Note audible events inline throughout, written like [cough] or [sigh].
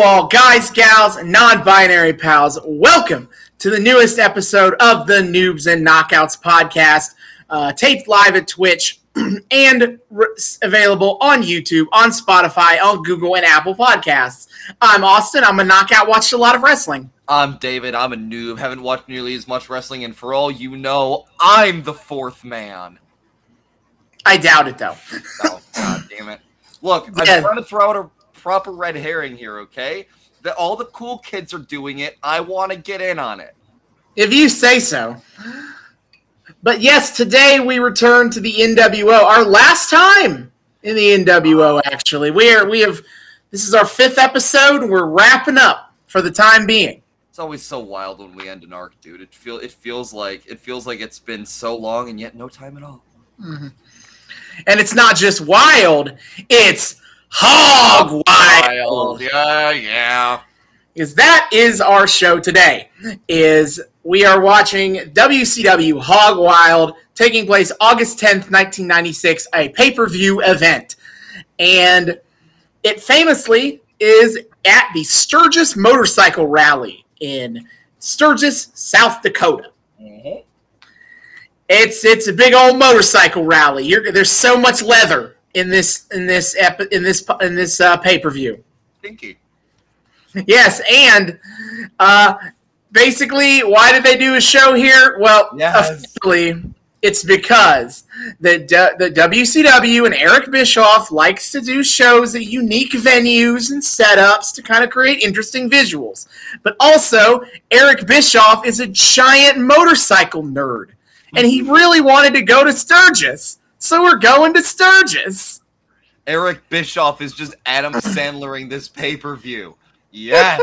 Hello, all guys, gals, non binary pals. Welcome to the newest episode of the Noobs and Knockouts podcast, uh, taped live at Twitch [clears throat] and re- available on YouTube, on Spotify, on Google, and Apple Podcasts. I'm Austin. I'm a knockout, watched a lot of wrestling. I'm David. I'm a noob. Haven't watched nearly as much wrestling, and for all you know, I'm the fourth man. I doubt it, though. Oh, god damn it. Look, [laughs] Yeah. I'm trying to throw out a proper red herring here, okay? That all the cool kids are doing it. I want to get in on it. If you say so. But yes, today we return to the NWO. Our last time in the NWO, actually. We are we have this is our fifth episode. We're wrapping up for the time being. It's always so wild when we end an arc, dude. It feel it feels like it feels like it's been so long and yet no time at all. Mm-hmm. And it's not just wild, it's hog wild. Yeah, yeah. Is that is our show today. Is we are watching WCW Hog Wild taking place August 10th, 1996, a pay-per-view event. And it famously is at the Sturgis Motorcycle Rally in Sturgis, South Dakota. Mhm. It's it's a big old motorcycle rally. You're, there's so much leather in this in this epi- in this in this uh, pay-per-view. Thank you. Yes, and uh, basically, why did they do a show here? Well, Yes. officially, it's because the D- the WCW and Eric Bischoff likes to do shows at unique venues and setups to kind of create interesting visuals. But also, Eric Bischoff is a giant motorcycle nerd, and he really wanted to go to Sturgis, so we're going to Sturgis. Eric Bischoff is just Adam Sandlering this pay per view. Yes.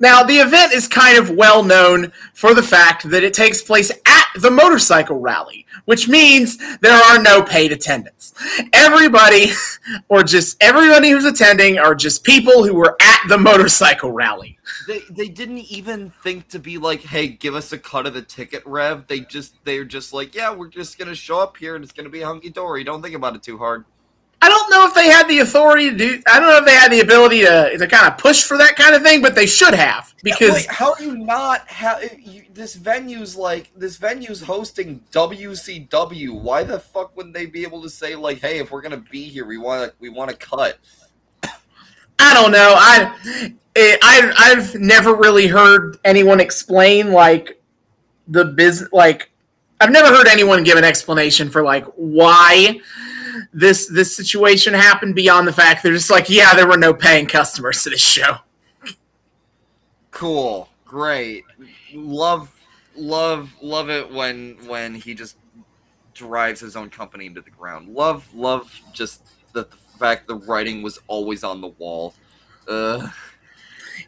Now, the event is kind of well known for the fact that it takes place the motorcycle rally, which means there are no paid attendants. Everybody, [laughs] or just everybody who's attending, are just people who were at the motorcycle rally. they they didn't even think to be like, hey, give us a cut of the ticket rev. They just they're just like, yeah, we're just gonna show up here and it's gonna be hunky dory. Don't think about it too hard. I don't know if they had the authority to do. I don't know if they had the ability to, to kind of push for that kind of thing, but they should have because Wait, how do you not have you, this venue's like this venue's hosting WCW? Why the fuck wouldn't they be able to say like, hey, if we're gonna be here, we want to we want to cut? I don't know. I, eh, I I've never really heard anyone explain like the business. Like I've never heard anyone give an explanation for like why this this situation happened beyond the fact they're just like, yeah, there were no paying customers to this show. Cool, great, love love love it when when he just drives his own company into the ground. Love love just the, the fact the writing was always on the wall. Uh,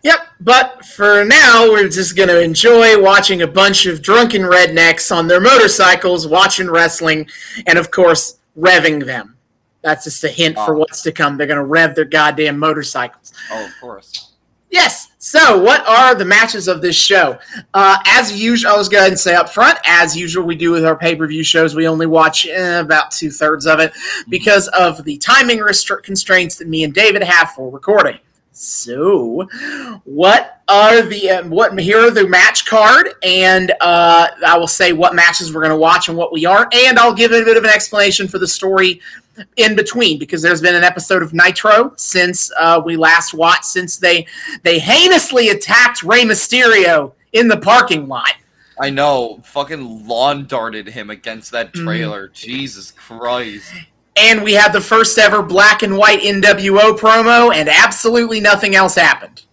Yep. But for now, we're just gonna enjoy watching a bunch of drunken rednecks on their motorcycles, watching wrestling, and of course, revving them. That's just a hint for Oh. what's to come. They're gonna rev their goddamn motorcycles. oh, of course. Yes. So, what are the matches of this show? Uh, as usual, I was going to say up front, as usual, we do with our pay per view shows, we only watch eh, about two thirds of it because of the timing restri- constraints that me and David have for recording. So, what are the uh, what? Here are the match card, and uh, I will say what matches we're going to watch and what we aren't, and I'll give a bit of an explanation for the story in between because there's been an episode of Nitro since uh, we last watched since they they heinously attacked Rey Mysterio in the parking lot. I know, fucking lawn darted him against that Mhm. trailer. Jesus Christ. And we had the first ever black and white NWO promo, and absolutely nothing else happened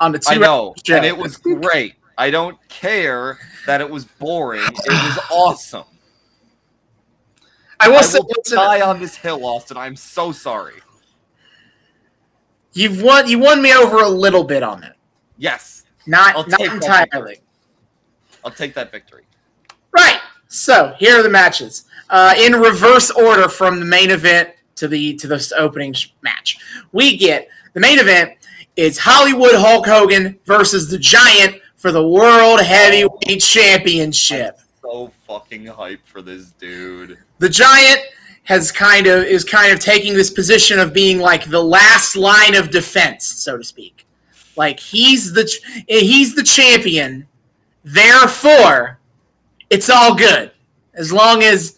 on the two. I know, show. and it was great. I don't care that it was boring. It was [sighs] awesome. I I will say, will die on this hill, Austin. I'm so sorry. you've won. You won me over a little bit on that. Yes, Not I'll not entirely. I'll take that victory. Right. So here are the matches uh, in reverse order from the main event to the to the opening match. We get the main event is Hollywood Hulk Hogan versus the Giant for the World Heavyweight Championship. So fucking hype for this dude. The Giant has kind of is kind of taking this position of being like the last line of defense, so to speak. Like he's the he's the champion. Therefore, it's all good as long as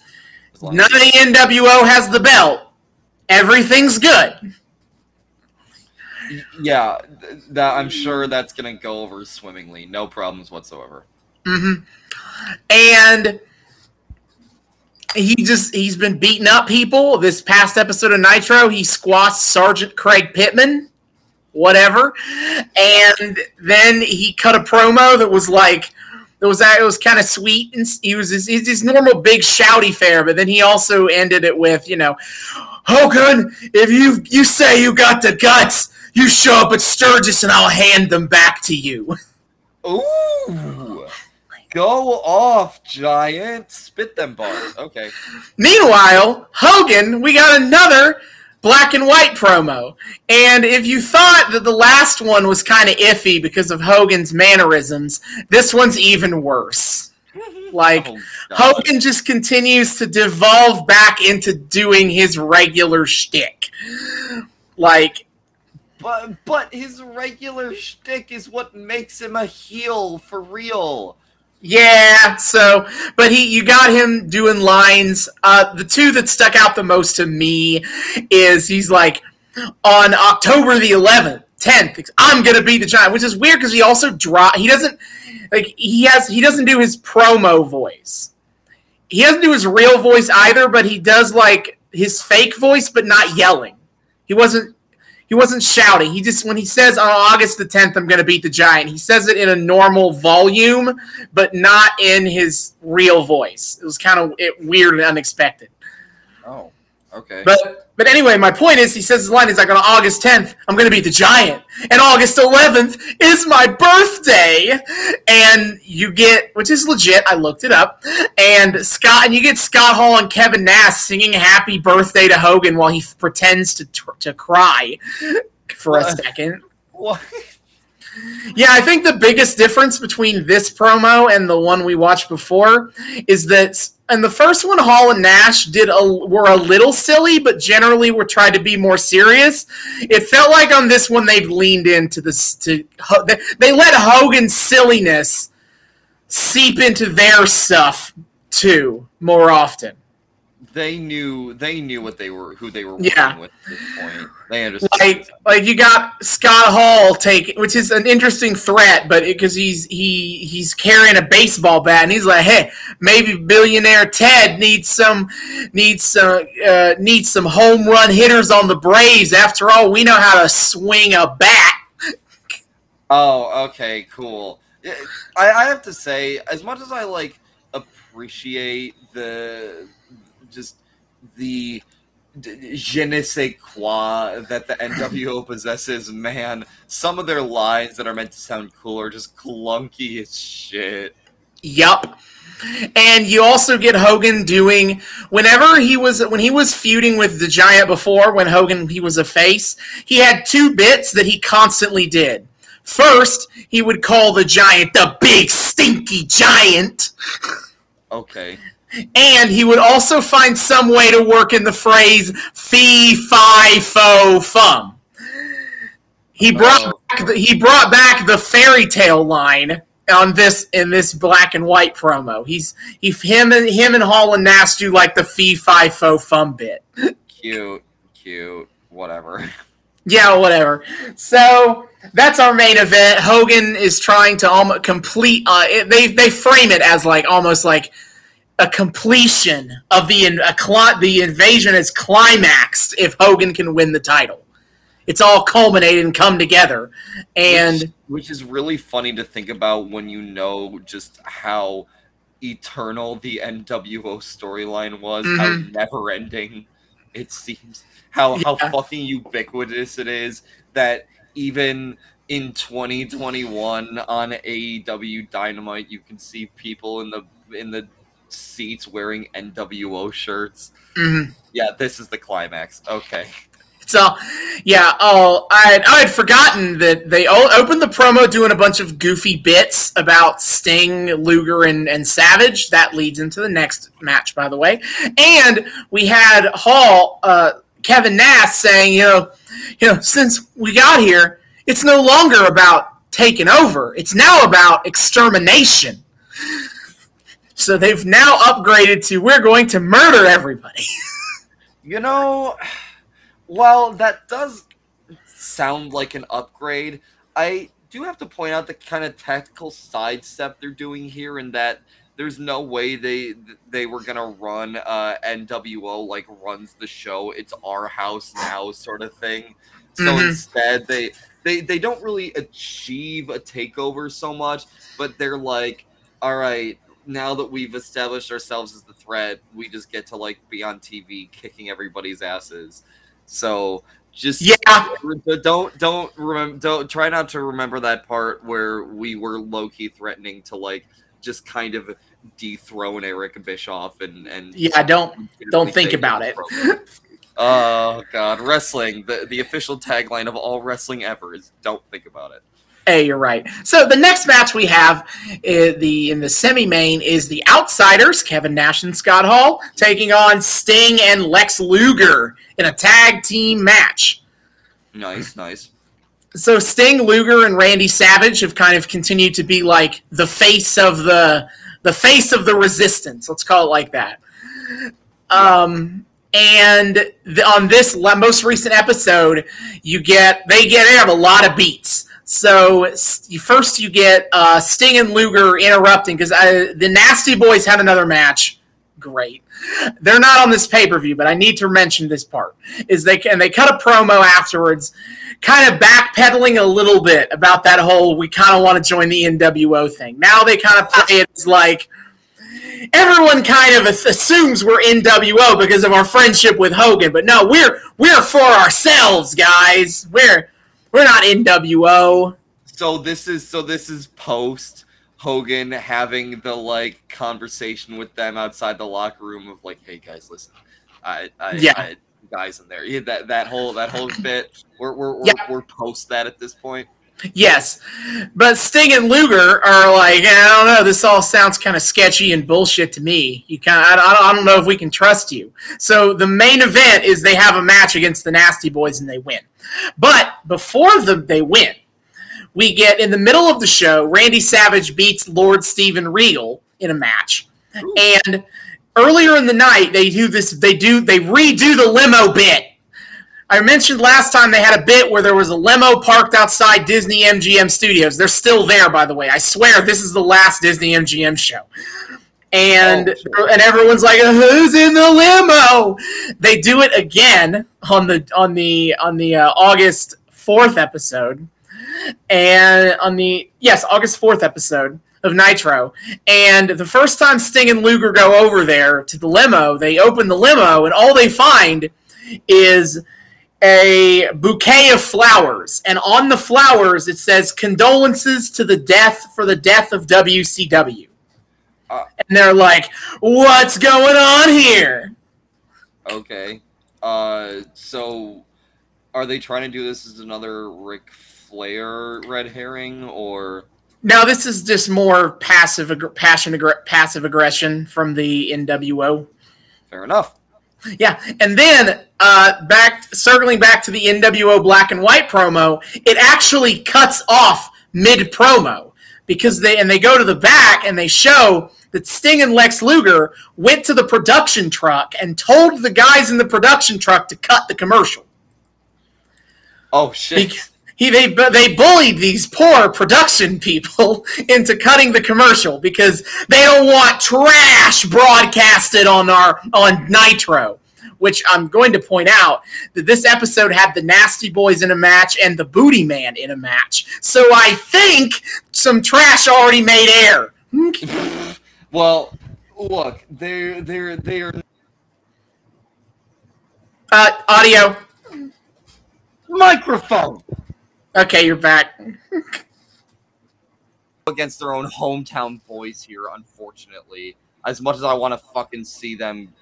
long none of the NWO has the belt. Everything's good. Yeah, that I'm sure that's gonna go over swimmingly. No problems whatsoever. Mm-hmm. And he just he's been beating up people. This past episode of Nitro, he squashed Sergeant Craig Pittman, whatever, and then he cut a promo that was like it was it was kind of sweet and he was his, his normal big shouty fare, but then he also ended it with you know, Hogan, if you you say you got the guts, you show up at Sturgis and I'll hand them back to you. Ooh. [laughs] Go off, giant. Spit them bars. Okay. Meanwhile, Hogan, we got another black and white promo. And if you thought that the last one was kind of iffy because of Hogan's mannerisms, this one's even worse. [laughs] Like oh, Hogan just continues to devolve back into doing his regular shtick. Like but but his regular shtick is what makes him a heel for real. Yeah, so but he you got him doing lines. Uh the two that stuck out the most to me is he's like on October the 11th, 10th, I'm going to be the giant, which is weird cuz he also draw he doesn't like he has he doesn't do his promo voice. He doesn't do his real voice either, but he does like his fake voice but not yelling. He wasn't he wasn't shouting. He just when he says on August the 10th I'm going to beat the Giant, he says it in a normal volume, but not in his real voice. It was kind of weird and unexpected. Oh, okay. But but anyway, my point is, he says his line. He's like, on August 10th, I'm going to beat the Giant, and August 11th is my birthday. And you get, which is legit. I looked it up, and Scott, and you get Scott Hall and Kevin Nash singing "Happy Birthday" to Hogan while he pretends to to cry for a second. What? Yeah, I think the biggest difference between this promo and the one we watched before is that and the first one Hall and Nash did a, were a little silly, but generally were tried to be more serious. It felt like on this one they've leaned into this to they let Hogan's silliness seep into their stuff too more often they knew they knew what they were who they were working yeah. with at this point. They understood. Like, like you got Scott Hall take, which is an interesting threat, but because he's he he's carrying a baseball bat and he's like, hey, maybe billionaire Ted needs some needs some uh, needs some home run hitters on the Braves. After all, we know how to swing a bat. Oh, okay, cool. I, I have to say, as much as I like appreciate the just the je ne sais quoi that the NWO [laughs] possesses, man, some of their lines that are meant to sound cool are just clunky as shit. Yup. And you also get Hogan doing whenever he was when he was feuding with the Giant before when Hogan he was a face, he had two bits that he constantly did. First, he would call the Giant the big stinky giant. Okay. And he would also find some way to work in the phrase fee, fi, fo, fum. He brought oh. back the, he brought back the fairy tale line on this in this black and white promo. He's he him and him and Hall and Nash do like the fee, fi, fo, fum bit. Cute, cute, whatever. [laughs] Yeah, whatever. So that's our main event. Hogan is trying to almost complete. Uh, it, they they frame it as like almost like a completion of the a, the invasion is climaxed if Hogan can win the title. It's all culminated and come together, and which, which is really funny to think about when you know just how eternal the NWO storyline was, mm-hmm. how never ending it seems, how yeah. how fucking ubiquitous it is that even in 2021 on AEW Dynamite you can see people in the in the seats wearing NWO shirts. Mm-hmm. Yeah, this is the climax. Okay. So, yeah. Oh, I I had forgotten that they opened the promo doing a bunch of goofy bits about Sting, Luger, and and Savage. That leads into the next match, by the way. And we had Hall, uh, Kevin Nash saying, you know, you know, since we got here, it's no longer about taking over. It's now about extermination. So they've now upgraded to we're going to murder everybody. [laughs] You know, while that does sound like an upgrade, I do have to point out the kind of tactical sidestep they're doing here in that there's no way they they were gonna run uh, NWO like runs the show. It's our house now sort of thing. So Mhm. instead, they they they don't really achieve a takeover so much, but they're like, all right, now that we've established ourselves as the threat, we just get to like be on TV kicking everybody's asses. So just Yeah. don't don't remember don't try not to remember that part where we were low key threatening to like just kind of dethrone Eric Bischoff and and Yeah, don't don't think about it. Oh god, wrestling the the official tagline of all wrestling ever is don't think about it. Hey, you're right. So the next match we have uh, the in the semi-main is the Outsiders, Kevin Nash and Scott Hall, taking on Sting and Lex Luger in a tag team match. Nice, nice. So Sting, Luger, and Randy Savage have kind of continued to be like the face of the the face of the resistance. Let's call it like that. Um, and the, on this most recent episode, you get they get they have a lot of beats. So first you get uh, Sting and Luger interrupting because the Nasty Boys had another match. Great. They're not on this pay per view, but I need to mention this part. Is they and they cut a promo afterwards, kind of backpedaling a little bit about that whole we kind of want to join the NWO thing. Now they kind of play it as like everyone kind of assumes we're NWO because of our friendship with Hogan, but no, we're we're for ourselves, guys. We're we're not NWO. So this is so this is post Hogan having the like conversation with them outside the locker room of like, hey guys, listen, I, I, Yeah. I guys in there, yeah, that that whole that whole bit, we're we're we're, we're post that at this point. Yes, but Sting and Luger are like, I don't know. This all sounds kind of sketchy and bullshit to me. You kind of, I don't, I don't know if we can trust you. So the main event is they have a match against the Nasty Boys and they win. But before the, they win, we get in the middle of the show, Randy Savage beats Lord Steven Regal in a match, Ooh. and earlier in the night they do this. They do they redo the limo bit. I mentioned last time they had a bit where there was a limo parked outside Disney MGM Studios. They're still there, by the way. I swear this is the last Disney MGM show. And Oh, and everyone's like, "Who's in the limo?" They do it again on the on the on the uh, August fourth episode, and on the yes August fourth episode of Nitro. And the first time Sting and Luger go over there to the limo, they open the limo, and all they find is a bouquet of flowers, and on the flowers it says condolences to the death for the death of WCW. Uh. and they're like, "What's going on here?" Okay, uh, so are they trying to do this as another Ric Flair red herring or? Now this is just more passive, aggr- passion, aggr- passive aggression from the NWO. Fair enough. Yeah, and then uh, back circling back to the NWO black and white promo, it actually cuts off mid promo because they and they go to the back and they show that Sting and Lex Luger went to the production truck and told the guys in the production truck to cut the commercial. Oh shit. Be- he they they bullied these poor production people [laughs] into cutting the commercial because they don't want trash broadcasted on our on Nitro. Which I'm going to point out that this episode had the Nasty Boys in a match and the Booty Man in a match. So I think some trash already made air. [laughs] Well, look, they're they're they're Uh, audio. microphone Okay, you're back. against their own hometown boys here. Unfortunately, as much as I want to fucking see them,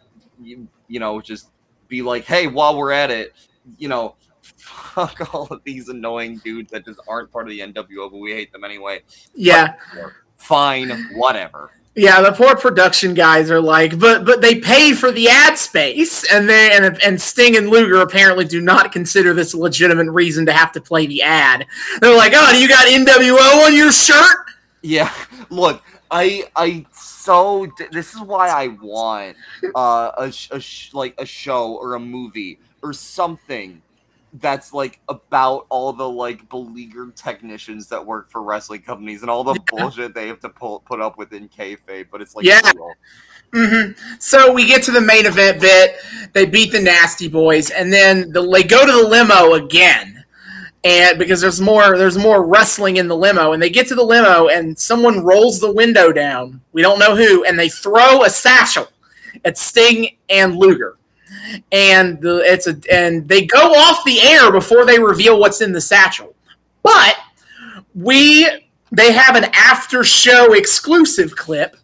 you, you know, just be like, hey, while we're at it, you know, [laughs] fuck all of these annoying dudes that just aren't part of the NWO, but we hate them anyway. Yeah. Fine, whatever. Yeah, the poor production guys are like, but but they pay for the ad space, and they and and Sting and Luger apparently do not consider this a legitimate reason to have to play the ad. They're like, oh, you got NWO on your shirt? Yeah, look, I I so this is why I want uh, a, a like a show or a movie or something that's like about all the like beleaguered technicians that work for wrestling companies and all the yeah. bullshit they have to pull, put up with in kayfabe, but it's like yeah. Mm-hmm. So we get to the main event bit. They beat the Nasty Boys, and then the, they go to the limo again, and because there's more there's more wrestling in the limo, and they get to the limo, and someone rolls the window down. We don't know who, and they throw a satchel at Sting and Luger and the, it's a and they go off the air before they reveal what's in the satchel. But we they have an after show exclusive clip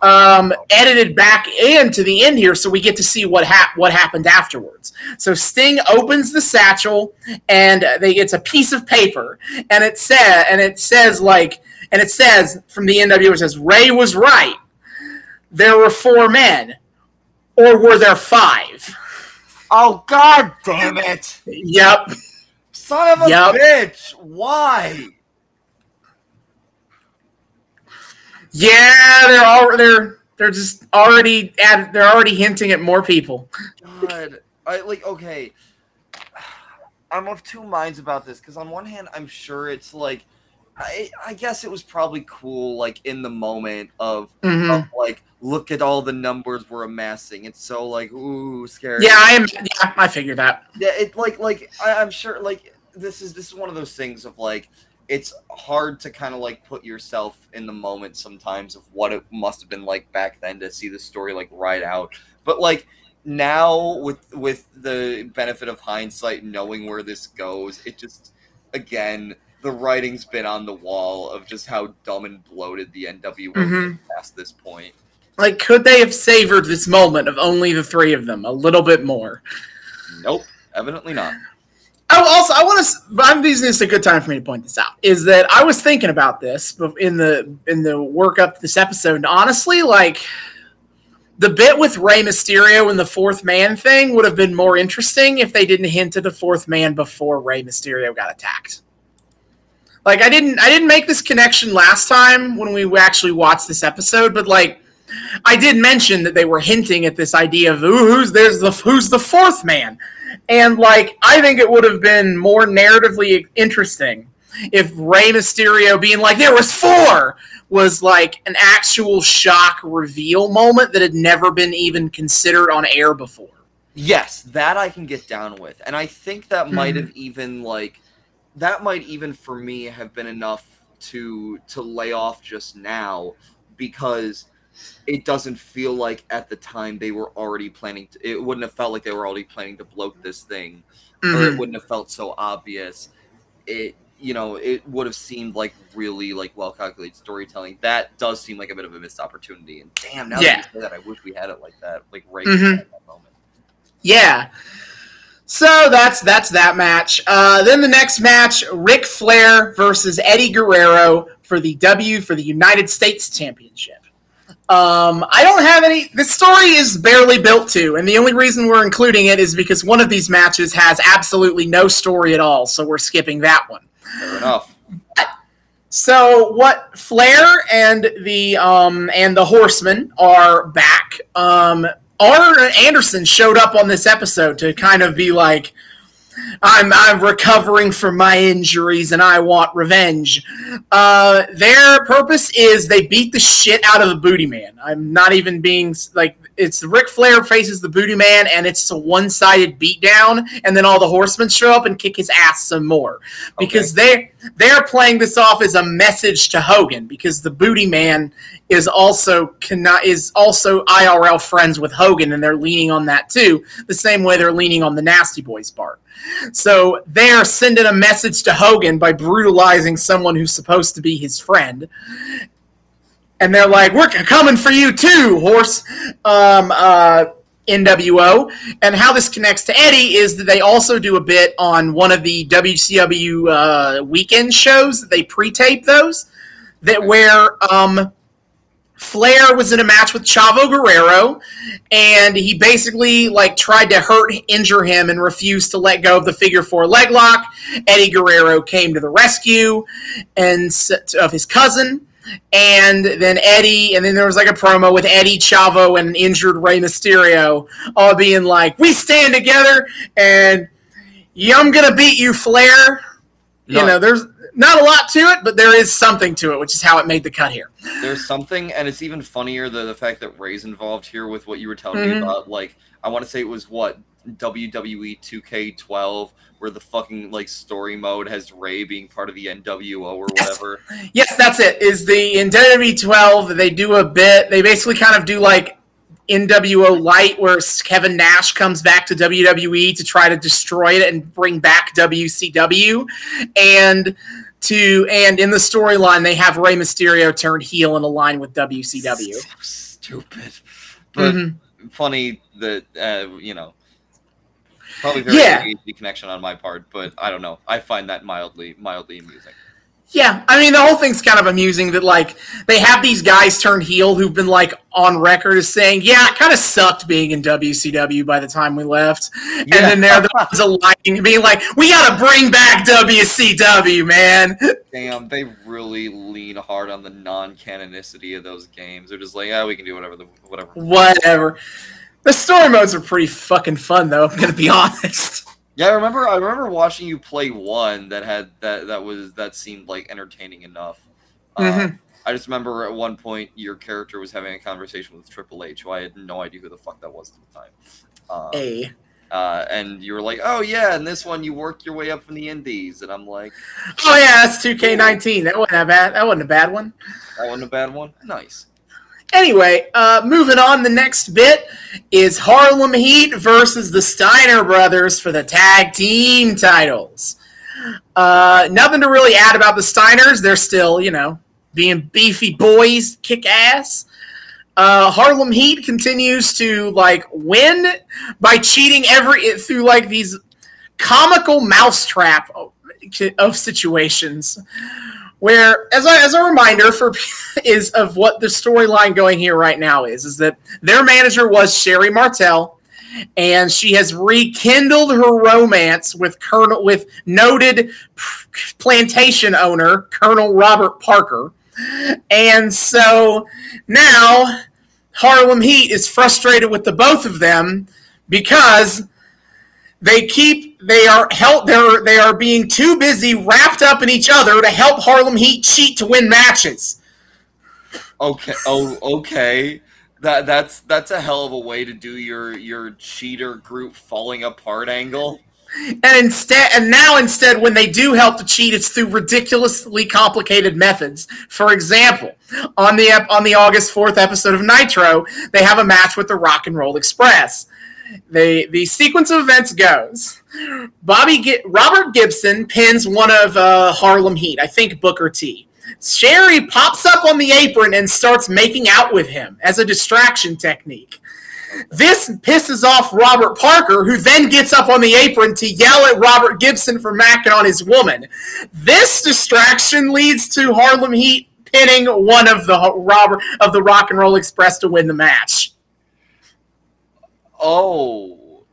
um, edited back into the end here, so we get to see what hap- what happened afterwards. So Sting opens the satchel, and they it's a piece of paper, and it says and it says like and it says from the NWO it says Rey was right. There were four men or were there five? Oh god damn it! Yep. Son of a yep. bitch! Why? Yeah, they're all they're they're just already at they're already hinting at more people. God, I like okay. I'm of two minds about this because on one hand, I'm sure it's like I, I guess it was probably cool, like in the moment of, mm-hmm. of, like, look at all the numbers we're amassing. It's so like, ooh, scary. Yeah, I am. Yeah, I figured that. Yeah, it like like I, I'm sure like this is this is one of those things of like it's hard to kind of like put yourself in the moment sometimes of what it must have been like back then to see the story like ride out. But like now with with the benefit of hindsight, knowing where this goes, it just again the writing's been on the wall of just how dumb and bloated the NWO mm-hmm. past this point. Like, could they have savored this moment of only the three of them a little bit more? Nope, evidently not. Oh, also, I want to. I'm using this a good time for me to point this out. Is that I was thinking about this in the in the work up this episode. And honestly, like the bit with Rey Mysterio and the fourth man thing would have been more interesting if they didn't hint at the fourth man before Rey Mysterio got attacked. Like I didn't I didn't make this connection last time when we actually watched this episode, but like I did mention that they were hinting at this idea of who's there's the who's the fourth man, and like I think it would have been more narratively interesting if Rey Mysterio being like there was four was like an actual shock reveal moment that had never been even considered on air before. Yes, that I can get down with, and I think that might mm-hmm. have even like that might even for me have been enough to to lay off just now because it doesn't feel like at the time they were already planning to, it wouldn't have felt like they were already planning to bloat this thing mm-hmm. or it mm-hmm. wouldn't have felt so obvious it you know it would have seemed like really like well calculated storytelling that does seem like a bit of a missed opportunity and damn now yeah. that you say that i wish we had it like that like right mm-hmm. at that moment yeah so that's that's that match. Uh, then the next match: Ric Flair versus Eddie Guerrero for the W for the United States Championship. Um, I don't have any. The story is barely built to, and the only reason we're including it is because one of these matches has absolutely no story at all, so we're skipping that one. Fair enough. So what Flair and the um, and the Horsemen are back. Um, Arn Anderson showed up on this episode to kind of be like, I'm I'm recovering from my injuries and I want revenge. Uh, their purpose is they beat the shit out of the Booty Man. I'm not even being like it's Ric Flair faces the Booty Man and it's a one sided beatdown, and then all the Horsemen show up and kick his ass some more because okay. they they're playing this off as a message to Hogan because the Booty Man is also cannot is also IRL friends with Hogan and they're leaning on that too, the same way they're leaning on the Nasty Boys part. So they're sending a message to Hogan by brutalizing someone who's supposed to be his friend. And they're like, "We're coming for you too, horse." Um, uh, NWO. And how this connects to Eddie is that they also do a bit on one of the WCW uh, weekend shows. They pre-tape those that where um, Flair was in a match with Chavo Guerrero, and he basically like tried to hurt, injure him, and refused to let go of the figure four leg lock. Eddie Guerrero came to the rescue and of his cousin, and then Eddie, and then there was like a promo with Eddie Chavo and injured Rey Mysterio, all being like, "We stand together," and yeah, I'm gonna beat you, Flair. No. You know, there's not a lot to it, but there is something to it, which is how it made the cut here. There's something, and it's even funnier the the fact that Rey's involved here with what you were telling mm-hmm. me about. Like, I want to say it was what WWE 2K12, where the fucking like story mode has Rey being part of the NWO or whatever. Yes, yes that's it. Is the in WWE 12 they do a bit? They basically kind of do like NWO Light, where Kevin Nash comes back to WWE to try to destroy it and bring back WCW, and to and in the storyline they have Rey Mysterio turned heel and align with WCW. So stupid, but mm-hmm. funny that uh, you know. Probably very yeah. easy connection on my part, but I don't know. I find that mildly mildly amusing. Yeah, I mean the whole thing's kind of amusing that like they have these guys turn heel who've been like on record as saying, "Yeah, it kind of sucked being in WCW by the time we left," yeah. and then they're the ones aligning, being like, "We got to bring back WCW, man." Damn, they really lean hard on the non-canonicity of those games. They're just like, "Yeah, we can do whatever, the, whatever." Whatever. The story modes are pretty fucking fun, though. I'm gonna be [laughs] honest. Yeah, I remember. I remember watching you play one that had that that was that seemed like entertaining enough. Mm-hmm. Uh, I just remember at one point your character was having a conversation with Triple H, who I had no idea who the fuck that was at the time. Um, a. Uh, and you were like, "Oh yeah," and this one you worked your way up from the Indies, and I'm like, "Oh yeah, that's 2K19. That wasn't a bad. That wasn't a bad one. That wasn't a bad one. Nice." Anyway, uh, moving on, the next bit is Harlem Heat versus the Steiner brothers for the tag team titles. Uh, nothing to really add about the Steiners. They're still, you know, being beefy boys, kick ass. Uh, Harlem Heat continues to like win by cheating every through like these comical mousetrap of, of situations where as a, as a reminder for [laughs] is of what the storyline going here right now is is that their manager was Sherri Martel and she has rekindled her romance with Colonel with noted plantation owner Colonel Robert Parker. And so now Harlem Heat is frustrated with the both of them because they keep they are help they're they are being too busy wrapped up in each other to help Harlem Heat cheat to win matches. Okay. Oh, okay. That that's that's a hell of a way to do your your cheater group falling apart angle. And instead, and now instead, when they do help to cheat, it's through ridiculously complicated methods. For example, on the on the August fourth episode of Nitro, they have a match with the Rock and Roll Express the the sequence of events goes. Bobby Robert Gibson pins one of uh, Harlem Heat, I think Booker T. Sherri pops up on the apron and starts making out with him as a distraction technique. This pisses off Robert Parker, who then gets up on the apron to yell at Robert Gibson for macking on his woman. This distraction leads to Harlem Heat pinning one of the Robert of the Rock and Roll Express to win the match. Oh,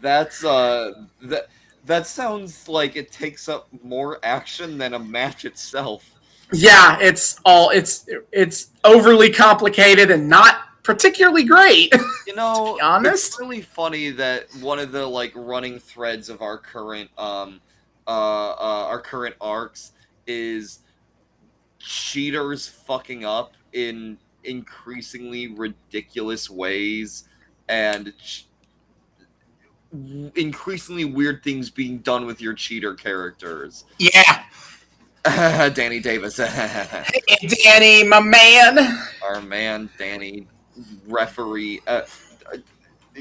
that's uh that that sounds like it takes up more action than a match itself. Yeah, it's all it's it's overly complicated and not particularly great. [laughs] You know, honest, it's really funny that one of the like running threads of our current um uh, uh our current arcs is cheaters fucking up in increasingly ridiculous ways and increasingly weird things being done with your cheater characters. Yeah. [laughs] Danny Davis. [laughs] hey, Danny, my man. Our man, Danny, referee, uh,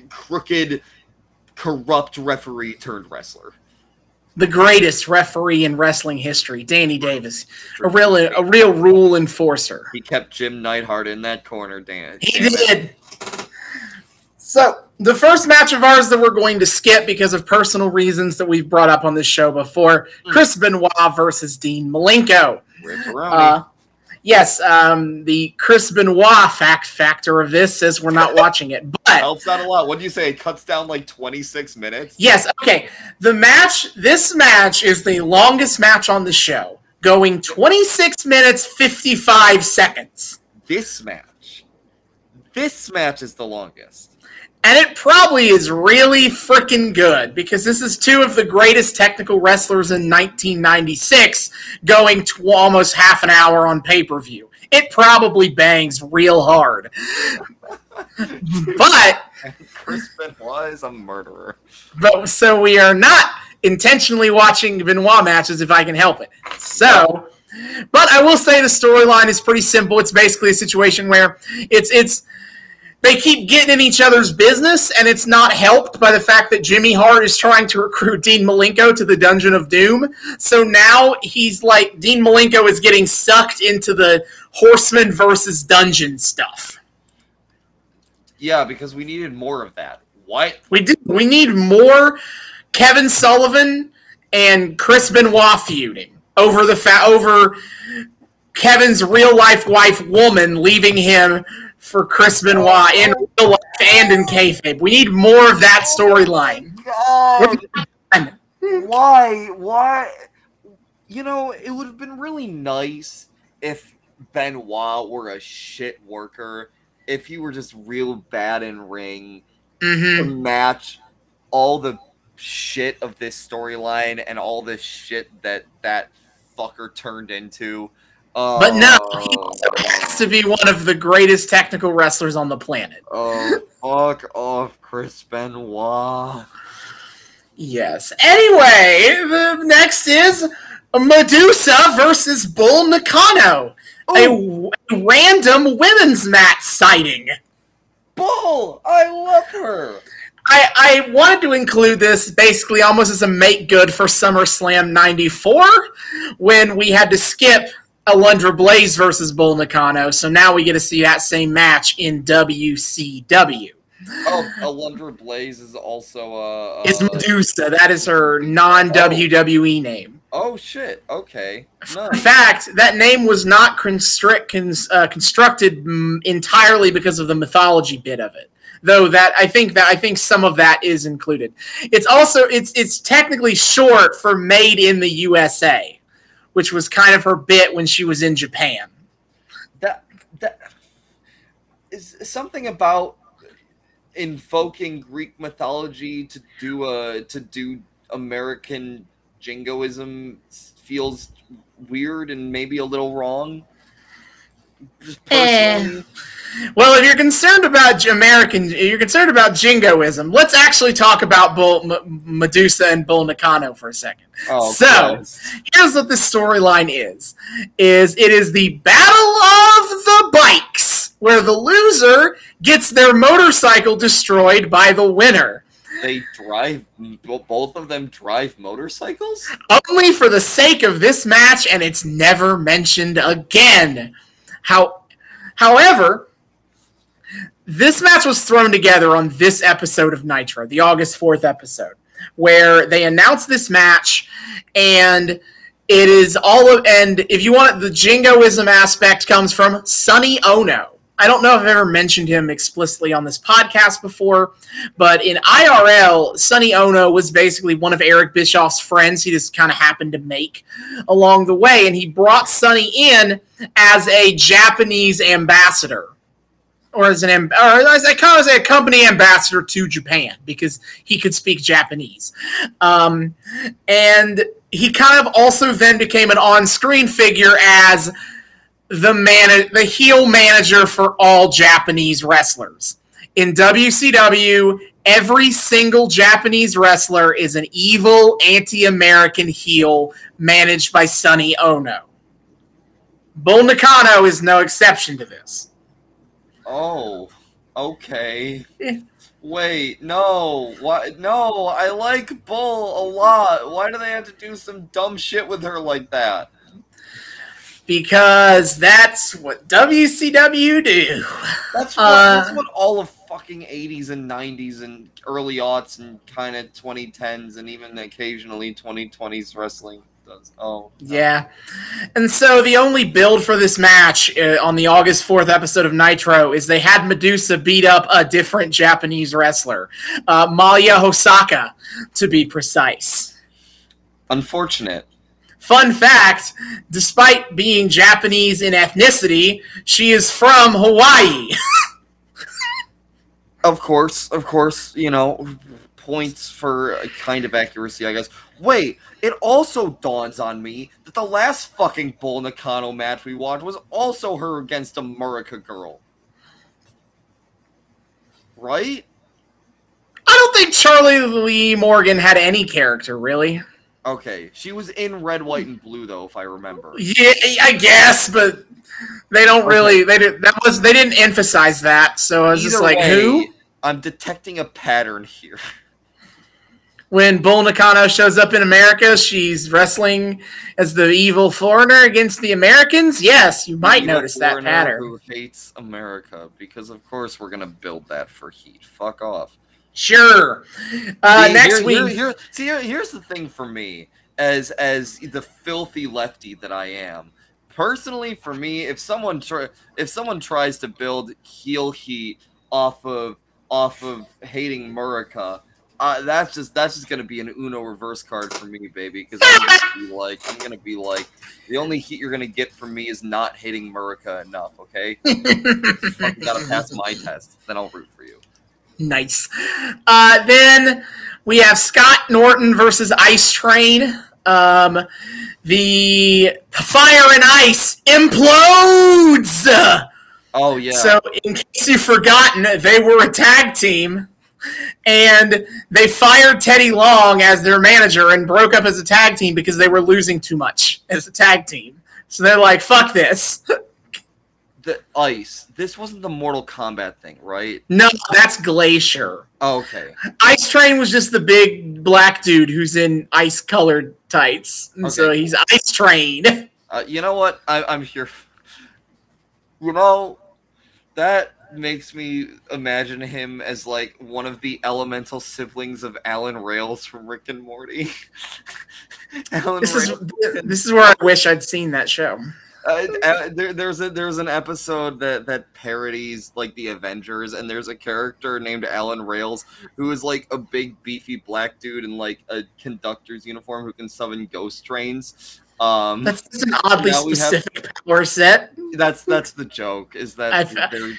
crooked, corrupt referee turned wrestler. The greatest referee in wrestling history, Danny Davis, a real a real rule enforcer. He kept Jim Neidhart in that corner, Dan. He did. So the first match of ours that we're going to skip because of personal reasons that we've brought up on this show before: Hmm. Chris Benoit versus Dean Malenko. Uh, yes, um, the Chris Benoit fact factor of this says we're not [laughs] watching it, but helps out a lot. What do you say? It cuts down like 26 minutes. yes, okay. The match, this match is the longest match on the show, going 26 minutes 55 seconds. This match, this match is the longest. And it probably is really freaking good because this is two of the greatest technical wrestlers in 1996 going to almost half an hour on pay per view. It probably bangs real hard. but, Chris Benoit is a murderer. but so we are not intentionally watching Benoit matches if I can help it. So, but I will say the storyline is pretty simple. It's basically a situation where it's it's they keep getting in each other's business, and it's not helped by the fact that Jimmy Hart is trying to recruit Dean Malenko to the Dungeon of Doom. So now he's like Dean Malenko is getting sucked into the Horseman versus Dungeon stuff. Yeah, because we needed more of that. What? We do. We need more Kevin Sullivan and Chris Benoit feuding over the fa- over Kevin's real life wife woman leaving him for Chris Benoit in real life and in kayfabe. We need more of that storyline. Why? Why? You know, it would have been really nice if Benoit were a shit worker. If he were just real bad in ring, hmm to match all the shit of this storyline and all the shit that that fucker turned into. Uh, But no, he also has to be one of the greatest technical wrestlers on the planet. Oh, fuck off, Chris Benoit. Yes. Anyway, the next is Medusa versus Bull Nakano. A, Oh, a random women's match sighting. Bull! I love her. I, I wanted to include this basically almost as a make good for SummerSlam 94 when we had to skip Alundra Blaze versus Bull Nakano. So now we get to see that same match in WCW. Oh, Alundra Blaze is also uh, It's uh Medusa. That is her non WWE name. Oh shit. Okay. In fact, that name was not constrict, cons, uh, constructed mm, entirely because of the mythology bit of it. Though that I think that I think some of that is included. It's also it's it's technically short for "Made in the USA," which was kind of her bit when she was in Japan. that that is something about invoking Greek mythology to do a to do American jingoism feels weird and maybe a little wrong. Eh. Well, if you're concerned about American, you're concerned about jingoism. Let's actually talk about Bull, M- Medusa and Bull Nakano for a second. oh, So- Christ. here's what this storyline is is it is the battle of the bikes where the loser gets their motorcycle destroyed by the winner they drive both of them drive motorcycles. only for the sake of this match and it's never mentioned again how however this match was thrown together on this episode of nitro the august 4th episode where they announced this match and it is all of and if you want it, the jingoism aspect comes from Sonny Ono. I don't know if I've ever mentioned him explicitly on this podcast before, but in IRL, Sonny Ono was basically one of Eric Bischoff's friends. He just kind of happened to make along the way, and he brought Sonny in as a Japanese ambassador, or as an or as a, kind of as a company ambassador to Japan because he could speak Japanese, um, and he kind of also then became an on-screen figure as the man, the heel manager for all Japanese wrestlers in WCW. Every single Japanese wrestler is an evil anti-American heel managed by Sonny Ono. Bull Nakano is no exception to this. Oh, okay. Eh. Wait, no, why? No, I like Bull a lot. Why do they have to do some dumb shit with her like that? Because that's what WCW do. That's [laughs] what, Uh, that's what all of fucking 80s and 90s and early aughts and kind of 2010s and even occasionally 2020s wrestling does. Oh, no. Yeah. And so the only build for this match uh, on the August 4th episode of Nitro is they had Medusa beat up a different Japanese wrestler, uh, Maya Hosaka, to be precise. Unfortunate. Fun fact despite being Japanese in ethnicity, she is from Hawaii. [laughs] Of course, of course, you know, points for a kind of accuracy, I guess. Wait, it also dawns on me that the last fucking Bull Nakano match we watched was also her against a Murica girl. Right? I don't think Charlie Lee Morgan had any character, really. Okay, she was in red, white, and blue though, if I remember. Yeah, I guess, but they don't really. They did that was they didn't emphasize that, so I was just like, way, who? I'm detecting a pattern here. When Bull Nakano shows up in America, she's wrestling as the evil foreigner against the Americans. Yes, you might notice that pattern. Who hates America? Because of course we're gonna build that for Heat. Fuck off. Sure. Uh, See, next here- week, here- here- see, here- here's the thing for me, as as the filthy lefty that I am. Personally, for me, if someone try, if someone tries to build heel heat off of off of hating Murica, uh, that's just that's just gonna be an Uno reverse card for me, baby. Because I'm gonna be [laughs] like, I'm gonna be like, the only heat you're gonna get from me is not hating Murica enough. Okay, [laughs] Fucking gotta pass my test, then I'll root for you. Nice. Uh, then we have Scott Norton versus Ice Train. Um, the Fire and Ice implodes. Oh yeah. So, in case you've forgotten, they were a tag team, and they fired Teddy Long as their manager and broke up as a tag team because they were losing too much as a tag team. So they're like, "Fuck this." [laughs] the ice. This wasn't the Mortal Kombat thing, right? no, that's Glacier. Oh, okay. Ice Train was just the big black dude who's in ice-colored tights, and so he's Ice Train. [laughs] Uh, you know what? I, I'm here. You know, that makes me imagine him as like one of the elemental siblings of Alan Rails from Rick and Morty. [laughs] Alan This is this is where I wish I'd seen that show. Uh, uh, there, there's a there's an episode that that parodies like the Avengers, and there's a character named Alan Rails who is like a big beefy black dude in like a conductor's uniform who can summon ghost trains. Um, That's just an oddly we have- specific power set. that's that's the joke is that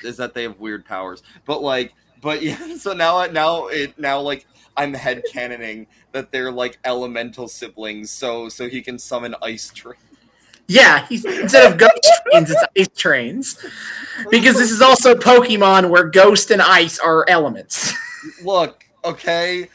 is that they have weird powers, but like but [laughs] yeah. So now I now it now like I'm head canoning that they're like elemental siblings, so so he can summon ice trains. Yeah, he's instead of ghost [laughs] trains, it's ice trains. Because this is also Pokemon where ghost and ice are elements. [laughs] Look, okay,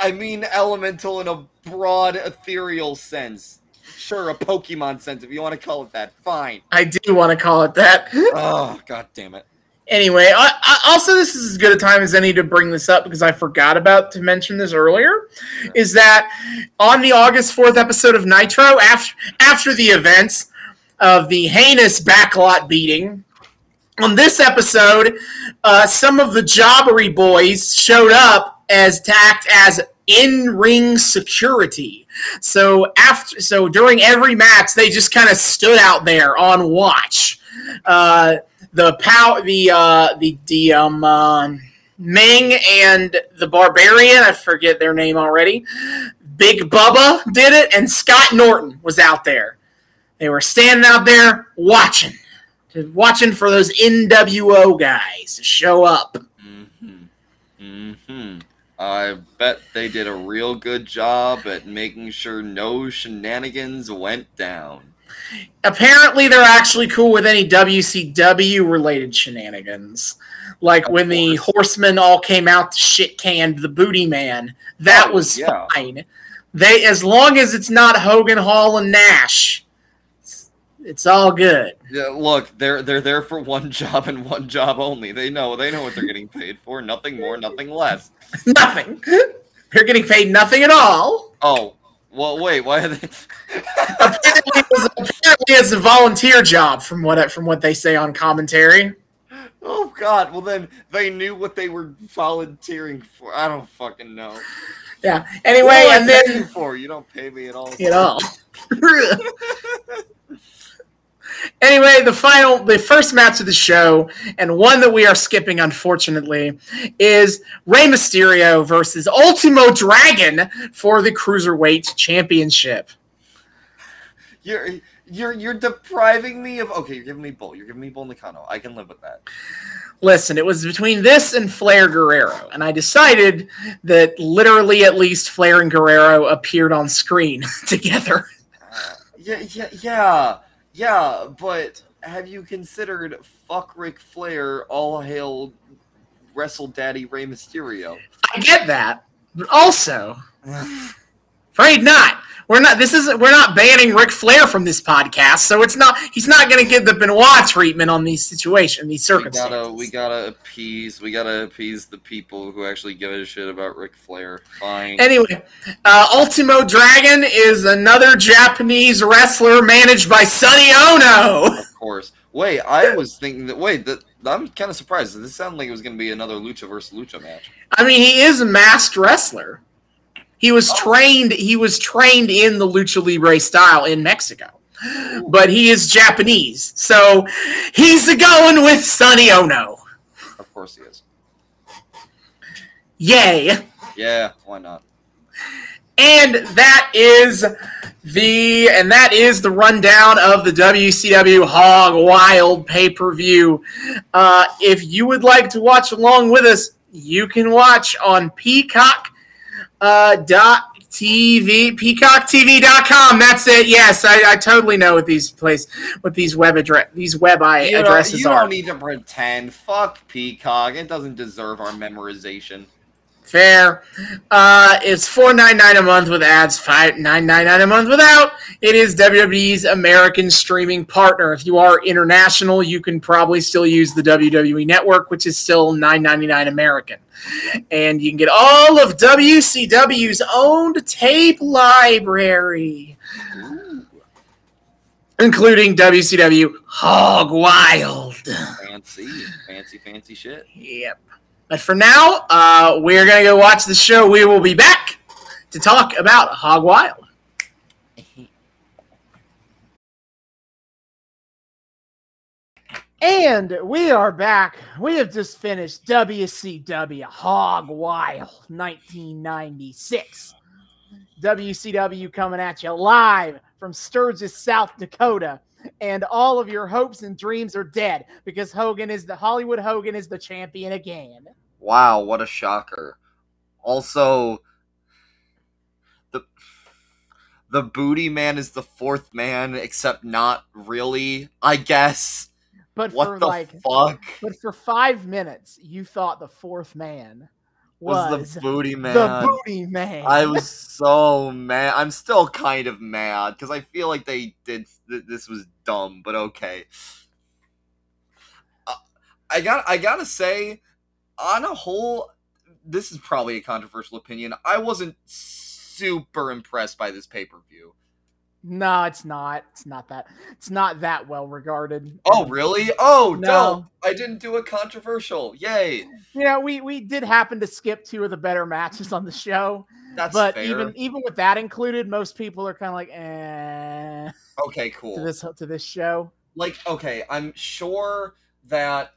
I I mean elemental in a broad ethereal sense. Sure, a Pokemon sense, if you want to call it that. Fine. I do want to call it that. Oh, god damn it. Anyway, I, I, also this is as good a time as any to bring this up because I forgot about to mention this earlier. Is that on the August fourth episode of Nitro after after the events of the heinous backlot beating? On this episode, uh, some of the Jobbery boys showed up as tacked as in-ring security. So after, so during every match, they just kind of stood out there on watch. Uh, the pow, the uh, the the um, uh, Meng and the Barbarian, I forget their name already. Big Bubba did it, and Scott Norton was out there. They were standing out there watching, watching for those NWO guys to show up. Mm-hmm. Mm-hmm. I bet they did a real good job at making sure no shenanigans went down. Apparently, they're actually cool with any WCW related shenanigans. Like Of when the horsemen all came out to shit canned the booty man. That Oh, was yeah. fine. They as long as it's not Hogan Hall and Nash, it's, it's all good. Yeah, look, they're they're there for one job and one job only. They know they know what they're getting paid for. Nothing more, nothing less. [laughs] nothing. They're getting paid nothing at all. Oh, well, wait. Why are they? [laughs] Apparently, it's, a volunteer job from what from what they say on commentary. Oh God! Well, then they knew what they were volunteering for. I don't fucking know. Yeah. Anyway, I and then you for you don't pay me at all. you [laughs] know. [laughs] anyway, the final, the first match of the show, and one that we are skipping, unfortunately, is Rey Mysterio versus Ultimo Dragon for the Cruiserweight Championship. You're you're you're depriving me of. Okay, you're giving me Bull. You're giving me Bull Nakano. I can live with that. Listen, it was between this and Flair Guerrero, and I decided that literally at least Flair and Guerrero appeared on screen [laughs] together. Uh, yeah, yeah, yeah, yeah. But have you considered fuck Ric Flair? All hail Wrestle Daddy Rey Mysterio. I get that, but also, [sighs] afraid not. We're not. This isn't. We're not banning Ric Flair from this podcast, so it's not. He's not going to get the Benoit treatment on these situations, these circumstances. we gotta, we gotta appease, we gotta appease the people who actually give a shit about Ric Flair. Fine. Anyway, uh, Ultimo Dragon is another Japanese wrestler managed by Sonny Ono. Of course. Wait, I was thinking that. Wait, that I'm kind of surprised. This sounded like it was going to be another lucha versus lucha match. I mean, he is a masked wrestler. He was Oh. trained. He was trained in the lucha libre style in Mexico, but he is Japanese, so he's going with Sonny Ono. Of course he is. Yay! Yeah, why not? And that is the and that is the rundown of the WCW Hog Wild pay per view. Uh, if you would like to watch along with us, you can watch on Peacock uh, dot TV peacocktv.com. That's it. Yes, I, I totally know what these place what these web address these web I You, don't, addresses you are. You don't need to pretend. Fuck Peacock. It doesn't deserve our memorization. Fair. Uh, it's four nine nine a month with ads, five nine nine nine a month without. It is WWE's American streaming partner. If you are international, you can probably still use the WWE Network, which is still nine ninety nine American, and you can get all of WCW's owned tape library, including WCW Hog Wild. Fancy, fancy, fancy shit. Yep. But for now, uh, we're going to go watch the show. We will be back to talk about Hog Wild. And we are back. We have just finished WCW Hog Wild 1996. WCW coming at you live from Sturgis, South Dakota. And all of your hopes and dreams are dead because Hogan is the Hollywood Hogan is the champion again. Wow, what a shocker. Also, the the booty man is the fourth man, except not really. I guess. But for the like fuck but for five minutes you thought the fourth man was, was the booty man? the booty man. I was so mad. I'm still kind of mad because I feel like they did. Th- this was dumb, but okay. Uh, I got. I gotta say, on a whole, this is probably a controversial opinion. I wasn't super impressed by this pay per view. No, it's not. It's not that. It's not that well regarded. Oh, really? Oh, No. no! I didn't do a controversial. Yay! You know, we we did happen to skip two of the better matches on the show, That's but fair. even even with that included, most people are kind of like, eh, okay, cool. to this to this show. like okay i'm sure that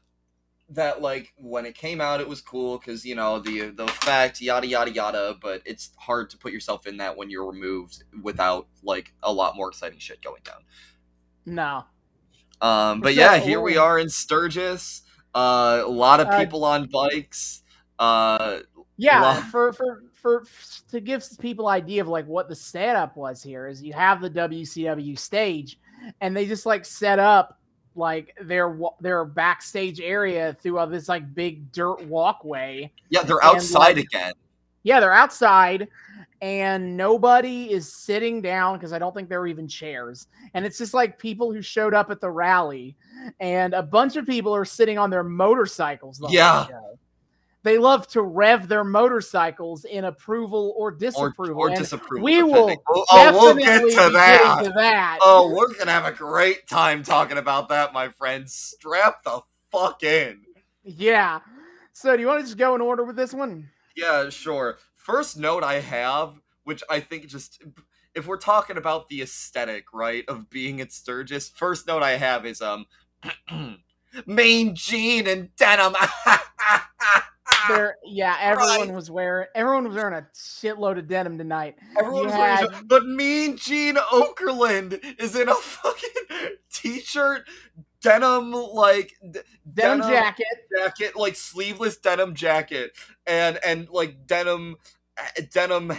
that like when it came out it was cool because you know the the fact yada yada yada but it's hard to put yourself in that when you're removed without like a lot more exciting shit going down No, um but yeah here we are in sturgis uh a lot of Uh, people on bikes uh yeah. Wow. For for for to give people idea of like what the setup was here is you have the WCW stage, and they just like set up like their their backstage area through all this like big dirt walkway. yeah they're And, outside like, again Yeah, they're outside and nobody is sitting down because I don't think there are even chairs. And it's just like people who showed up at the rally, and a bunch of people are sitting on their motorcycles. The whole Yeah. show. They love to rev their motorcycles in approval or or, disapproval. or and disapproval we will oh, oh, we'll get to that to that. Oh, we're gonna have a great time talking about that, my friends. Strap the fuck in. Yeah. So do you want to just go in order with this one? Yeah, sure. First note I have, which I think just if we're talking about the aesthetic, right, of being at Sturgis, first note I have is um [clears throat] [clears throat] Mean Gene and denim. [laughs] There, yeah, [laughs] everyone was wearing everyone was wearing a shitload of denim tonight. Everyone was wearing, but Mean Gene Okerlund is in a [laughs] fucking t-shirt, denim like d- denim, Denim. jacket, jacket, like sleeveless denim jacket, and and like denim uh, denim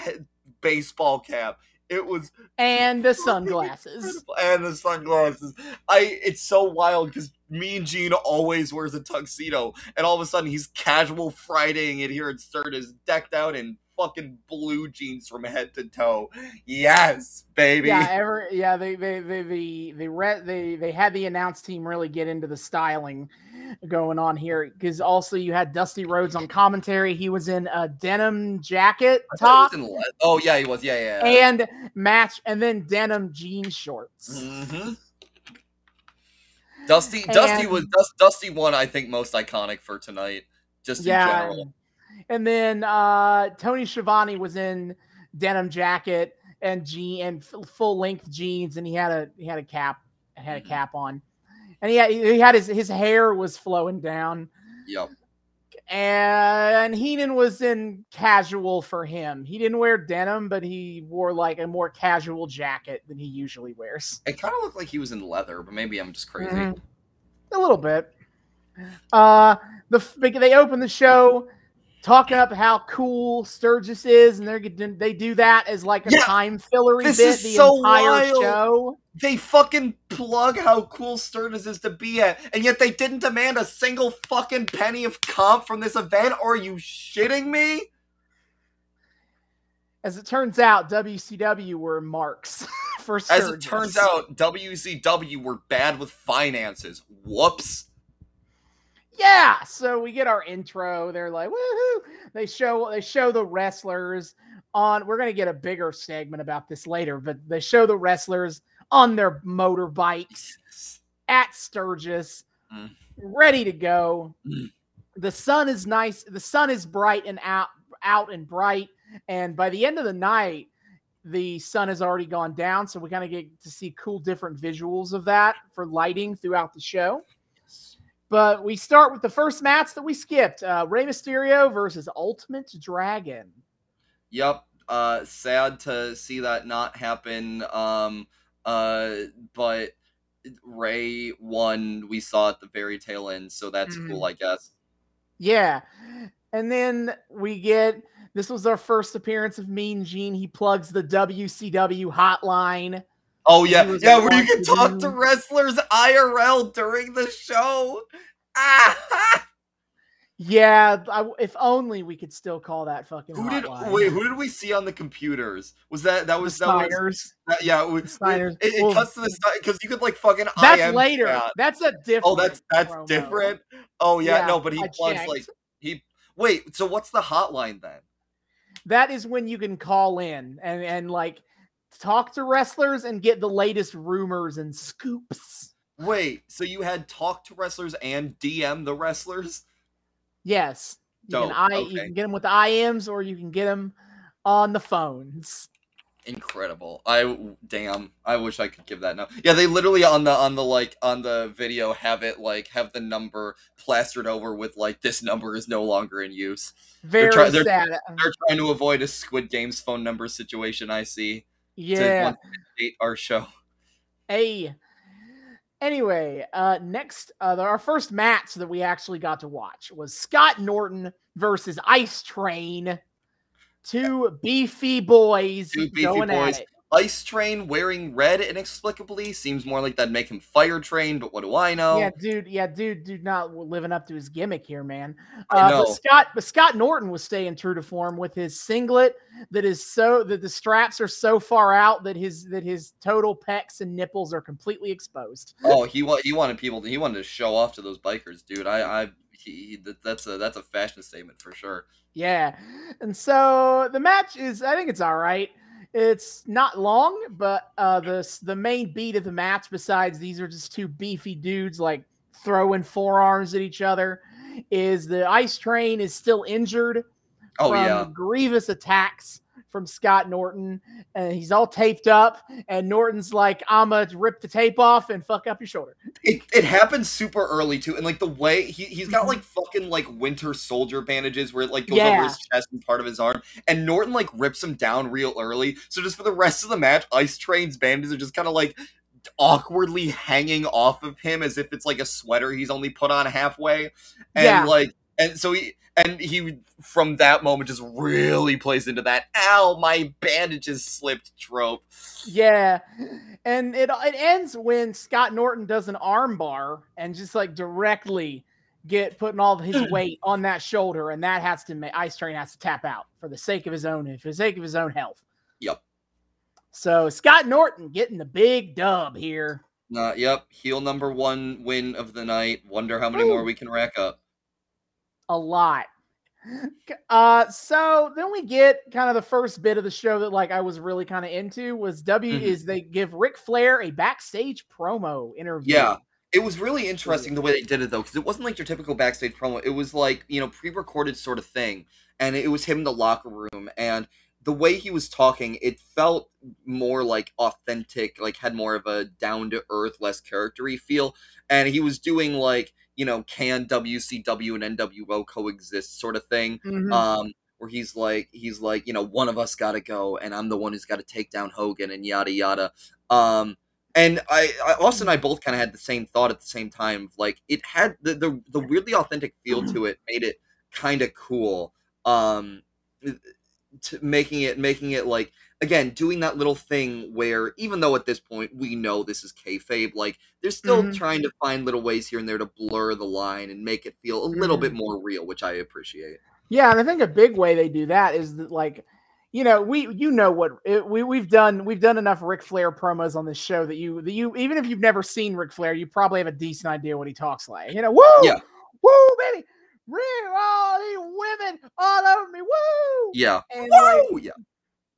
baseball cap. It was and the sunglasses. and the sunglasses. I it's so wild because Mean Gene always wears a tuxedo, and all of a sudden he's casual Fridaying it here at Sturgis, decked out in fucking blue jeans from head to toe. Yes, baby. Yeah, ever yeah, they they they they they re- they they had the announce team really get into the styling going on here because also you had Dusty Rhodes on commentary. He was in a denim jacket top he was in le- oh yeah, he was. Yeah, yeah. and match and then denim jean shorts. hmm Dusty, Dusty was Dust, Dusty one. I think most iconic for tonight, just in Yeah. general. And then uh Tony Schiavone was in denim jacket and jean and f- full length jeans and he had a he had a cap had a Mhm. cap on. And he had, he had his his hair was flowing down. Yep. And Heenan was in casual for him. He didn't wear denim, but he wore like a more casual jacket than he usually wears. It kind of looked like he was in leather, but maybe I'm just crazy. Mhm. A little bit. Uh, the they open the show talking up how cool Sturgis is, and they're getting- they do that as like a Yeah, time fillery this bit is the so entire wild. show. They fucking plug how cool Sturgis is to be at, and yet they didn't demand a single fucking penny of comp from this event. Are you shitting me? As it turns out, WCW were marks [laughs] for As it turns out, WCW were bad with finances. Whoops. yeah so we get our intro they're like woohoo they show they show the wrestlers on we're going to get a bigger segment about this later but they show the wrestlers on their motorbikes at sturgis Mm. ready to go Mm. the sun is nice the sun is bright and out out and bright and by the end of the night the sun has already gone down so we kind of get to see cool different visuals of that for lighting throughout the show but we start with the first match that we skipped uh, Rey Mysterio versus Ultimo Dragon. Yep. Uh, sad to see that not happen. Um, uh, but Rey won. We saw at the very tail end, so that's Mhm. cool, I guess. Yeah. And then we get this was our first appearance of Mean Gene. He plugs the WCW hotline. Oh yeah, yeah, where you can talk to wrestlers IRL during the show. Ah! [laughs] Yeah, I, if only we could still call that fucking who did hotline. wait? Who did we see on the computers? Was that that the was that was that, yeah? It, Steiners. it, it Well, cuts to the because you could like fucking That's IM later. chat. That's a different. Oh, that's that's promo. different. Oh yeah, Yeah, no, but he I plugs checked. like he. Wait, so what's the hotline then? That is when you can call in and and like talk to wrestlers and get the latest rumors and scoops. Wait, so you had talk to wrestlers and DM the wrestlers? Yes. You can, I, you can get them with the IMs or you can get them on the phones. Incredible. I damn. I wish I could give that now. Yeah, they literally on the on the like on the video have it like have the number plastered over with like this number is no longer in use. Very try- they're- sad. Uh, they're trying to avoid a Squid Games phone number situation. I see. to yeah. date our show. Hey. Anyway, uh next uh our first match that we actually got to watch was Scott Norton versus Ice Train. Two beefy boys Two beefy going boys. at it. Ice Train wearing red inexplicably seems more like that'd make him Fire Train, but what do I know? Yeah, dude. Yeah, dude. Dude, not living up to his gimmick here, man. Uh, but Scott, but Scott Norton was staying true to form with his singlet that is so that the straps are so far out that his that his total pecs and nipples are completely exposed. [laughs] Oh, he wa- he wanted people to, he wanted to show off to those bikers, dude. I I he, he- that's a that's a fashion statement for sure. Yeah, and so the match is, I think it's all right. It's not long, but uh, the the main beat of the match, besides these are just two beefy dudes like throwing forearms at each other, is the ice train is still injured Oh from yeah. grievous attacks from Scott Norton, and he's all taped up. And Norton's like, "I'ma rip the tape off and fuck up your shoulder." [laughs] It, it happens super early too, and like the way he he's got Mhm. like fucking like winter soldier bandages where it like goes Yeah. over his chest and part of his arm, and Norton like rips him down real early. So just for the rest of the match, Ice Train's bandages are just kind of like awkwardly hanging off of him as if it's like a sweater he's only put on halfway, and Yeah. like and so he and he from that moment just really plays into that ow my bandages slipped trope. Yeah, and it it ends when Scott Norton does an arm bar and just like directly get putting all his [clears throat] weight on that shoulder, and that has to make Ice Train has to tap out for the sake of his own for the sake of his own health. Yep. So Scott Norton getting the big dub here. Uh, yep, heel number one win of the night. Wonder how many Woo. more we can rack up. A lot. Uh, so then we get kind of the first bit of the show that like I was really kind of into was W Mhm. is they give Ric Flair a backstage promo interview. Yeah. It was really interesting the way they did it though, because it wasn't like your typical backstage promo. It was like you know pre-recorded sort of thing, and it was him in the locker room, and the way he was talking, it felt more like authentic, like had more of a down to earth, less charactery feel, and he was doing like you know can WCW and NWO coexist sort of thing. Mhm. um where he's like he's like you know one of us got to go and i'm the one who's got to take down hogan and yada yada um and i, I austin and i both kind of had the same thought at the same time like it had the the, the weirdly authentic feel to it made it kind of cool um to making it making it like again doing that little thing where even though at this point we know this is kayfabe like they're still Mhm. trying to find little ways here and there to blur the line and make it feel a little bit more real which i appreciate Yeah, and I think a big way they do that is that like, you know, we you know what it, we we've done we've done enough Ric Flair promos on this show that you that you even if you've never seen Ric Flair, you probably have a decent idea what he talks like. You know, woo, Yeah. woo, baby, real all these women all over me, woo, yeah and like Woo! yeah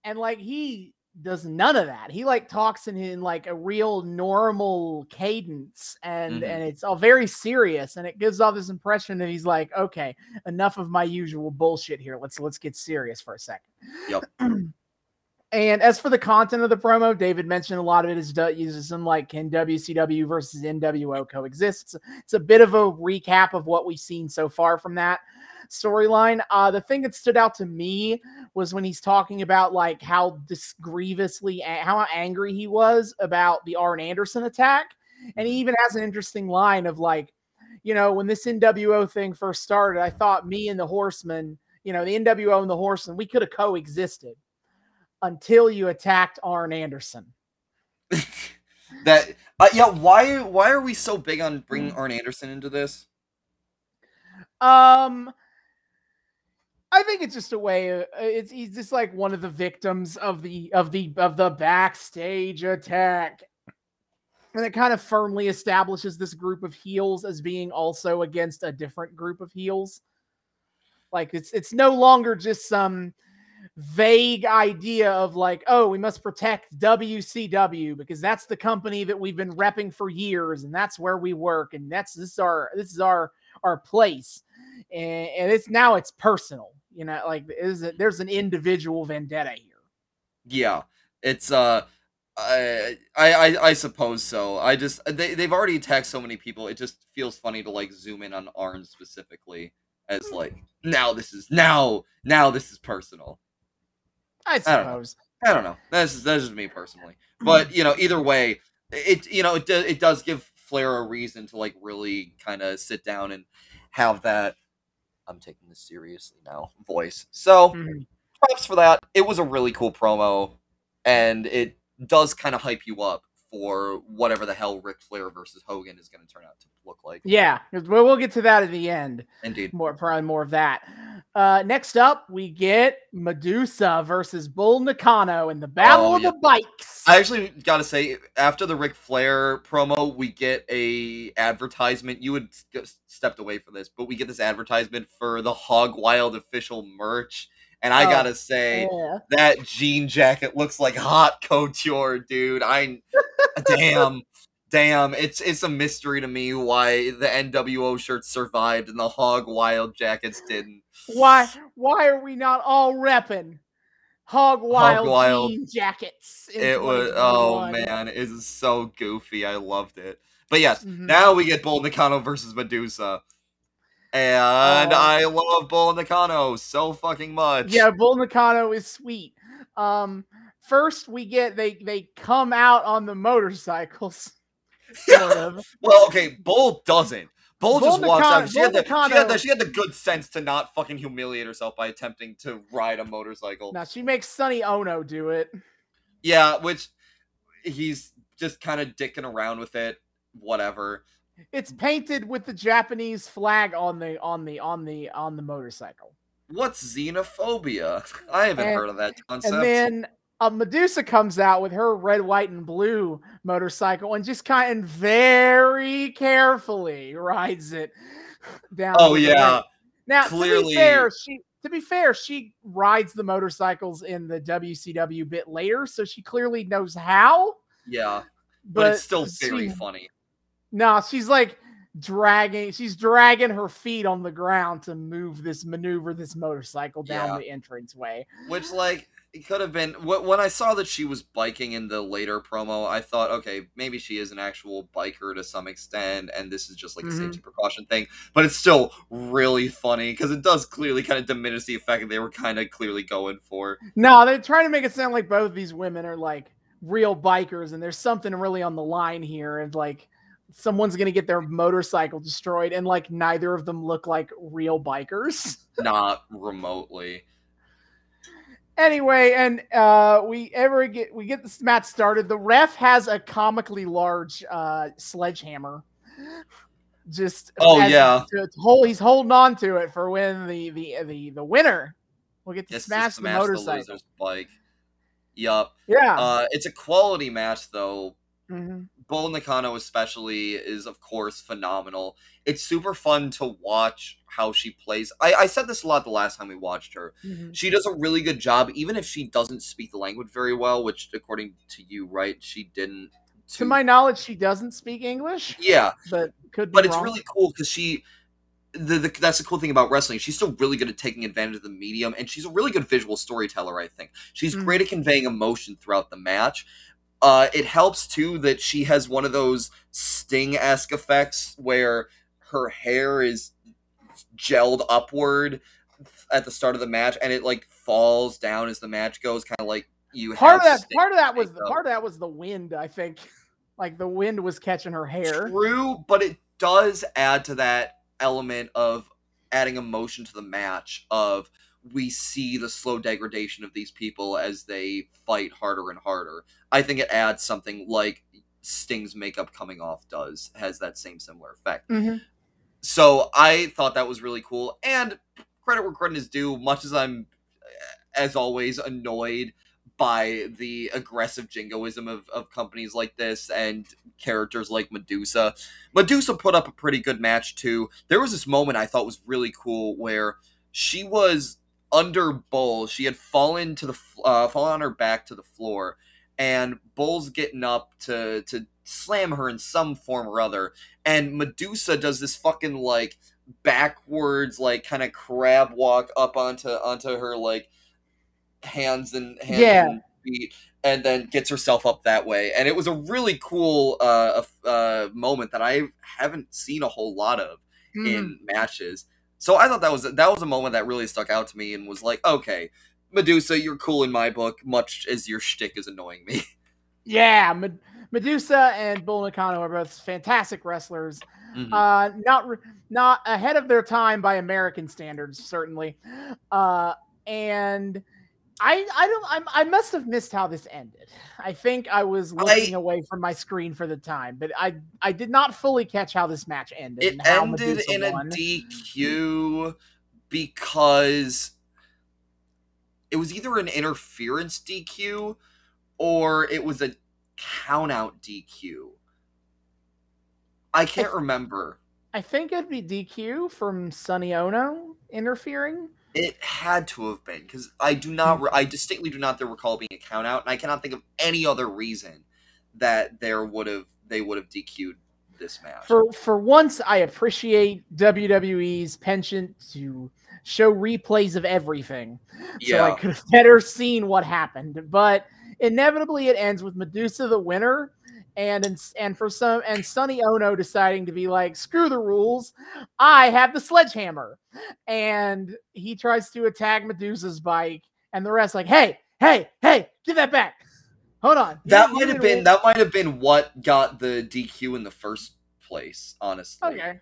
and like he does none of that. He like talks in, in like a real normal cadence and Mhm. and it's all very serious and it gives off this impression that he's like, okay, enough of my usual bullshit here. Let's let's get serious for a second. Yep. [clears throat] and as for the content of the promo, David mentioned a lot of it is uses some like can WCW versus NWO coexist. It's, it's a bit of a recap of what we've seen so far from that storyline. Uh, the thing that stood out to me was when he's talking about like how dis- grievously how angry he was about the Arn Anderson attack, and he even has an interesting line of like, you know, when this NWO thing first started, I thought me and the Horsemen, you know, the NWO and the Horsemen, we could have coexisted until you attacked Arn Anderson. [laughs] that uh, yeah why why are we so big on bringing arn anderson into this Um, I think it's just a way. It's he's just like one of the victims of the of the of the backstage attack, and it kind of firmly establishes this group of heels as being also against a different group of heels. Like it's it's no longer just some vague idea of like, oh, we must protect WCW because that's the company that we've been repping for years, and that's where we work, and that's this is our this is our our place and, and it's now it's personal you know like is there's an individual vendetta here yeah it's uh I, I I suppose so. I just they they've already attacked so many people. It just feels funny to like zoom in on Arn specifically as like now this is now now this is personal. I don't know. suppose I don't know. That's just, that's just me personally. But you know, either way, it you know it do, it does give Flair a reason to like really kind of sit down and have that. I'm taking this seriously now. [laughs] Voice. So Mhm. props for that. It was a really cool promo, and it does kind of hype you up for whatever the hell Ric Flair versus Hogan is going to turn out to look like. Yeah, we'll, we'll get to that at the end Indeed. more probably more of that uh next up we get medusa versus bull nakano in the battle Oh, of yeah. the bikes I actually got to say, after the Ric Flair promo, we get a advertisement. You would stepped away for this, but we get this advertisement for the Hog Wild official merch, and I Oh, gotta say yeah. that jean jacket looks like hot couture, dude. I damn. damn, it's it's a mystery to me why the NWO shirts survived and the Hog Wild jackets didn't. Why why are we not all repping Hog Wild, Hog Wild. jackets? It was oh 2021? man, it's so goofy. I loved it. But yes, Mhm. now we get Bull Nakano versus Medusa. And Uh, I love Bull Nakano so fucking much. Yeah, Bull Nakano is sweet. Um, first we get they they come out on the motorcycles, [laughs] sort of. Well, okay, Bull doesn't. Bull, Bull just walks out. She had, the, she, had the, she had the good sense to not fucking humiliate herself by attempting to ride a motorcycle. now she makes Sonny Ono do it. Yeah, which he's just kind of dicking around with it. Whatever. It's painted with the Japanese flag on the on the on the on the motorcycle. What's xenophobia? [laughs] I haven't And- heard of that concept. And then uh, Medusa comes out with her red, white, and blue motorcycle and just kind of very carefully rides it [laughs] down. oh yeah. Now, to clearly- be fair, she to be fair, she rides the motorcycles in the WCW bit later, so she clearly knows how. yeah, but, But, it's still very she- funny. No, she's like dragging. She's dragging her feet on the ground to move this maneuver this motorcycle down Yeah. the entranceway. Which like it could have been when I saw that she was biking in the later promo. I thought, okay, maybe she is an actual biker to some extent, and this is just like a Mhm. safety precaution thing. But it's still really funny because it does clearly kind of diminish the effect that they were kind of clearly going for. No, they're trying to make it sound like both these women are like real bikers, and there's something really on the line here, and like someone's gonna get their motorcycle destroyed, and like neither of them look like real bikers. Not remotely. Anyway, and uh we ever get we get this match started. The ref has a comically large uh sledgehammer. Just Oh, yeah. to, to hold, he's holding on to it for when the the the the winner will get to to smash, the smash motorcycle. loser's bike. Yup. yeah. Uh, it's a quality match though. Mhm. Bull Nakano especially is of course phenomenal. It's super fun to watch how she plays. I, I said this a lot the last time we watched her. Mhm. She does a really good job, even if she doesn't speak the language very well, which according to you, right, she didn't. To my knowledge, she doesn't speak English, yeah, but could be but it's really cool because she. The, the, that's the cool thing about wrestling. She's still really good at taking advantage of the medium, and she's a really good visual storyteller. I think she's Mhm. great at conveying emotion throughout the match. Uh, it helps too that she has one of those Sting esque effects where her hair is gelled upward at the start of the match, and it like falls down as the match goes, kind of like you. part of have that. Part of that was the part of that was the wind. I think, [laughs] like the wind was catching her hair. True, but it does add to that element of adding emotion to the match of we see the slow degradation of these people as they fight harder and harder. I think it adds something like Sting's makeup coming off does has that same similar effect. Mhm. So I thought that was really cool and credit where credit is due much as I'm as always annoyed by the aggressive jingoism of, of companies like this and characters like Medusa. Medusa put up a pretty good match too. There was this moment I thought was really cool where she was under Bull. She had fallen to the uh, fallen on her back to the floor, and Bull's getting up to to slam her in some form or other. And Medusa does this fucking like backwards, like kind of crab walk up onto onto her like hands and hands Yeah. and feet and then gets herself up that way and it was a really cool uh, uh moment that i haven't seen a whole lot of Mhm. in matches so i thought that was that was a moment that really stuck out to me and was like okay medusa you're cool in my book much as your shtick is annoying me [laughs] Yeah, Med- Medusa and Bull Nakano are both fantastic wrestlers. Mhm. Uh, not re- not ahead of their time by American standards, certainly. Uh, and I I don't I'm, I must have missed how this ended. I think I was looking away from my screen for the time, but I I did not fully catch how this match ended. it ended Medusa in a dq because it was either an interference dq or it was a countout dq i can't remember I think it'd be DQ from Sonny Ono interfering. It had to have been because I do not. Hmm. Re- I distinctly do not recall being a count out, and I cannot think of any other reason that there would have they would have DQ'd this match. For for once, I appreciate WWE's penchant to show replays of everything, so I could have better seen what happened. But inevitably, it ends with Medusa the winner, and and, and for some and Sonny Ono deciding to be like, screw the rules, I have the sledgehammer, and he tries to attack Medusa's bike, and the rest like, hey, hey, hey, give that back. Hold on. that might have been win. that might have been what got the DQ in the first place. Honestly, Okay.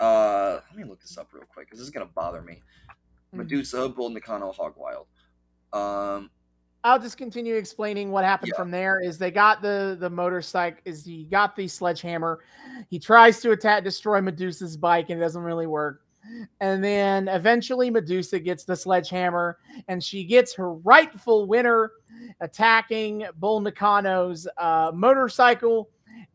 uh, let me look this up real quick because this is gonna bother me. Mhm. Medusa, Bull Nakano, Hog Wild. Um, I'll just continue explaining what happened Yeah. from there. Is they got the the motorcycle? Is he got the sledgehammer? He tries to attack, destroy Medusa's bike, and it doesn't really work. And then eventually, Medusa gets the sledgehammer, and she gets her rightful winner, attacking Bull Nakano's uh, motorcycle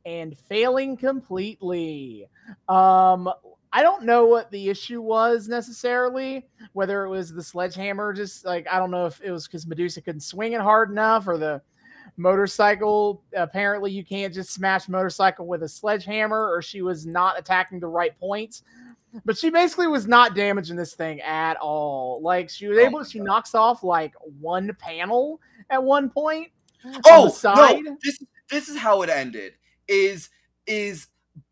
and failing completely. Um, I don't know what the issue was necessarily whether it was the sledgehammer, just like I don't know if it was because Medusa couldn't swing it hard enough, or the motorcycle. Apparently, you can't just smash motorcycle with a sledgehammer, or she was not attacking the right points. But she basically was not damaging this thing at all. Like she was Oh able, my she God. knocks off like one panel at one point. Mm. on the Oh side. no! This this is how it ended. Is is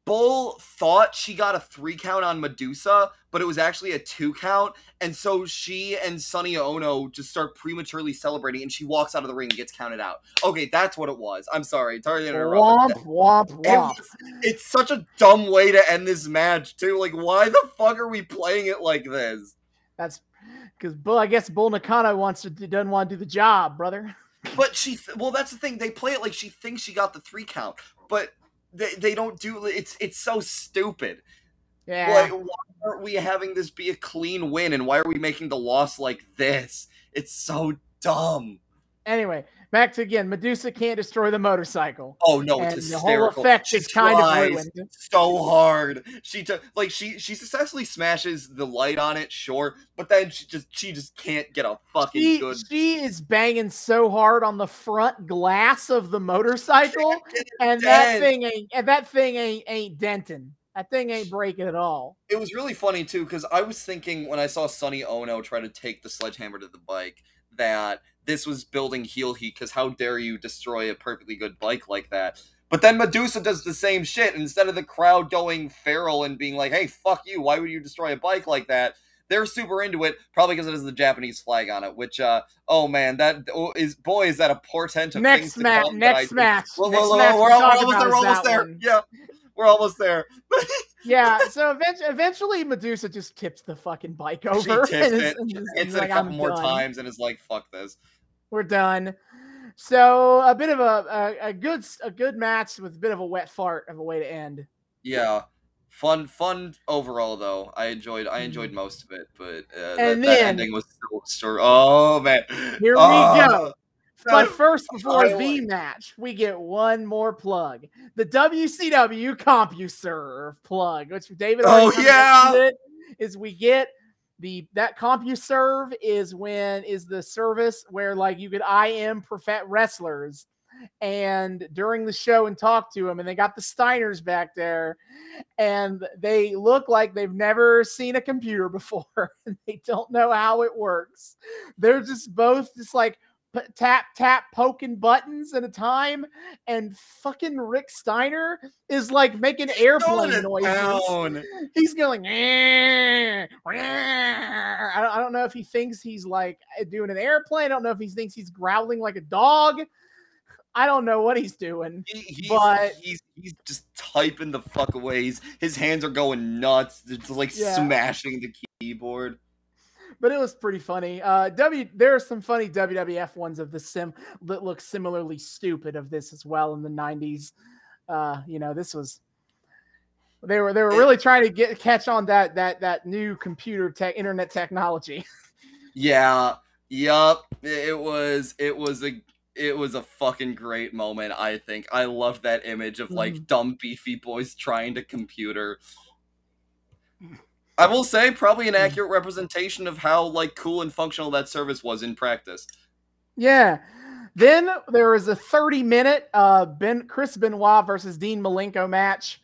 Bull thought she got a three count on Medusa, but it was actually a two count, and so she and Sonny Ono just start prematurely celebrating, and she walks out of the ring and gets counted out. Okay, that's what it was. I'm sorry, sorry to Womp interrupt. womp It womp. was- It's such a dumb way to end this match too. Like, why the fuck are we playing it like this? That's because Bull. I guess Bull Nakano wants to doesn't want to do the job, brother. But she, th- well, that's the thing. They play it like she thinks she got the three count, but they, they don't do. It's it's so stupid. Yeah. Like, why aren't we having this be a clean win, and why are we making the loss like this? It's so dumb. Anyway, back to again. Medusa can't destroy the motorcycle, Oh no, and it's the whole hysterical. effect She is kind of ruined. So hard. She took like she she successfully smashes the light on it, sure, but then she just she just can't get a fucking She, good. she is banging so hard on the front glass of the motorcycle, [laughs] and that thing ain't and that thing ain't ain't denting. That thing ain't breaking at all. It was really funny too because I was thinking when I saw Sonny Ono try to take the sledgehammer to the bike that this was building heel heat because how dare you destroy a perfectly good bike like that. But then Medusa does the same shit. Instead of the crowd going feral and being like, "Hey, fuck you! Why would you destroy a bike like that?" They're super into it, probably because it has the Japanese flag on it. Which, uh, oh man, that oh, boy is that a portent of things Next to match, come I next match, Well, next well, match we're, al- we're almost there. is We're almost there. one. Yeah, [laughs] we're almost there. Yeah. [laughs] So eventually, eventually, Medusa just tips the fucking bike over. She [laughs] tips and is- it, and is- it like, a couple "I'm more done." times, and is like, "Fuck this." We're done. So a bit of a, a a good a good match with a bit of a wet fart of a way to end. Yeah, fun, fun overall though. I enjoyed, I enjoyed most of it, but uh, that, And that then- ending was so sure. Oh man, Here we Oh, go. But first, before the match, we get one more plug: the WCW CompuServe plug, which David. Oh, yeah! it, is we get the that CompuServe is when is the service where like you could IM prof- wrestlers and during the show and talk to them, and they got the Steiners back there, and they look like they've never seen a computer [laughs] before, and they don't know how it works. They're just both just like tap tap poking buttons at a time, and fucking Rick Steiner is like making Going airplane noises. town. He's going. "Eh, eh." I don't, I don't know if he thinks he's like doing an airplane. I don't know if he thinks he's growling like a dog. I don't know what he's doing. He, he's, But- he's he's just typing the fuck away. He's, his hands are going nuts. It's like Yeah. smashing the keyboard. But it was pretty funny. Uh, W there are some funny WWF ones of the sim that look similarly stupid of this as well in the '90s. Uh, you know, this was they were they were really trying to get catch on that that that new computer tech internet technology. [laughs] Yeah. Yup. It was it was a it was a fucking great moment, I think. I love that image of like Mhm. dumb beefy boys trying to computer. I will say probably an accurate representation of how like cool and functional that service was in practice. Yeah. Then there was a 30 minute uh, Ben Chris Benoit versus Dean Malenko match.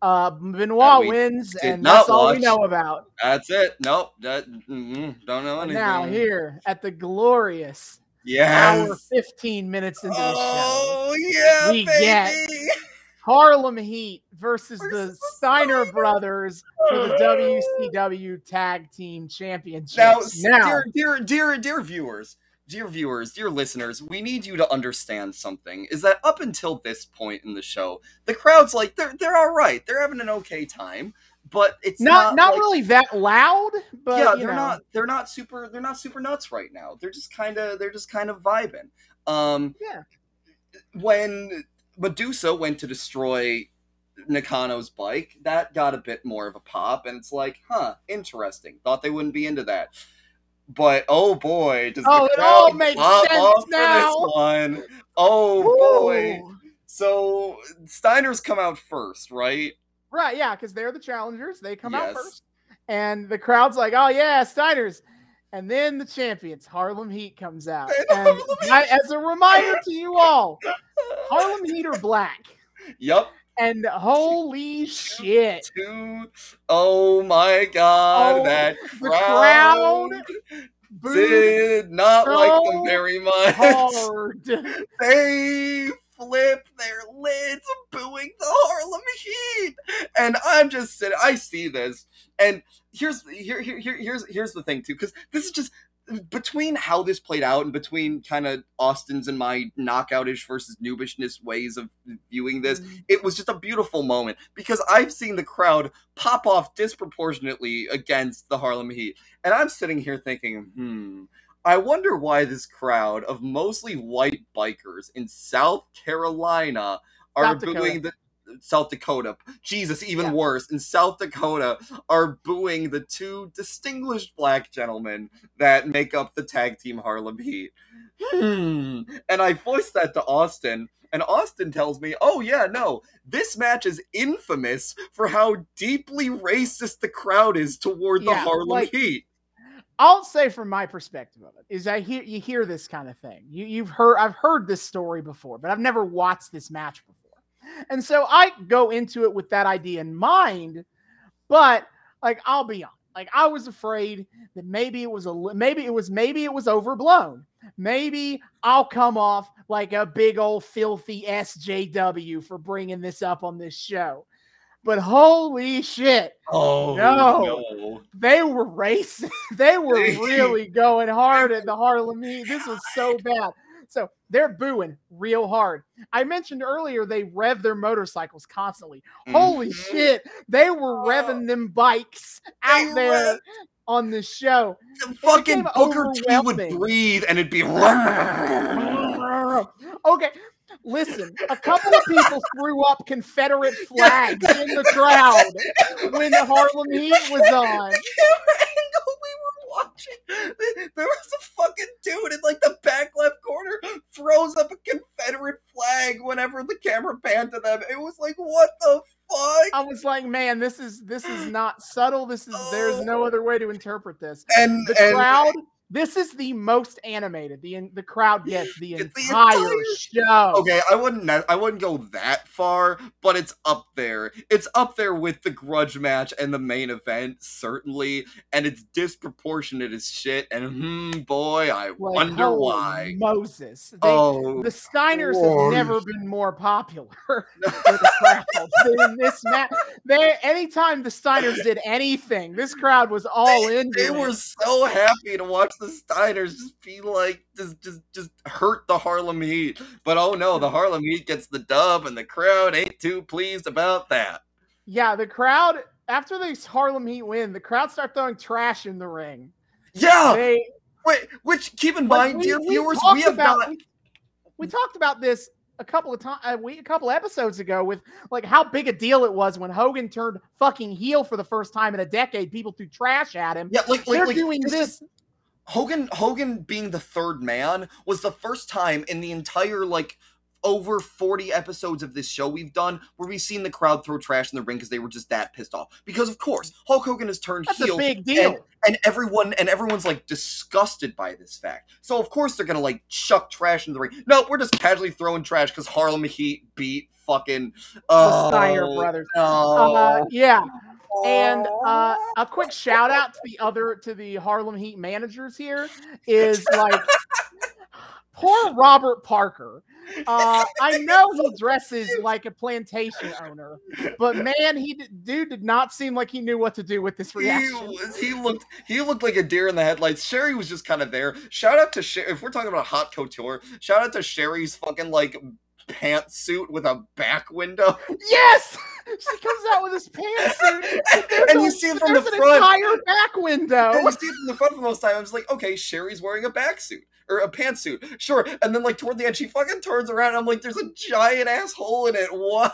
Uh, Benoit wins, and that's all we know about. That's it. Nope. That, mm, don't know anything. Now here at the glorious yes. hour 15 minutes into the show, Oh yeah, We baby. get- [laughs] Harlem Heat versus the Steiner brothers for the [laughs] WCW Tag Team Championship. Now, Now, dear, dear, dear, dear viewers, dear viewers, dear listeners, we need you to understand something. Is that up until this point in the show, the crowd's like they're they're all right, they're having an okay time, but it's not not not like- really that loud, but yeah, they're know. not they're not super they're not super nuts right now. They're just kind of they're just kind of vibing. Um, Yeah. When Medusa went to destroy Nakano's bike, that got a bit more of a pop, and it's like, huh, interesting. Thought they wouldn't be into that. But oh boy, does Oh, the it all sense now. this one. Oh boy. So Steiner's come out first, right? Right, yeah, because they're the challengers. They come out first. And the crowd's like, oh, yeah, Steiners. And then the champions, Harlem Heat, comes out. [laughs] And I, as a reminder to you all, Harlem Heat are black. Yep. And holy shit. Oh my god, Oh, that the crowd, did not like them so very much. hard. [laughs] They flip their lids booing the Harlem Heat. And I'm just sitting I see this. And here's here, here, here here's here's the thing too, because this is just between how this played out and between kind of Austin's and my knockoutish versus noobishness ways of viewing this, it was just a beautiful moment because I've seen the crowd pop off disproportionately against the Harlem Heat. And I'm sitting here thinking, hmm, I wonder why this crowd of mostly white bikers in South Carolina are South booing the South Dakota. Jesus, even Yeah. worse. In South Dakota are booing the two distinguished black gentlemen that make up the tag team Harlem Heat. Hmm. And I voiced that to Austin, and Austin tells me, "Oh yeah, no, this match is infamous for how deeply racist the crowd is toward the Yeah, Harlem like- Heat." I'll say from my perspective of it is I hear you hear this kind of thing. You you've heard I've heard this story before, but I've never watched this match before. And so I go into it with that idea in mind, but like I'll be honest, like I was afraid that maybe it was a maybe it was maybe it was overblown. Maybe I'll come off like a big old filthy SJW for bringing this up on this show. But holy shit, Oh No. no. they were racing. [laughs] They were [laughs] really going hard at the Harlem Heat. [laughs] This was so bad. So they're booing real hard. I mentioned earlier they rev their motorcycles constantly. Holy Mhm. shit, they were Oh. revving them bikes out They there rev- on the show. The fucking Booker T would breathe and it'd be. okay, listen. A couple of people threw up Confederate flags in the crowd when the Harlem Heat was [laughs] on. camera angle we were watching, there was a fucking dude in like the back left corner throws up a Confederate flag whenever the camera panned to them. It was like, what the fuck? I was like, man, this is this is not subtle. This is there's oh. no other way to interpret this. And The and crowd. This is the most animated the the crowd gets the It's the entire, entire- show. okay, I wouldn't I wouldn't go that far, but it's up there. It's up there with the grudge match and the main event certainly, and it's disproportionate as shit. And hmm, boy, I Like, wonder why. Moses. They, oh, the Steiners Lord. have never been more popular [laughs] with the crowd [laughs] than this match. They anytime the Steiners did anything, this crowd was all in. they were so happy to watch the Steiners just be like just just just hurt the Harlem Heat. But oh no, the Harlem Heat gets the dub and the crowd ain't too pleased about that. Yeah, the crowd after this Harlem Heat win, the crowd start throwing trash in the ring. Yeah, They wait, which keep in mind, we- dear we viewers, we have about, not We, we talked about this a couple of times, a, uh, week, a couple episodes ago, with like how big a deal it was when Hogan turned fucking heel for the first time in a decade. People threw trash at him. Yeah, like like, They're like doing this is- this. Hogan Hogan being the third man was the first time in the entire like over 40 episodes of this show we've done where we've seen the crowd throw trash in the ring because they were just that pissed off. Because of course, Hulk Hogan has turned That's heel a big deal. and- and everyone and everyone's like disgusted by this fact. So of course they're gonna like chuck trash in the ring. No, we're just casually throwing trash because Harlem Heat beat fucking uh, the Steiner brothers. No. Uh, yeah. And uh, a quick shout out to the other to the Harlem Heat managers here is like [laughs] poor Robert Parker. Uh, I know he dresses like a plantation owner, but [laughs] man, he did, dude did not seem like he knew what to do with this he, reaction. was, he looked he looked like a deer in the headlights. Sherri was just kind of there. Shout out to Sherri. If we're talking about haute couture, shout out to Sherri's fucking like pantsuit with a back window. Yes, she comes out with this pantsuit, [laughs] and you see it from the front. entire back window. And you see it from the front for the most time. I was like, okay, Sherri's wearing a back suit or a pantsuit, sure. And then like toward the end, she fucking turns around. And I'm like, there's a giant asshole in it. [laughs] Why?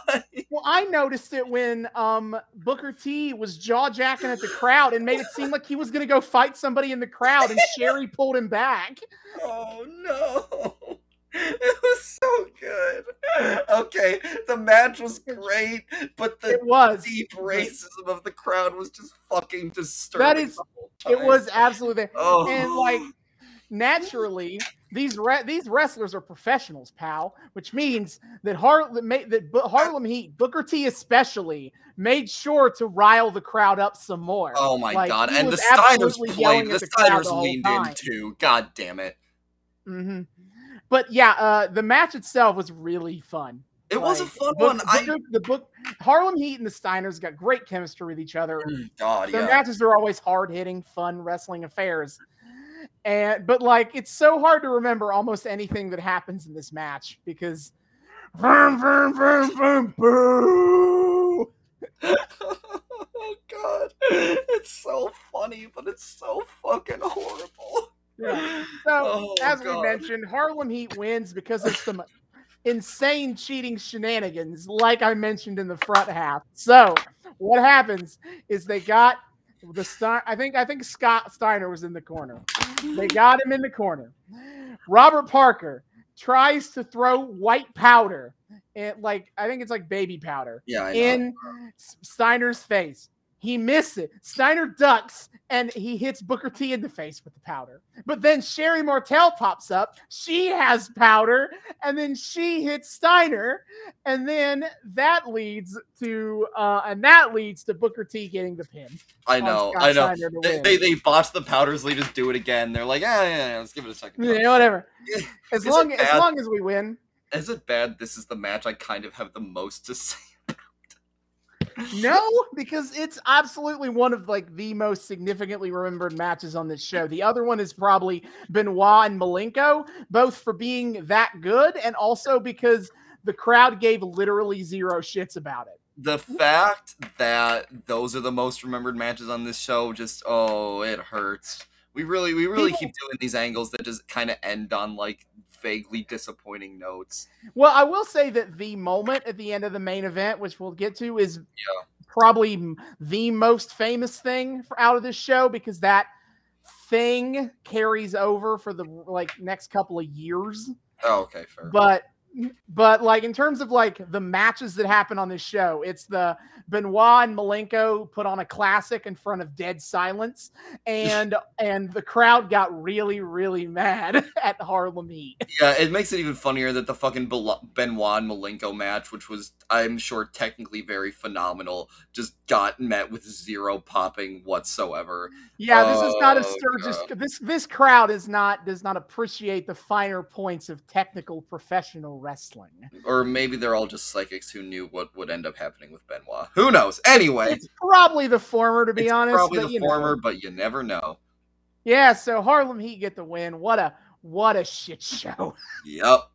Well, I noticed it when um, Booker T was jaw jacking at the crowd and made it seem like he was going to go fight somebody in the crowd, and [laughs] Sherri pulled him back. Oh no. It was so good. Okay, the match was great, but the It was. deep racism of the crowd was just fucking disturbing. That is, It was absolutely. Oh. And like, naturally, these re- these wrestlers are professionals, pal. Which means that Har- that, ma- that Bu- Harlem Heat, Booker T especially, made sure to rile the crowd up some more. Oh my Like, god! And the Steiners played. The the Steiners leaned in too. God damn it! hmm But yeah, uh, the match itself was really fun. It was a Like, fun Book- one. I the book Harlem Heat and the Steiners got great chemistry with each other. God Their yeah. matches are always hard hitting, fun wrestling affairs. And but like it's so hard to remember almost anything that happens in this match because vroom, vroom, vroom, vroom, boo. [laughs] oh god, it's so funny, but it's so fucking horrible. Yeah. [laughs] So Oh, as we mentioned, Harlem Heat wins because of some [laughs] insane cheating shenanigans, like I mentioned in the front half. So what happens is they got the Stein. I think I think Scott Steiner was in the corner. They [laughs] got him in the corner. Robert Parker tries to throw white powder, and like I think it's like baby powder Yeah, in Steiner's face. He misses it. Steiner ducks and he hits Booker T in the face with the powder. But then Sherri Martel pops up. She has powder and then she hits Steiner. And then that leads to, uh, and that leads to Booker T getting the pin. I know, I know. They, they they botched the powders. They just do it again. They're like, yeah, yeah, yeah let's give it a second. Yeah, whatever. [laughs] As long as long as we win. Is it bad? This is the match I kind of have the most to [laughs] say. No, because it's absolutely one of like the most significantly remembered matches on this show. The other one is probably Benoit and Malenko, both for being that good and also because the crowd gave literally zero shits about it. The fact that those are the most remembered matches on this show, just oh, it hurts. We really, we really People- keep doing these angles that just kind of end on like vaguely disappointing notes. Well, I will say that the moment at the end of the main event, which we'll get to, is probably the most famous thing for, out of this show because that thing carries over for the like next couple of years. Oh, okay, fair. but but like in terms of like the matches that happen on this show, it's the Benoit and Malenko put on a classic in front of dead silence, and [laughs] and the crowd got really really mad [laughs] at Harlem Heat. Yeah, it makes it even funnier that the fucking Benoit and Malenko match, which was, I'm sure, technically very phenomenal, just got met with zero popping whatsoever. Yeah, this is not a Oh, Sturgis. This this crowd is not does not appreciate the finer points of technical professional wrestling. Or maybe they're all just psychics who knew what would end up happening with Benoit. Who knows? Anyway, It's probably the former, to be it's honest. probably but, the you know. former, but you never know. Yeah, so Harlem Heat get the win. What a what a shit show. Yep. [laughs]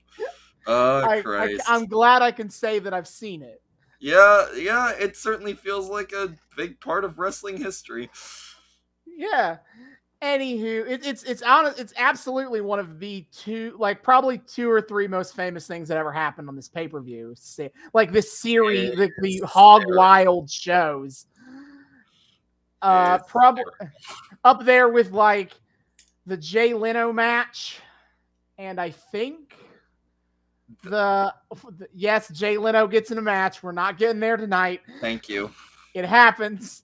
Oh, I, I, Christ. I'm glad I can say that I've seen it. Yeah, yeah, it certainly feels like a big part of wrestling history. Yeah. Anywho, it, it's it's honest, it's absolutely one of the two, like probably two or three most famous things that ever happened on this pay per view. Like this series, the, the Hog. Wild shows. Uh, probably up there with like the Jay Leno match, and I think the yes, Jay Leno gets in a match. We're not getting there tonight. Thank you. It happens.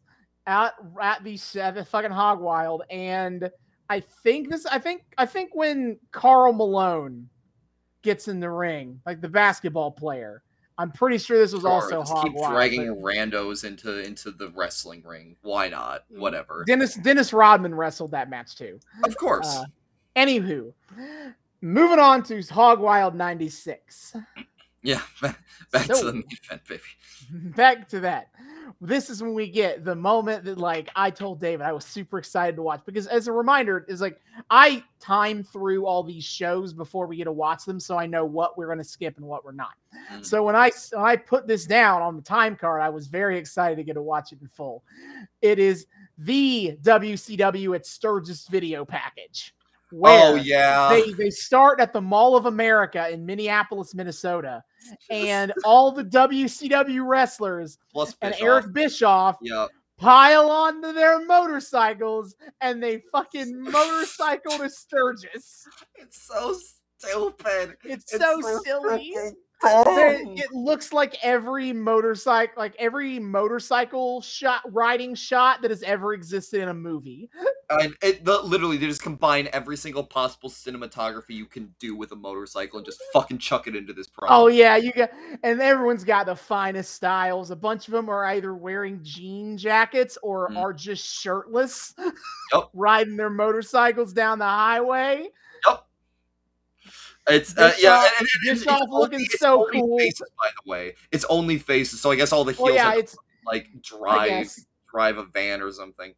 At at the the fucking Hog Wild, and I think this. I think I think when Karl Malone gets in the ring, like the basketball player. I'm pretty sure this was Sure, also Hog keep Wild. dragging but randos into into the wrestling ring. Why not? Whatever. Dennis Dennis Rodman wrestled that match too. Of course. Uh, anywho, moving on to Hog Wild 96. yeah. [laughs] Back to so- the main event, baby. [laughs] Back to that. This is when we get the moment that, like, I told David I was super excited to watch because, as a reminder, is like I time through all these shows before we get to watch them, so I know what we're going to skip and what we're not. Mm. So when I when I put this down on the time card, I was very excited to get to watch it in full. It is the WCW at Sturgis video package. Oh, where oh yeah. they they start at the Mall of America in Minneapolis, Minnesota, and all the WCW wrestlers Plus and Bischoff. Eric Bischoff Yeah. pile onto their motorcycles and they fucking motorcycle to Sturgis. [laughs] It's so stupid. It's, It's so, silly. Freaking it looks like every motorcycle, like every motorcycle shot, riding shot that has ever existed in a movie. And it the, literally they just combine every single possible cinematography you can do with a motorcycle and just fucking chuck it into this product. Oh yeah, you got, and everyone's got the finest styles. A bunch of them are either wearing jean jackets or Mm. are just shirtless, Yup. [laughs] riding their motorcycles down the highway. It's uh, yeah, and, and- and it's looking it's so cool. Faces, by the way, it's only faces. So I guess all the heels Well, yeah, have to, like drive drive a van or something.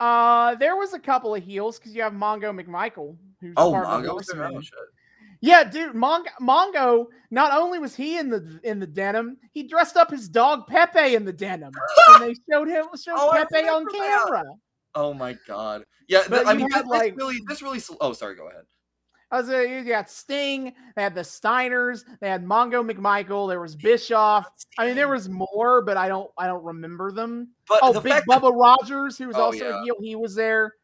Uh, there was a couple of heels because you have Mongo McMichael, who's Oh, part of the Mongo there. Horsemen. Oh, shit. Yeah, dude, Mongo, Mongo. Not only was he in the in the denim, he dressed up his dog Pepe in the denim, [laughs] and they showed him showed Oh, Pepe on remember that. camera. Oh my god. Yeah, But th- I mean, had, this, like- really, this really. Oh, sorry. Go ahead. I was you got Sting, they had the Steiners, they had Mongo McMichael, there was Bischoff. I mean, there was more, but I don't I don't remember them. But Oh, the Big fact that, Bubba Rogers, who was Oh, also yeah. a heel, he was there.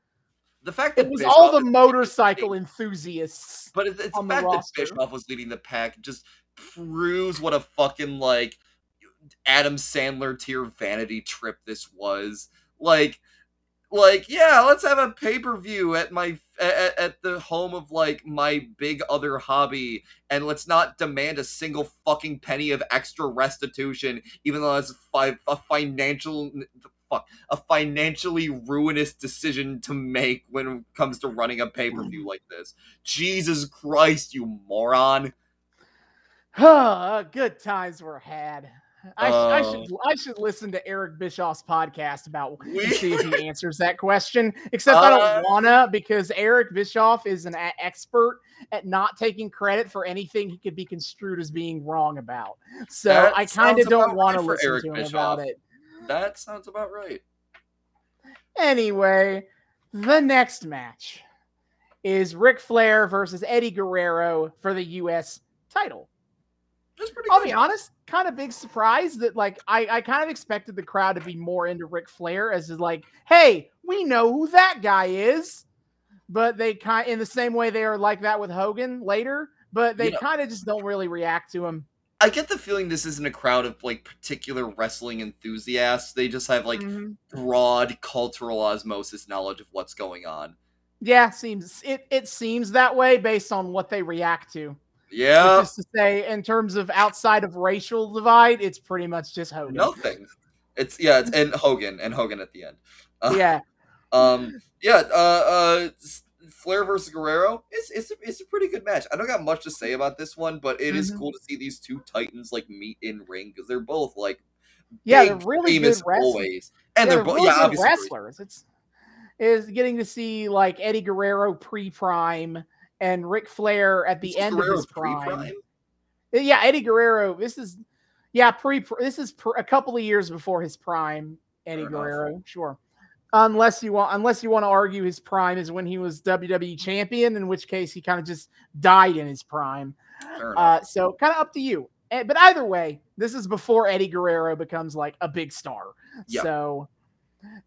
the fact that It was Bischoff all the motorcycle enthusiasts. But it's, it's on the the fact that. Bischoff was leading the pack just proves what a fucking like Adam Sandler tier vanity trip this was. Like, like yeah, let's have a pay per view at my at, at the home of like my big other hobby, and let's not demand a single fucking penny of extra restitution, even though that's fi- a financial. Fuck, a financially ruinous decision to make when it comes to running a pay per view mm. like this. Jesus Christ, you moron! [sighs] good times were had. I, sh- I Uh. should I should listen to Eric Bischoff's podcast about [laughs] We- see if he answers that question. Except I Uh. don't wanna because Eric Bischoff is an expert at not taking credit for anything he could be construed as being wrong about. So I kind of don't want to right for listen Eric to him Bischoff. about it. That sounds about right. Anyway, the next match is Ric Flair versus Eddie Guerrero for the U.S. title. That's pretty I'll good. be honest, kind of big surprise that like I, I kind of expected the crowd to be more into Ric Flair as is like, hey, we know who that guy is. But they kind in the same way they are like that with Hogan later, but they Yeah. kind of just don't really react to him. I get the feeling this isn't a crowd of like particular wrestling enthusiasts. They just have like Mhm. broad cultural osmosis knowledge of what's going on. yeah, seems it it seems that way based on what they react to. Yeah, Just to say, in terms of outside of racial divide, it's pretty much just Hogan. nothing. It's yeah, it's and Hogan and Hogan at the end. Uh, Yeah. Um, yeah, uh, uh, Flair versus Guerrero. It's it's a, it's a pretty good match. I don't got much to say about this one, but it is Mhm. cool to see these two titans like meet in ring because they're both like Yeah, big, they're really famous good wrestlers. and Yeah, they're, both really yeah wrestlers. It's is getting to see like Eddie Guerrero pre-prime and Ric Flair at the is end Guerrero of his prime. pre-prime? Yeah, Eddie Guerrero. This is yeah pre. This is pr- a couple of years before his prime. Eddie Fair enough. Guerrero, sure. Unless you want, unless you want to argue his prime is when he was WWE champion, in which case he kind of just died in his prime. Uh, so kind of up to you. Eh, But either way, this is before Eddie Guerrero becomes like a big star. Yeah. So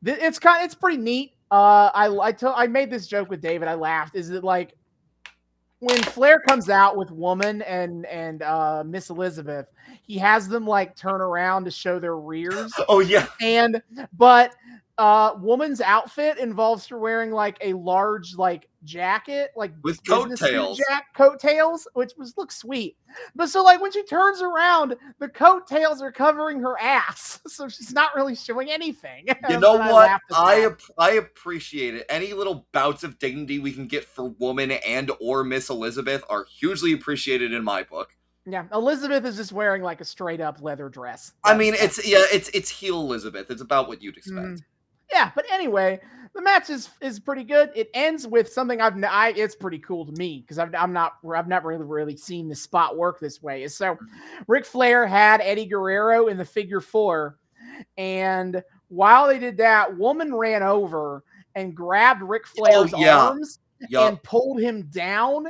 th- it's kind it's pretty neat. Uh, I I I made this joke with David. I laughed. Is it like when Flair comes out with Woman and and uh, Miss Elizabeth, he has them like turn around to show their rears. Oh yeah, and but uh woman's outfit involves her wearing like a large like jacket like with coattails. jack coattails which was looks sweet but so like when she turns around the coattails are covering her ass [laughs] so she's not really showing anything [laughs] You know what? laughed I ap- I appreciate it. Any little bouts of dignity we can get for woman and or Miss Elizabeth are hugely appreciated in my book. yeah elizabeth is just wearing like a straight up leather dress I mean, it's yeah, it's it's heel Elizabeth. It's about what you'd expect. Mhm. Yeah, but anyway, the match is is pretty good. It ends with something I've I it's pretty cool to me because I've I'm not I've never really really seen the spot work this way. So, Ric Flair had Eddie Guerrero in the figure four, and while they did that, woman ran over and grabbed Ric Flair's Oh, yeah. arms Yup. and pulled him down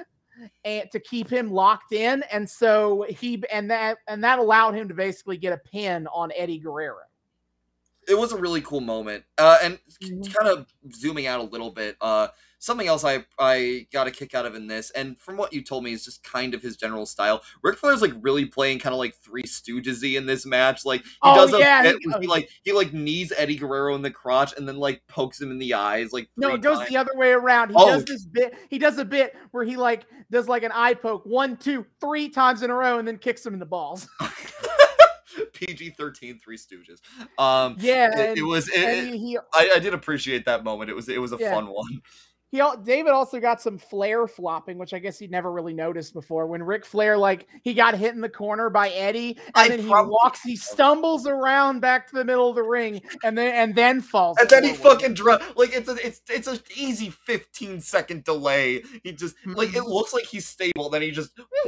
and to keep him locked in and so he and that and that allowed him to basically get a pin on Eddie Guerrero. It was a really cool moment. Uh, and Mhm. kind of zooming out a little bit, uh, something else I I got a kick out of in this, and from what you told me, is just kind of his general style. Ric Flair's like really playing kind of like Three Stoogesy in this match. Like he Oh, does a yeah, bit he- he like he like knees Eddie Guerrero in the crotch and then like pokes him in the eyes. Like No, it goes times. the other way around. He Oh. does this bit. He does a bit where he like does like an eye poke one, two, three times in a row, and then kicks him in the balls. [laughs] [laughs] PG 13 Three Stooges. Um, Yeah, it, and, it was. It, he he, I, I did appreciate that moment. It was it was a Yeah. fun one. he David also got some Flair flopping, which I guess he'd never really noticed before. When Ric Flair like he got hit in the corner by Eddie, and I then he walks, he stumbles around back to the middle of the ring, and then and then falls. And then he fucking dro- like it's a it's it's an easy 15 second delay. He just like it Mhm. looks like he's stable, then he just [laughs]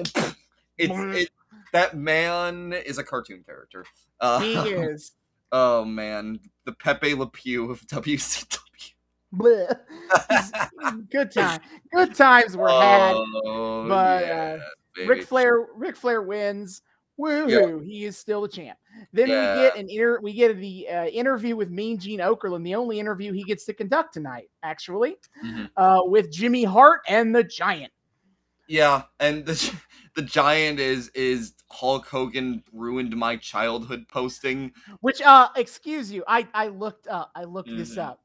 it's Mhm. That man is a cartoon character. Uh, he [laughs] is. oh man, the Pepe Le Pew of [laughs] WCW. Bleh. [laughs] Good time. Good times were had. Oh, but, yeah. Ric Flair, Ric Flair wins. Woohoo! He is still the champ. Then we get an inter- we get the uh, interview with Mean Gene Okerlund, the only interview he gets to conduct tonight, actually, Mhm. uh, with Jimmy Hart and the Giant. Yeah, and the the giant is is Hulk Hogan ruined my childhood posting. Which, uh, excuse you, I I looked up. I looked this Mhm. up.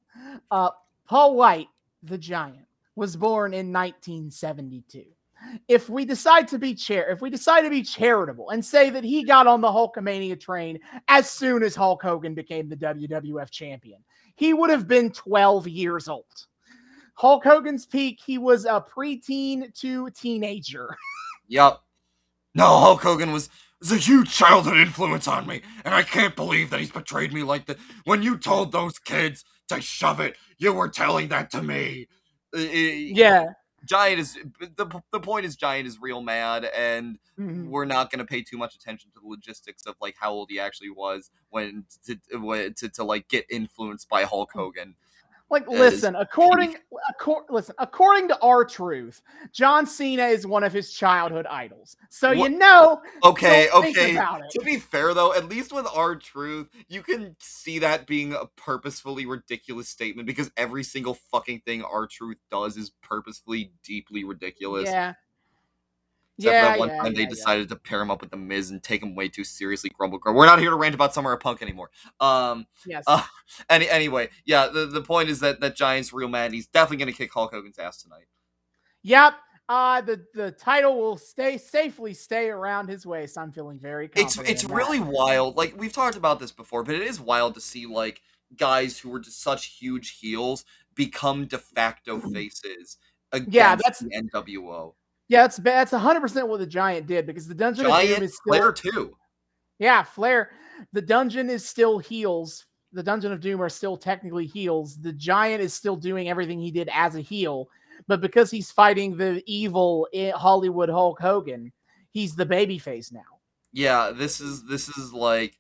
Uh, Paul White, the Giant, was born in 1972. If we decide to be chair, if we decide to be charitable and say that he got on the Hulkamania train as soon as Hulk Hogan became the WWF champion, he would have been 12 years old. Hulk Hogan's peak, he was a preteen to teenager. [laughs] Yep. No, Hulk Hogan was was a huge childhood influence on me, and I can't believe that he's betrayed me like that. When you told those kids to shove it, you were telling that to me. Yeah. Giant is the the point is Giant is real mad, and Mhm. we're not going to pay too much attention to the logistics of like how old he actually was when to to, to, to like get influenced by Hulk Hogan. Like, is listen, according, [laughs] accor- listen, according to R-Truth, John Cena is one of his childhood idols. So you know, Okay, okay. To be fair though, at least with R-Truth, you can see that being a purposefully ridiculous statement because every single fucking thing R-Truth does is purposefully deeply ridiculous. yeah, Except yeah, that one yeah, time yeah, they decided to pair him up with the Miz and take him way too seriously. Grumble, grumble. We're not here to rant about Summer of Punk anymore. Um. Yes. Uh, [laughs] Any anyway, yeah. The, the point is that that Giant's real man. He's definitely gonna kick Hulk Hogan's ass tonight. yep. Uh, the the title will stay safely stay around his waist. I'm feeling very it's confident. it's really wild. Like we've talked about this before, but it is wild to see like guys who were just such huge heels become de facto [clears throat] faces against. Yeah, that's- the NWO. Yeah. That's that's 100 percent what the Giant did because the Dungeon of Doom is still Flair too. Yeah, Flair. The dungeon is still heels. The Dungeon of Doom are still technically heels. The Giant is still doing everything he did as a heel, but because he's fighting the evil eh, Hollywood Hulk Hogan, he's the babyface now. Yeah, this is this is like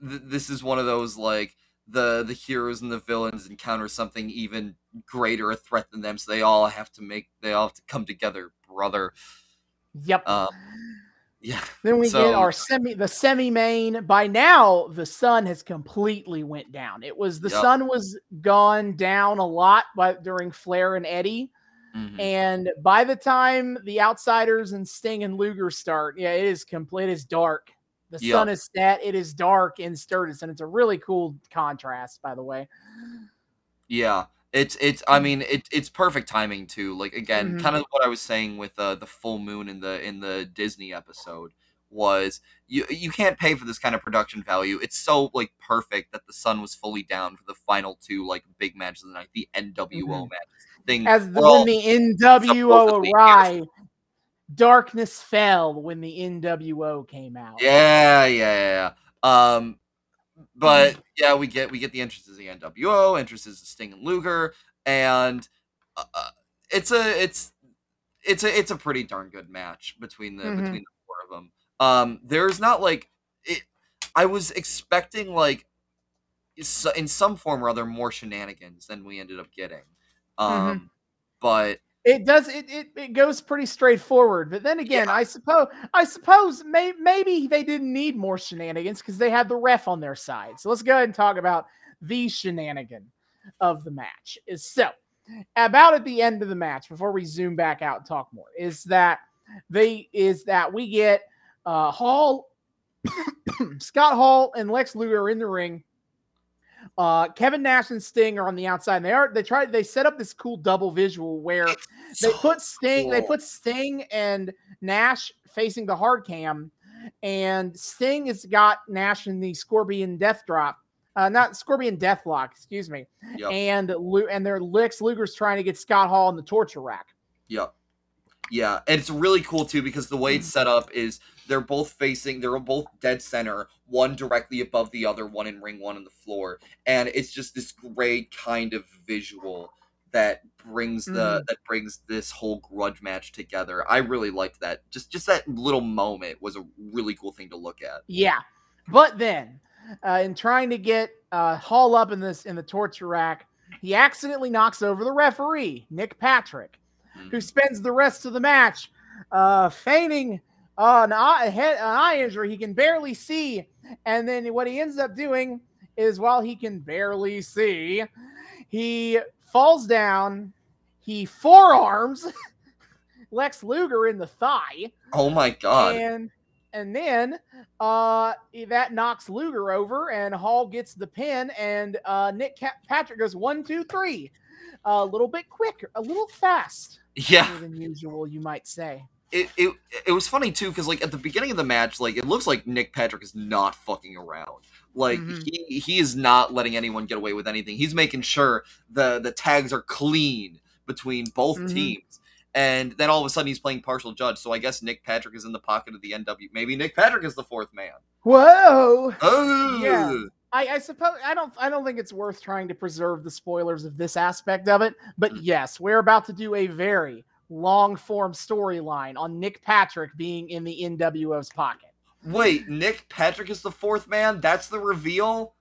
th- this is one of those like the the heroes and the villains encounter something even greater a threat than them, so they all have to make they all have to come together, brother. Yep. Um, yeah, [sighs] then we get our semi the semi main. By now, the sun has completely went down. It was the Yep. sun was gone down a lot, but during Flair and Eddie. Mhm. And by the time the outsiders and Sting and Luger start, yeah, it is complete. It is dark. The Yep. sun is set. It is dark in Sturgis, and it's a really cool contrast, by the way. Yeah, it's it's. I mean, it, it's perfect timing too. Like again, Mhm. kind of what I was saying with uh, the full moon in the in the Disney episode was you you can't pay for this kind of production value. It's so like perfect that the sun was fully down for the final two like big matches of the night, the NWO Mhm. matches. Thing As the, when the NWO arrived, darkness fell when the NWO came out. Yeah, yeah. yeah. Um, but Mm-hmm. yeah, we get we get the entrances of the NWO, entrances of Sting and Luger, and uh, uh, it's a it's it's a it's a pretty darn good match between the Mhm. between the four of them. Um, there's not like it. I was expecting like in some form or other more shenanigans than we ended up getting. Um, Mhm. but It does. It, it it goes pretty straightforward. But then again, I suppose I suppose may, maybe they didn't need more shenanigans because they had the ref on their side. So let's go ahead and talk about the shenanigan of the match. Is so about at the end of the match before we zoom back out and talk more. Is that they is that we get uh Hall, [coughs] Scott Hall, and Lex Luger in the ring. Uh, Kevin Nash and Sting are on the outside. And they are they tried they set up this cool double visual where they put Sting, they put Sting and Nash facing the hard cam, and Sting has got Nash in the Scorpion Death Drop, uh, not Scorpion Deathlock, excuse me, Yep. and and their Lex Luger's trying to get Scott Hall in the torture rack. Yep. Yeah, and it's really cool too because the way it's set up is they're both facing, they're both dead center, one directly above the other, one in ring, one on the floor, and it's just this great kind of visual that brings the that brings this whole grudge match together. I really liked that. Just just that little moment was a really cool thing to look at. Yeah, but then uh, in trying to get uh, Hall up in this in the torture rack, he accidentally knocks over the referee, Nick Patrick. Who spends the rest of the match uh, feigning uh, an, eye, head, an eye injury he can barely see. And then what he ends up doing is while he can barely see, he falls down, he forearms [laughs] Lex Luger in the thigh, Oh my god. and and then uh that knocks Luger over, and Hall gets the pin, and uh Nick Patrick goes one, two, three, a little bit quicker, a little fast Yeah. than usual, you might say. it, it it was funny too because like at the beginning of the match like it looks like nick patrick is not fucking around like Mhm. he he is not letting anyone get away with anything he's making sure the the tags are clean between both Mhm. teams and then all of a sudden he's playing partial judge so i guess nick patrick is in the pocket of the nw maybe nick patrick is the fourth man Whoa! oh Yeah. I, I suppose I don't I don't think it's worth trying to preserve the spoilers of this aspect of it, but Mhm. yes, we're about to do a very long form storyline on Nick Patrick being in the NWO's pocket. wait nick patrick is the fourth man that's the reveal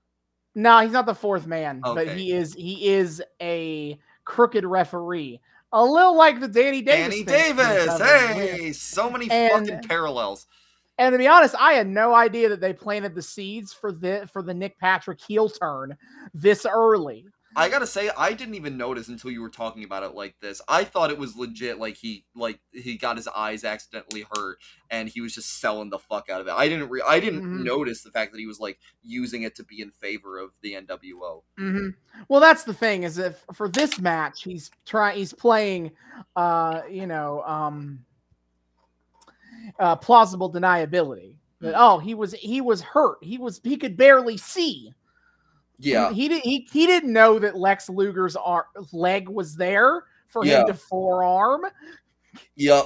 No, he's not the fourth man, but he is he is a crooked referee. A little like the Danny Davis. danny davis hey so many And- fucking parallels And to be honest, I had no idea that they planted the seeds for the for the Nick Patrick heel turn this early. I gotta say, I didn't even notice until you were talking about it like this. I thought it was legit, like he like he got his eyes accidentally hurt, and he was just selling the fuck out of it. I didn't re- I didn't Mhm. notice the fact that he was like using it to be in favor of the NWO. Mm-hmm. Well, that's the thing is if for this match he's trying he's playing, uh, you know, um, uh, plausible deniability. That oh he was he was hurt he was he could barely see. Yeah, he, didn't he, he didn't know that Lex Luger's ar- leg was there for Yeah. him to forearm. yep,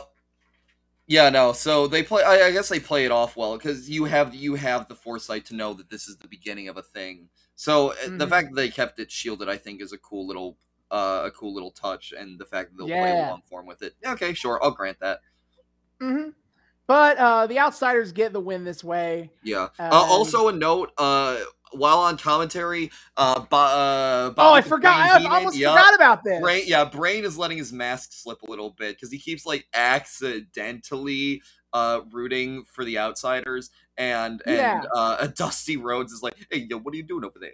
yeah. No, so they play. I, I guess they play it off well because you have you have the foresight to know that this is the beginning of a thing. So uh, the Mhm. fact that they kept it shielded, I think, is a cool little uh, a cool little touch, and the fact that they'll play Yeah. long form with it. Okay, sure, I'll grant that. hmm But uh, the outsiders get the win this way. Yeah. Uh, also, a note. Uh, while on commentary, uh, Bo- uh Oh, I forgot! I almost forgot about this. Brain, yeah, Brain is letting his mask slip a little bit because he keeps like accidentally uh rooting for the outsiders, and and Yeah. uh, [laughs] Dusty Rhodes is like, "Hey, yo, what are you doing over there?"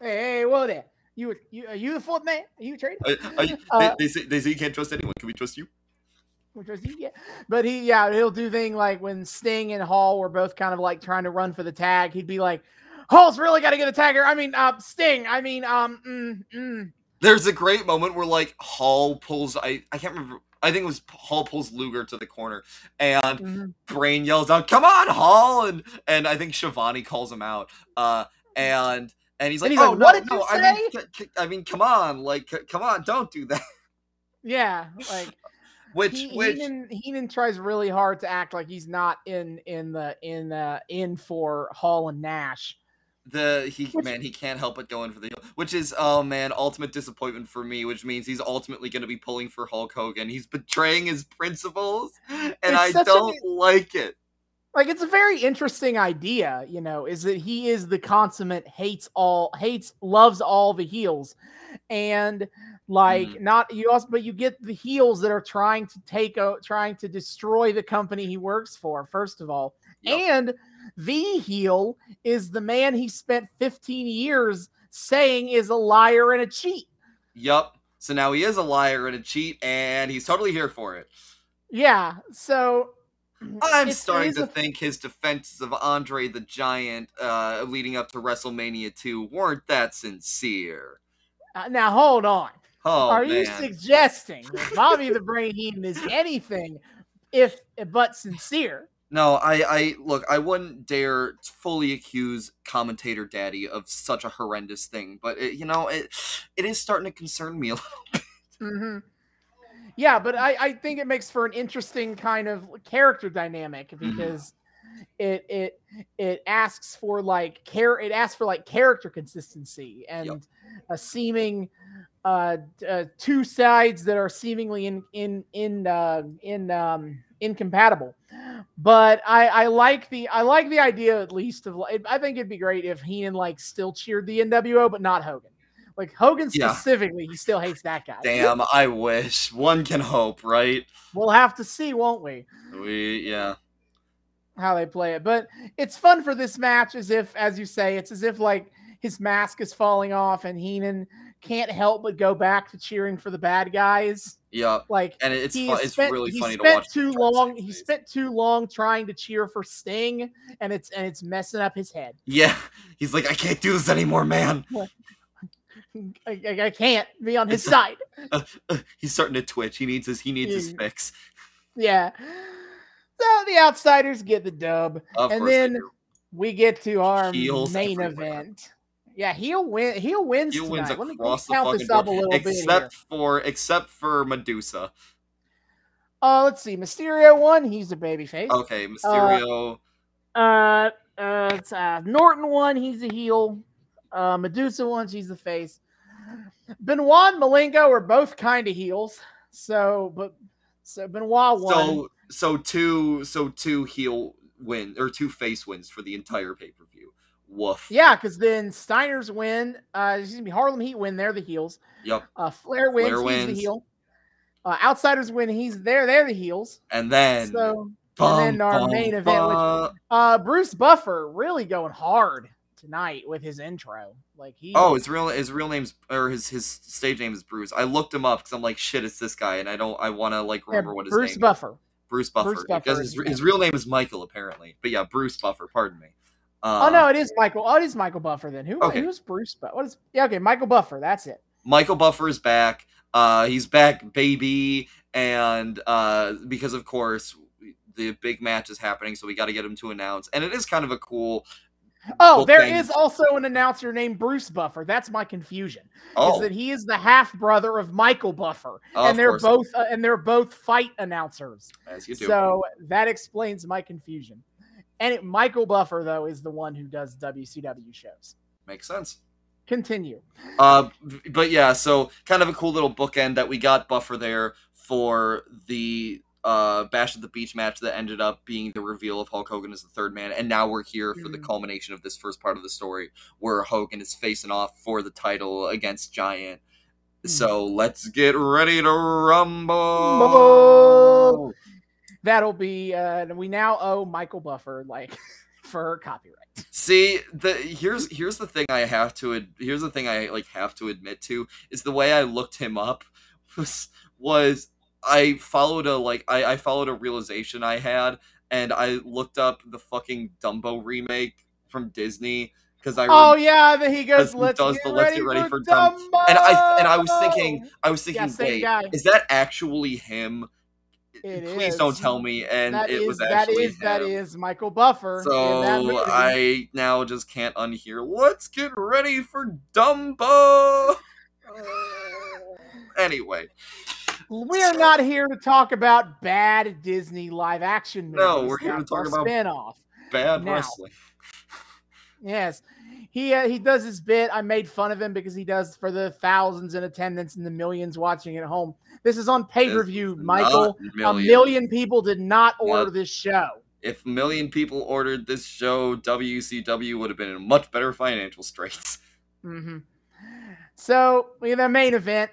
Hey, hey, whoa there. You you are you the fourth man? Are you traded? Uh, [laughs] Uh, they, they say they say you can't trust anyone. Can we trust you? Which was he, yeah. But he, yeah, he'll do thing like when Sting and Hall were both kind of like trying to run for the tag. He'd be like, "Hall's really got to get a tagger." I mean, uh, Sting. I mean, um, mm, mm. There's a great moment where like Hall pulls I I can't remember I think it was Hall pulls Luger to the corner and mhm. Brain yells out, "Come on, Hall!" and and I think Schiavone calls him out. Uh, and and he's like, And he's "Oh like, no, "What did no, you I mean, c- c- I mean, come on, like, c- come on, don't do that." yeah, [laughs] like Which he, which Heenan, Heenan tries really hard to act like he's not in in the in uh in for Hall and Nash. the he Which- man he can't help but go in for the which is oh man, ultimate disappointment for me. Which means he's ultimately going to be pulling for Hulk Hogan. He's betraying his principles, and I don't like it. Like it's a very interesting idea you know is that he is the consummate hates all hates loves all the heels and like Mm-hmm. not you also but you get the heels that are trying to take a trying to destroy the company he works for first of all Yep. and the heel is the man he spent 15 years saying is a liar and a cheat Yup. So now he is a liar and a cheat, and he's totally here for it. yeah so I'm it's- starting to a- think his defenses of Andre the Giant uh, leading up to WrestleMania 2 weren't that sincere. uh, now hold on Oh, Are man. you suggesting that Bobby the Brain Heenan is anything if but sincere? no, I, I look. I wouldn't dare fully accuse commentator Daddy of such a horrendous thing, but it, you know, it it is starting to concern me a little. [laughs] hmm Yeah, but I, I think it makes for an interesting kind of character dynamic Mm-hmm. because it it it asks for like care it asks for like character consistency and a seeming uh, uh two sides that are seemingly in in in uh in um incompatible. But i i like the i like the idea at least of like i think it'd be great if Heenan like still cheered the nwo but not hogan like hogan Yeah. specifically he still hates that guy Damn, I wish. One can hope, right? we'll have to see won't we We yeah. how they play it. But it's fun for this match as if, as you say, it's as if like his mask is falling off and Heenan can't help but go back to cheering for the bad guys. Yeah. Like And it's fun, it's spent, really funny to watch. too him try to long. He face. spent too long trying to cheer for Sting, and it's and it's messing up his head. Yeah, [laughs] he's like, I can't do this anymore, man. [laughs] I, I- I can't be on his side. Uh, [laughs] he's starting to twitch. He needs his he needs his fix. Yeah. So the outsiders get the dub. Of And then. We get to our Heels main everywhere. event. Yeah, he'll win. He'll wins he wins tonight. Let me, let me across the count this up a little bit except for except for Medusa. Uh, let's see. Mysterio won. He's a babyface. Okay, Mysterio. Uh, uh, it's, uh, Norton won. He's a heel. Uh, Medusa won. She's the face. Benoit and Malenko are both kind of heels. So, but so Benoit won. so so two so two heel win or two face wins for the entire pay per view. Woof. yeah, because then Steiner's win. Uh, excuse me, Harlem Heat win. They're the heels. Yep. Uh, Flair wins. Flair he's the heel. Uh, Outsiders win. He's there. They're the heels. And then. so bum, and then our bum, main event, which- uh, Bruce Buffer really going hard tonight with his intro. Like he. Oh, his real his real name's or his his stage name is Bruce. I looked him up because I'm like, shit, it's this guy, and I don't I want to like yeah, remember what his Bruce name. is. Buffer. Bruce Buffer. Bruce Buffer because his, his real name is Michael apparently, but yeah, Bruce Buffer. Pardon me. Um, oh no, it is Michael. Oh, it is Michael Buffer then. Who? Okay. Who's Bruce? Bu- What is? Yeah, okay, Michael Buffer. That's it. Michael Buffer is back. Uh, he's back, baby, and uh, because of course the big match is happening, so we got to get him to announce, and it is kind of a cool. Oh, there bookend. is also an announcer named Bruce Buffer. That's my confusion. Oh, Is that he is the half brother of Michael Buffer, of and they're both uh, and they're both fight announcers. as you do. So that explains my confusion. And it, Michael Buffer though is the one who does WCW shows. Makes sense. Continue. Uh, but yeah, so kind of a cool little bookend that we got Buffer there for the uh Bash at the Beach match that ended up being the reveal of Hulk Hogan as the third man, and now we're here for the Mhm. culmination of this first part of the story where Hogan is facing off for the title against Giant. So let's get ready to rumble. Rumble. That'll be. Uh, we now owe Michael Buffer like [laughs] for copyright. See, the here's here's the thing I have to ad- here's the thing I like have to admit to is the way I looked him up was was I followed a like I, I followed a realization I had and I looked up the fucking Dumbo remake from Disney because I Oh yeah, then he goes. Let's does get the Let's ready Get Ready for, for Dumb- Dumbo. and I and I was thinking I was thinking Yeah, wait guy. is that actually him? It Please is. don't tell me and that it is was that actually is that him. is Michael Buffer So. I now just can't unhear. Let's get ready for Dumbo. [laughs] anyway, We are not here to talk about bad Disney live action movies. No, we're here to talk about- spinoff. bad Now. wrestling. Yes. He uh, he does his bit. I made fun of him because he does for the thousands in attendance and the millions watching at home. This is on pay per view, Michael. not A million people did not order Not- this show. If a million people ordered this show, WCW would have been in much better financial [laughs] straits. hmm So we have the main event.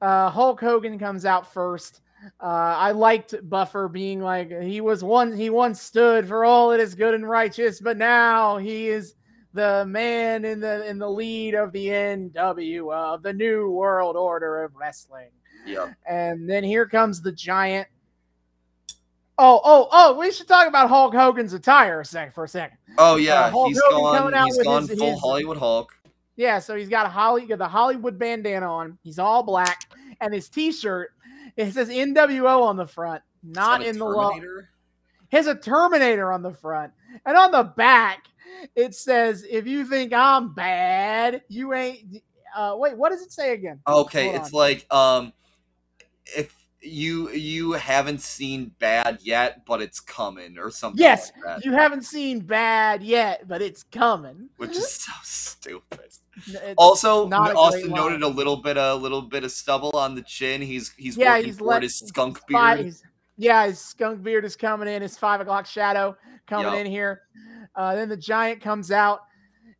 Uh, Hulk Hogan comes out first. Uh, I liked Buffer being like he was one. He once stood for all that is good and righteous, but now he is the man in the in the lead of the NW of the New World Order of Wrestling. Yep. And then here comes the giant. Oh, oh, oh! We should talk about Hulk Hogan's attire a sec for a second. Oh yeah, Hulk he's Hogan gone. coming out He's with gone his- full his- Hollywood Hulk. Yeah, so he's got a Holly, got the Hollywood bandana on. He's all black, and his T-shirt it says NWO on the front, not Is that a in the Terminator? Has a Terminator on the front, and on the back it says, "If you think I'm bad, you ain't." Uh, wait, what does it say again? Okay, Hold it's on. like um, if you you haven't seen Bad yet, but it's coming or something. Yes, like that, you haven't seen bad yet, but it's coming. which is so [laughs] stupid. It's Also, Austin noted a little bit a little bit of stubble on the chin. He's he's yeah, working he's toward his skunk beard. he's- yeah, his skunk beard is coming in. His five o'clock shadow coming Yup. in here. Uh, then the giant comes out,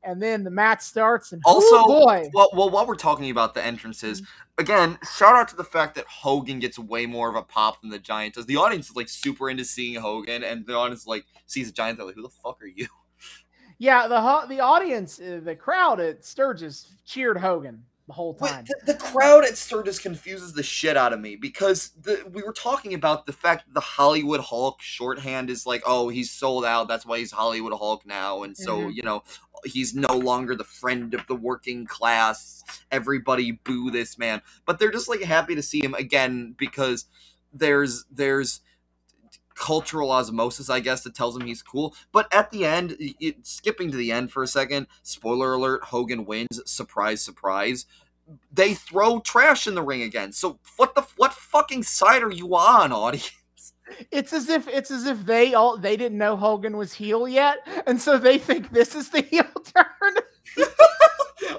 and then the match starts. And Also, boy, Well, well, while we're talking about the entrances, Mm-hmm. again, shout out to the fact that Hogan gets way more of a pop than the Giant does. The audience is like super into seeing Hogan, and the audience like sees the Giant. They're like, "Who the fuck are you?" Yeah, the the audience, uh, the crowd at Sturgis cheered Hogan the whole Wait, time. the, the crowd at Sturgis confuses the shit out of me because the, we were talking about the fact that the Hollywood Hulk shorthand is like, oh, he's sold out. That's why he's Hollywood Hulk now, and so Mhm. you know he's no longer the friend of the working class. Everybody boo this man, but they're just like happy to see him again because there's there's cultural osmosis, I guess, that tells him he's cool. But at the end, y- skipping to the end for a second, spoiler alert: Hogan wins. Surprise, surprise they throw trash in the ring again. So what the what fucking side are you on, audience? It's as if it's as if they all they didn't know Hogan was heel yet, and so they think this is the [laughs] heel turn. [laughs]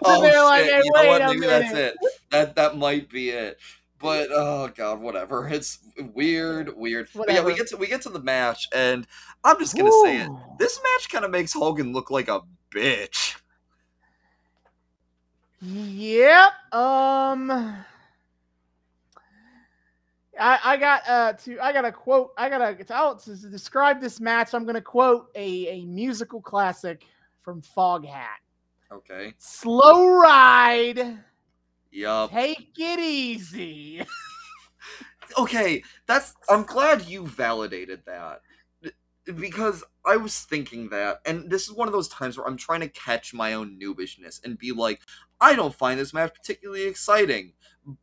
oh they're shit! like, "Hey, you know what? Maybe that's it. That that might be it. But oh god, whatever. It's weird, weird. But yeah, we get to we get to the match, and I'm just gonna say it. This match kind of makes Hogan look like a bitch. Yep. Um. I, I got uh to I got a quote I got to out to describe this match. I'm gonna quote a a musical classic from Foghat. Okay. Slow ride, Yup. take it easy. okay, that's I'm glad you validated that. Because I was thinking that, and this is one of those times where I'm trying to catch my own noobishness and be like, I don't find this match particularly exciting,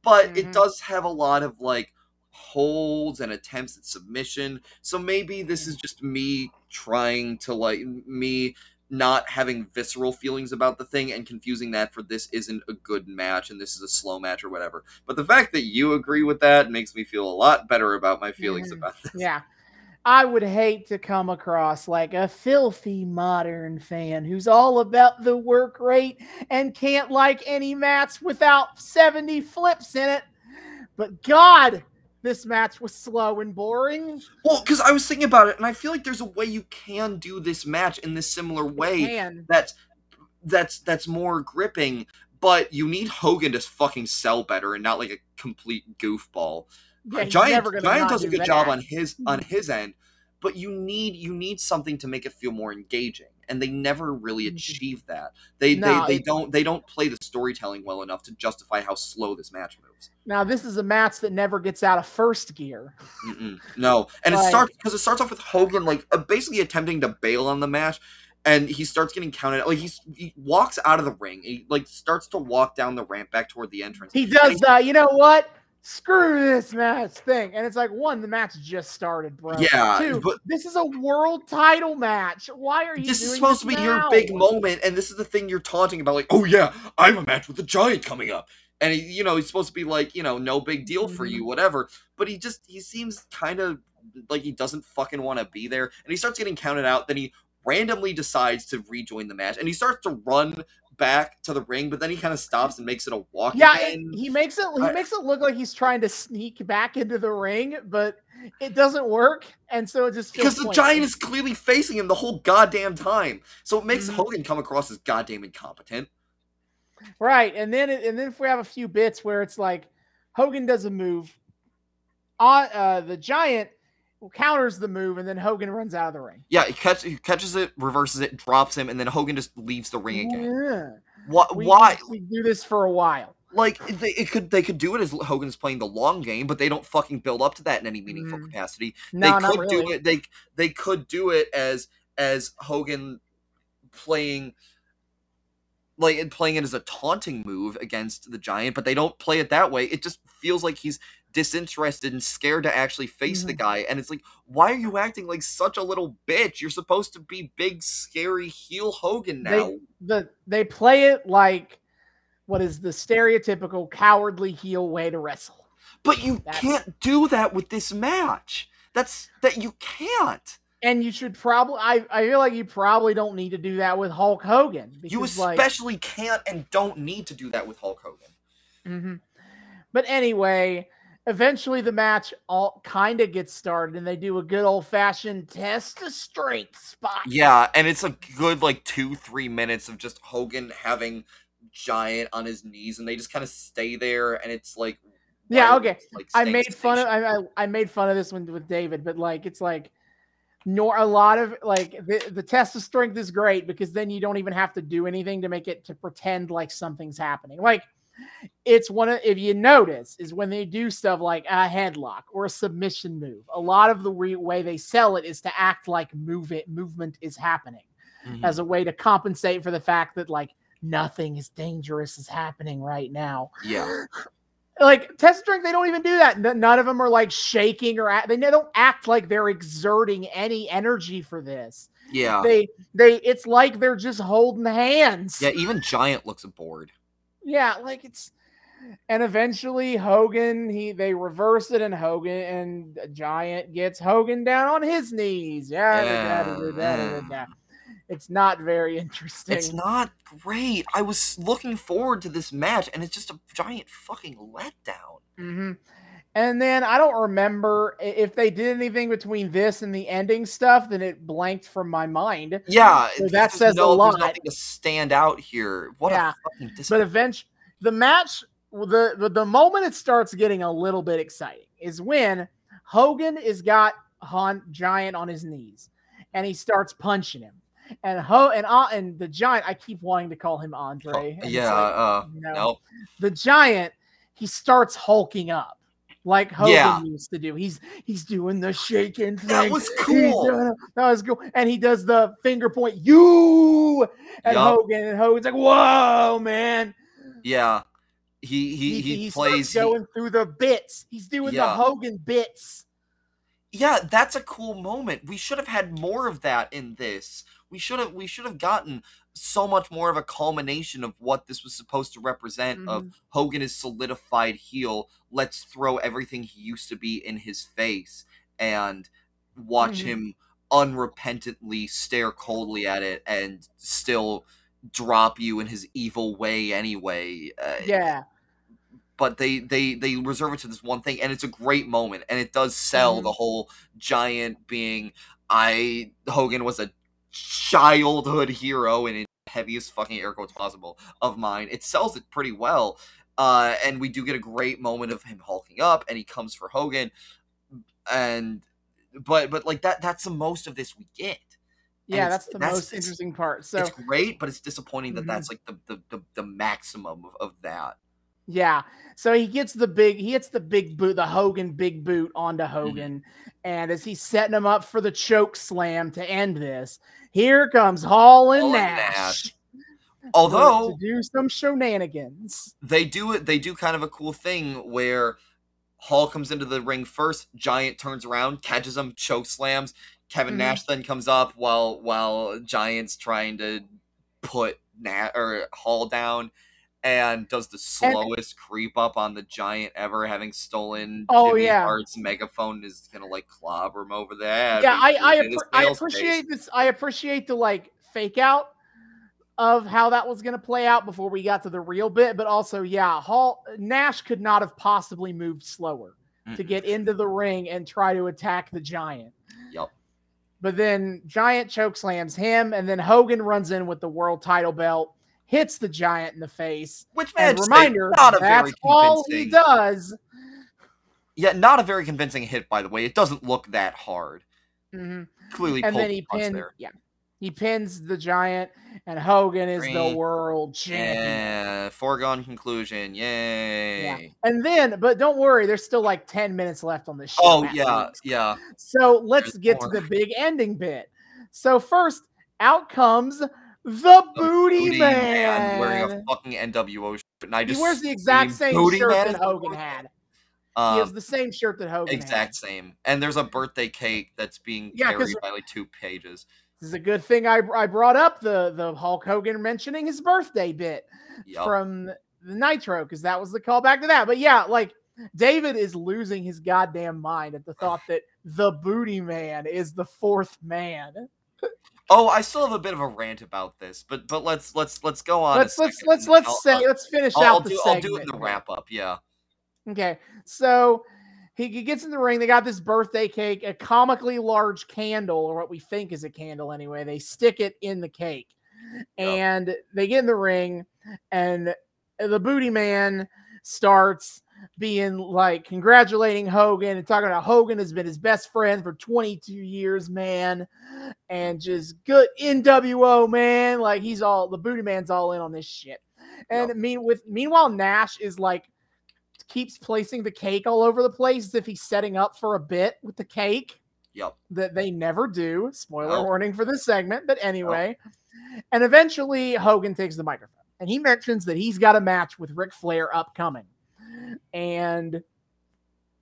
but it Mhm. does have a lot of like holds and attempts at submission. So maybe this is just me trying to like me not having visceral feelings about the thing and confusing that for this isn't a good match and this is a slow match or whatever. But the fact that you agree with that makes me feel a lot better about my feelings Mhm. about this. Yeah. I would hate to come across like a filthy modern fan who's all about the work rate and can't like any match without 70 flips in it. But God, this match was slow and boring. Well, because I was thinking about it, and I feel like there's a way you can do this match in this similar way that's that's that's more gripping, but you need Hogan to fucking sell better and not like a complete goofball. yeah, Giant Giant does a good that. job on his on his end, but you need you need something to make it feel more engaging. And they never really achieve that. They No, they, they don't they don't play the storytelling well enough to justify how slow this match moves. Now this is a match that never gets out of first gear. Mm-mm, no, and it starts because it starts off with Hogan like uh, basically attempting to bail on the match, and he starts getting counted. Like he's, he walks out of the ring, he like starts to walk down the ramp back toward the entrance. He does the, you know what? Screw this match thing. And it's like, one, the match just started, bro. Yeah, Two, but- this is a world title match. Why are you this is supposed to this be your big moment, and this is the thing you're taunting about. Like, oh yeah, I have a match with the Giant coming up, and he, you know he's supposed to be like, you know, no big deal for Mm-hmm. you, whatever. But he just he seems kind of like he doesn't fucking want to be there, and he starts getting counted out. Then he randomly decides to rejoin the match, and he starts to run back to the ring, but then he kind of stops and makes it a walk. Yeah, it- he makes it he I- makes it look like he's trying to sneak back into the ring, but it doesn't work, and so it just feels because the giant is clearly facing him the whole goddamn time, so it makes Mhm. Hogan come across as goddamn incompetent. Right, and then and then if we have a few bits where it's like Hogan does a move, on uh, the giant counters the move, and then Hogan runs out of the ring. Yeah, he, catch, he catches it, reverses it, drops him, and then Hogan just leaves the ring again. Yeah. Why? We, why? We do this for a while. Like they, it could they could do it as Hogan's playing the long game, but they don't fucking build up to that in any meaningful Mm. capacity. No, they could really. do it. They they could do it as as Hogan playing like playing it as a taunting move against the giant, but they don't play it that way. It just feels like he's disinterested and scared to actually face the Mhm. guy. And it's like, why are you acting like such a little bitch? You're supposed to be big, scary heel Hogan now. They the they play it like what is the stereotypical cowardly heel way to wrestle. But you That's- can't do that with this match. That's that you can't. And you should probably I, I feel like you probably don't need to do that with Hulk Hogan. You because, like, especially can't and don't need to do that with Hulk Hogan. Mhm. But anyway, eventually the match all kind of gets started, and they do a good old fashioned test of strength spot. Yeah, and it's a good like two, three minutes of just Hogan having Giant on his knees, and they just kind of stay there, and it's like, Yeah, okay. like, I made fun of. I, I I made fun of this one with David, but like it's like nor a lot of like the, the test of strength is great because then you don't even have to do anything to make it to pretend like something's happening. Like it's one of if you notice is when they do stuff like a headlock or a submission move. A lot of the re- way they sell it is to act like move it movement is happening Mhm. as a way to compensate for the fact that like nothing is dangerous is happening right now yeah, [gasps] like test drink, they don't even do that none of them are like shaking or act, they don't act like they're exerting any energy for this yeah, they they it's like they're just holding hands yeah. Even Giant looks bored. Yeah like it's and eventually hogan he they reverse it and hogan and giant gets hogan down on his knees. Yeah, da- da- da- da- it's not very interesting. It's not great. I was looking forward to this match, and it's just a giant fucking letdown. hmm And then I don't remember if they did anything between this and the ending stuff. Then it blanked from my mind. Yeah, So that says a no, there's lot. nothing to stand out here. What Yeah, a fucking But eventually, the match, the, the the moment it starts getting a little bit exciting is when Hogan is got Han Giant on his knees, and he starts punching him. And Ho and uh, and the Giant, I keep wanting to call him Andre. and it's yeah, like, uh, no. no. the giant he starts hulking up like Hogan Yeah. used to do. He's he's doing the shaking thing. That was cool. doing. That was cool. And he does the finger point, you and Yup. Hogan, and Hogan's like, whoa, man. Yeah, he he he, he plays. starts he- going through the bits. He's doing the Hogan bits. yeah, that's a cool moment. We should have had more of that in this. We should have we should have gotten so much more of a culmination of what this was supposed to represent. Of Mhm. Hogan is solidified heel. Let's throw everything he used to be in his face and watch Mhm. him unrepentantly stare coldly at it and still drop you in his evil way anyway. Uh, Yeah. but they they they reserve it to this one thing and it's a great moment and it does sell Mm-hmm. the whole giant being i hogan was a childhood hero and heaviest fucking air quotes possible of mine it sells it pretty well uh and we do get a great moment of him hulking up and he comes for hogan and but but like that that's the most of this we get Yeah, that's the that's- most interesting part. So it's great, but it's disappointing that Mhm. that's like the the, the, the maximum of, of that. Yeah. So he gets the big he hits the big boot, the Hogan big boot onto Hogan. And as he's setting him up for the choke slam to end this, here comes Hall and Hall and Nash. Nash. Although to do some shenanigans. they do it, they do kind of a cool thing where Hall comes into the ring first. Giant turns around, catches him, choke slams. Kevin Mhm. Nash then comes up while while Giant's trying to put Nash or Hall down. And does the slowest creep up on the giant ever, having stolen Oh, Jimmy yeah. Hart's megaphone is gonna like clobber him over the head. yeah, I I, appre- I face. appreciate this. I appreciate the like fake out of how that was going to play out before we got to the real bit, but also yeah, Hall Nash could not have possibly moved slower to Mm-mm. get into the ring and try to attack the giant. Yup. But then Giant choke slams him, and then Hogan runs in with the world title belt, hits the Giant in the face. Which man, reminder, not a that's very all he does. Yeah, not a very convincing hit, by the way. It doesn't look that hard. Mhm. Clearly, And then he pins, there. yeah, he pins the Giant, and Hogan is the world champion. Yeah, foregone conclusion. Yay. And then, but don't worry, there's still like 10 minutes left on this show. Oh yeah, yeah. So let's There's get more. to the big ending bit. So first, out comes the, The Booty, Man. wearing a fucking NWO shirt, and I he wears the exact same "Booty shirt Man that Hogan word." had. he Um, has the same shirt that Hogan exact had. same. And there's a birthday cake that's being Yeah, carried by like two pages. This is a good thing I, I brought up the, the Hulk Hogan mentioning his birthday bit Yup. from the Nitro because that was the callback to that. But yeah, like David is losing his goddamn mind at the thought that the Booty Man is the fourth man. [laughs] Oh, I still have a bit of a rant about this, but but let's let's let's go on. let's let's let's let's I'll- say let's finish I'll, out I'll the do segment. I'll do it in the wrap up. Yeah. Okay, so he, he gets in the ring. They got this birthday cake, a comically large candle, or what we think is a candle anyway. They stick it in the cake, and they get in the ring, and the booty man starts being like congratulating Hogan and talking about Hogan has been his best friend for 22 years, man, and just good NWO man. Like he's all the booty man's all in on this shit. And Yep. mean with meanwhile, Nash is like keeps placing the cake all over the place as if he's setting up for a bit with the cake Yep. that they never do. Spoiler No. warning for this segment, but anyway. And eventually Hogan takes the microphone and he mentions that he's got a match with Ric Flair upcoming. And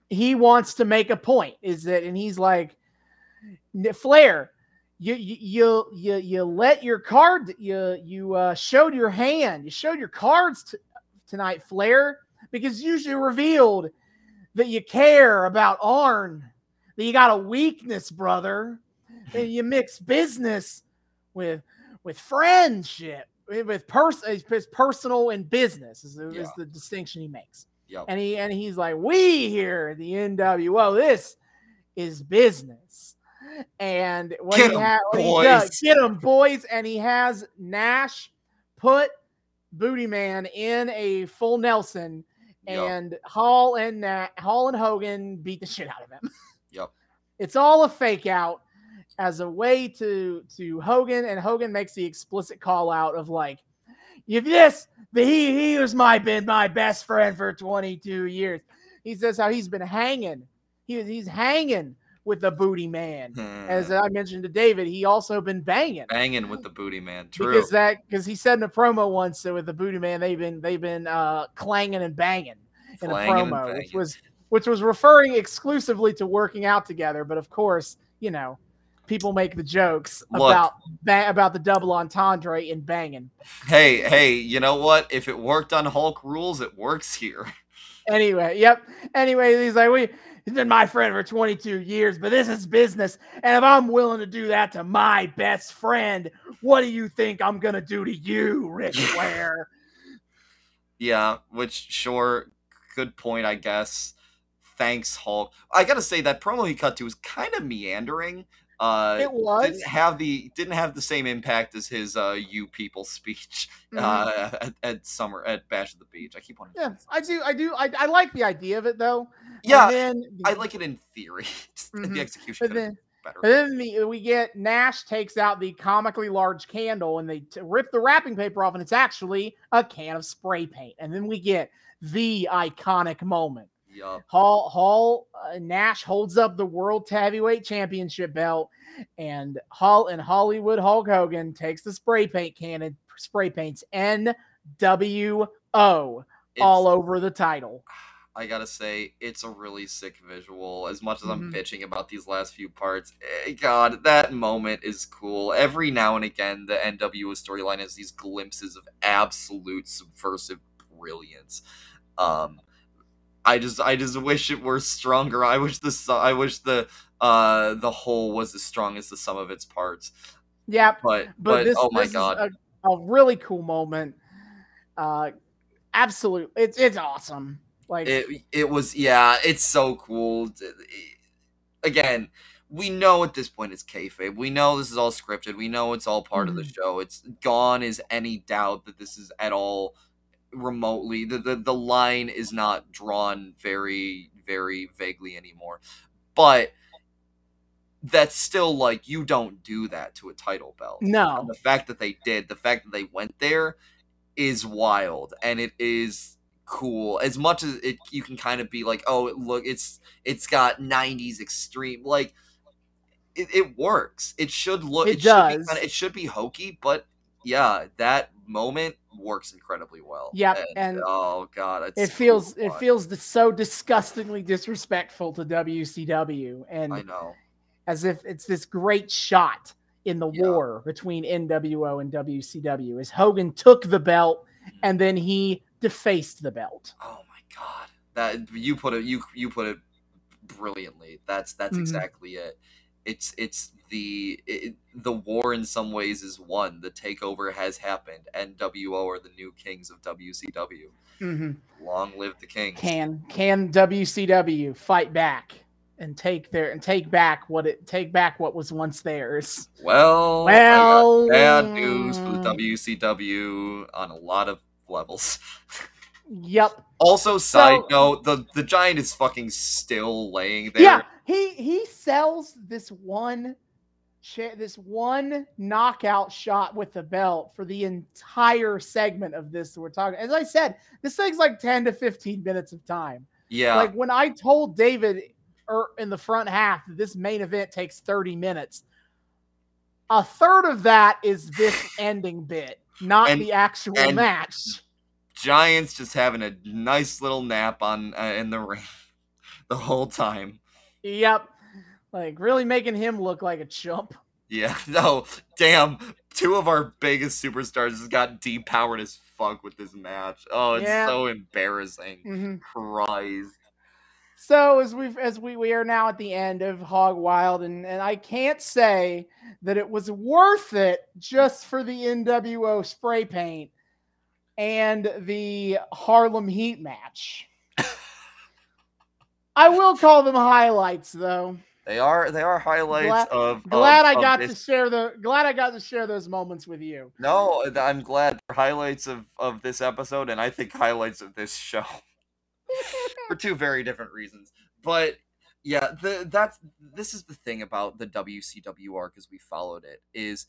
he wants to make a point is that and he's like "N- Flair you you you you, you let your card you you uh, showed your hand you showed your cards t- tonight Flair because you revealed that you care about Arn that you got a weakness brother and you mix business with with friendship with pers- personal and business is, the- is the distinction he makes Yep. and he and he's like, we here the NWO, this is business. And what Get he 'em, ha- what he does- boys. get him, boys. And he has Nash put Booty Man in a full Nelson, Yep. and Hall and Na- Hall and Hogan beat the shit out of him. [laughs] Yep. It's all a fake out as a way to to Hogan, and Hogan makes the explicit call out of like, if this, the he he was my been my best friend for 22 years. He says how he's been hanging. He, he's hanging with the booty man. As I mentioned to David, he also been banging banging with the booty man. True. because that because he said in a promo once that with the booty man they've been they've been uh clanging and banging in Clanging a promo, which was which was referring exclusively to working out together. But of course, you know, people make the jokes Look. about ba- about the double entendre in banging. Hey, hey, you know what? If it worked on Hulk rules, it works here. Anyway, yep. Anyway, he's like, we he's been my friend for 22 years, but this is business. And if I'm willing to do that to my best friend, what do you think I'm gonna do to you, Ric [laughs] Flair? Yeah, which sure, good point, I guess. Thanks, Hulk. I gotta say that promo he cut to was kind of meandering. Uh, it was. didn't have the didn't have the same impact as his uh "you people" speech [laughs] Mhm. uh, at, at summer at Bash at the Beach. I keep wanting. Yeah, I do. I do. I, I like the idea of it though. Yeah, And then I like it in theory. [laughs] Mhm. The execution. But then, better. And then the, we get Nash takes out the comically large candle and they t- rip the wrapping paper off, and it's actually a can of spray paint. And then we get the iconic moment. Yup. Hall Hall uh, Nash holds up the World Heavyweight Championship belt, and Hall and Hollywood Hulk Hogan takes the spray paint can and spray paints N W O all over the title. [sighs] I gotta say, it's a really sick visual. As much as I'm Mhm. bitching about these last few parts, eh, God, that moment is cool. Every now and again, the NWO storyline has these glimpses of absolute subversive brilliance. Um, I just, I just wish it were stronger. I wish the, I wish the, uh, the whole was as strong as the sum of its parts. Yeah, But, but, but, this, oh my this is god, a, a really cool moment. Uh, absolute, it's it's awesome. Like, it it was yeah it's so cool again we know at this point it's kayfabe we know this is all scripted we know it's all part of the Mhm. show it's gone is any doubt that this is at all remotely the, the the line is not drawn very very vaguely anymore but that's still like you don't do that to a title belt no, and the fact that they did, the fact that they went there is wild and it is cool. As much as it you can kind of be like, "Oh, it- look, it's it's got 90s extreme." Like it, it works. It should look It should be does. kinda- it should be hokey, but yeah, that moment works incredibly well. Yep, And, and oh god, it feels it feels so disgustingly disrespectful to WCW, and I know. as if it's this great shot in the Yeah. war between NWO and WCW as Hogan took the belt and then he defaced the belt. Oh my god, that you put it you you put it brilliantly. That's that's Mhm. exactly it. It's it's the it, the war in some ways is won. The takeover has happened. NWO are the new kings of WCW. Mhm. Long live the kings. Can can WCW fight back and take their and take back what it take back what was once theirs? Well, Well, bad news for the WCW on a lot of levels. [laughs] Yep. Also, side So- note, the the giant is fucking still laying there. Yeah, he he sells this one cha- this one knockout shot with the belt for the entire segment of this we're talking. As I said, this thing's like 10 to 15 minutes of time. Yeah. Like when I told David er, in the front half that this main event takes 30 minutes, a third of that is this [laughs] ending bit, not And- the actual match. Giants just having a nice little nap on uh, in the [laughs] ring the whole time. Yep. Like really making him look like a chump. Yeah, [laughs] no, damn. Two of our biggest superstars just got depowered as fuck with this match. Oh, it's Yeah. so embarrassing. Mhm. Christ. So as we've as we we are now at the end of Hog Wild, and and I can't say that it was worth it just for the NWO spray paint and the Harlem Heat match. [laughs] I will call them highlights, though. They are they are highlights Glad- of. Glad of- I got to share the glad I got to share those moments with you. No, I'm glad they're highlights of of this episode, and I think highlights of this show [laughs] for two very different reasons. But yeah, the that's this is the thing about the WCW arc as we followed it is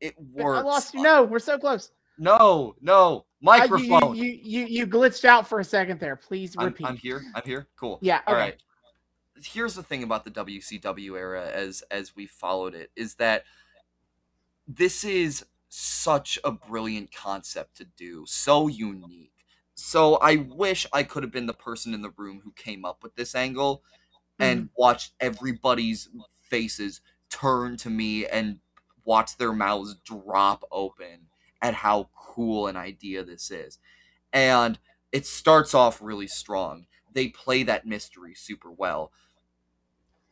it works. I lost you. No, we're so close. No, no, Uh, you- microphone. You, you you glitched out for a second there. Please I'm, repeat. I'm here. I'm here. Cool. Yeah. All okay. right. Here's the thing about the WCW era as as we followed it is that this is such a brilliant concept to do, so unique. So I wish I could have been the person in the room who came up with this angle and hmm. watched everybody's faces turn to me and watch their mouths drop open at how cool an idea this is. And it starts off really strong. They play that mystery super well.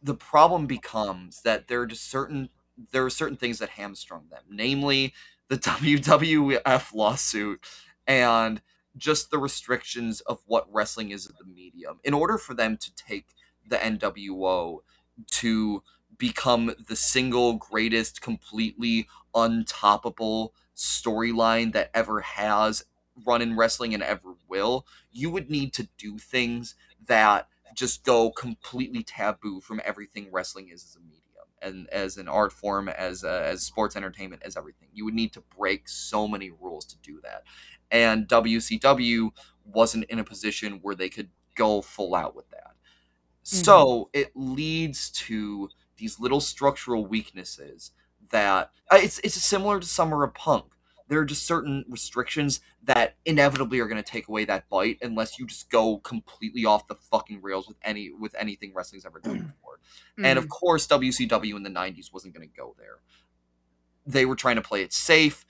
The problem becomes that there are just certain there are certain things that hamstrung them, namely the [laughs] WWF lawsuit and just the restrictions of what wrestling is as the medium. In order for them to take the NWO to become the single greatest, completely untoppable storyline that ever has run in wrestling and ever will, you would need to do things that just go completely taboo from everything wrestling is as a medium and as an art form, as uh, as sports entertainment, as everything. You would need to break so many rules to do that, and WCW wasn't in a position where they could go full out with that. So it leads to these little structural weaknesses that uh, it's it's similar to Summer of Punk. There are just certain restrictions that inevitably are going to take away that bite unless you just go completely off the fucking rails with any with anything wrestling's ever done before. And of course, WCW in the '90s wasn't going to go there. They were trying to play it safe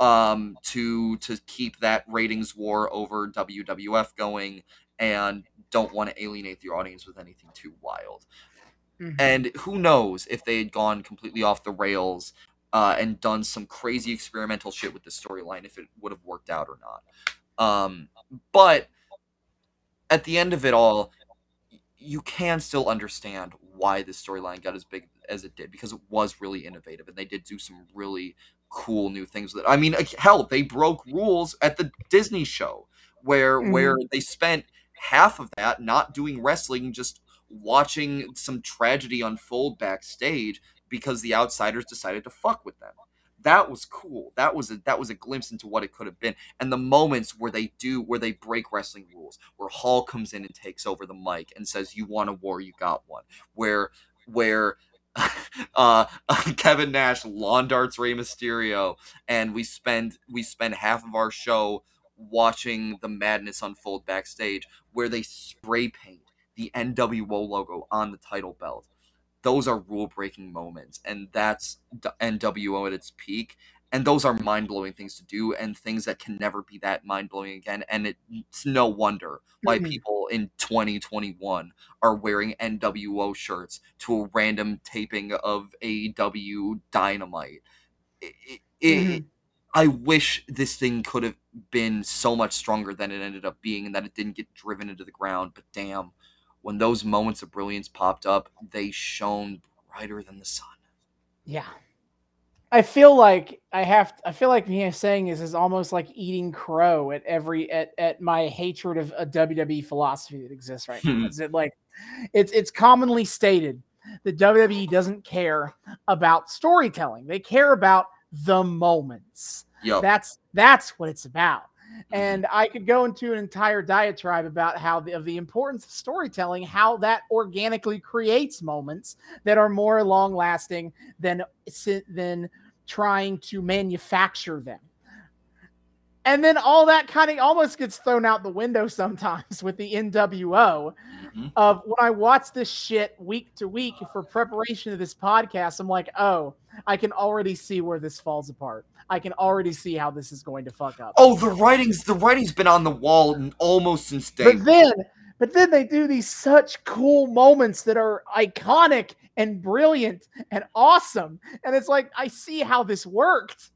um, to to keep that ratings war over WWF going, and don't want to alienate the audience with anything too wild. Mhm. And who knows if they had gone completely off the rails uh, and done some crazy experimental shit with the storyline, if it would have worked out or not. Um, but at the end of it all, you can still understand why this storyline got as big as it did because it was really innovative and they did do some really cool new things with it. I mean, hell, they broke rules at the Disney show where Mhm. where they spent half of that not doing wrestling, just watching some tragedy unfold backstage because the outsiders decided to fuck with them. That was cool. That was a that was a glimpse into what it could have been. And the moments where they do where they break wrestling rules, where Hall comes in and takes over the mic and says, "You want a war, you got one." Where where [laughs] uh, [laughs] Kevin Nash lawn darts Rey Mysterio, and we spend we spend half of our show watching the madness unfold backstage, where they spray paint the NWO logo on the title belt. Those are rule breaking moments, and that's NWO at its peak. And those are mind blowing things to do, and things that can never be that mind blowing again. And it's no wonder why Mhm. people in 2021 are wearing NWO shirts to a random taping of AEW Dynamite. It, it, it. I wish this thing could have been so much stronger than it ended up being and that it didn't get driven into the ground. But damn, when those moments of brilliance popped up, they shone brighter than the sun. Yeah. I feel like I have I feel like me saying this is almost like eating crow at every at, at my hatred of a WWE philosophy that exists right now. Hmm. Is it like it's it's commonly stated that WWE doesn't care about storytelling. They care about the moments. Yup. That's that's what it's about. And I could go into an entire diatribe about how the, of the importance of storytelling, how that organically creates moments that are more long lasting than than trying to manufacture them. And then all that kind of almost gets thrown out the window sometimes with the NWO Mhm. of when I watch this shit week to week for preparation of this podcast, I'm like, oh, I can already see where this falls apart. I can already see how this is going to fuck up. Oh, the writing's the writing's been on the wall almost since day. but then, but then they do these such cool moments that are iconic and brilliant and awesome. And it's like, I see how this worked.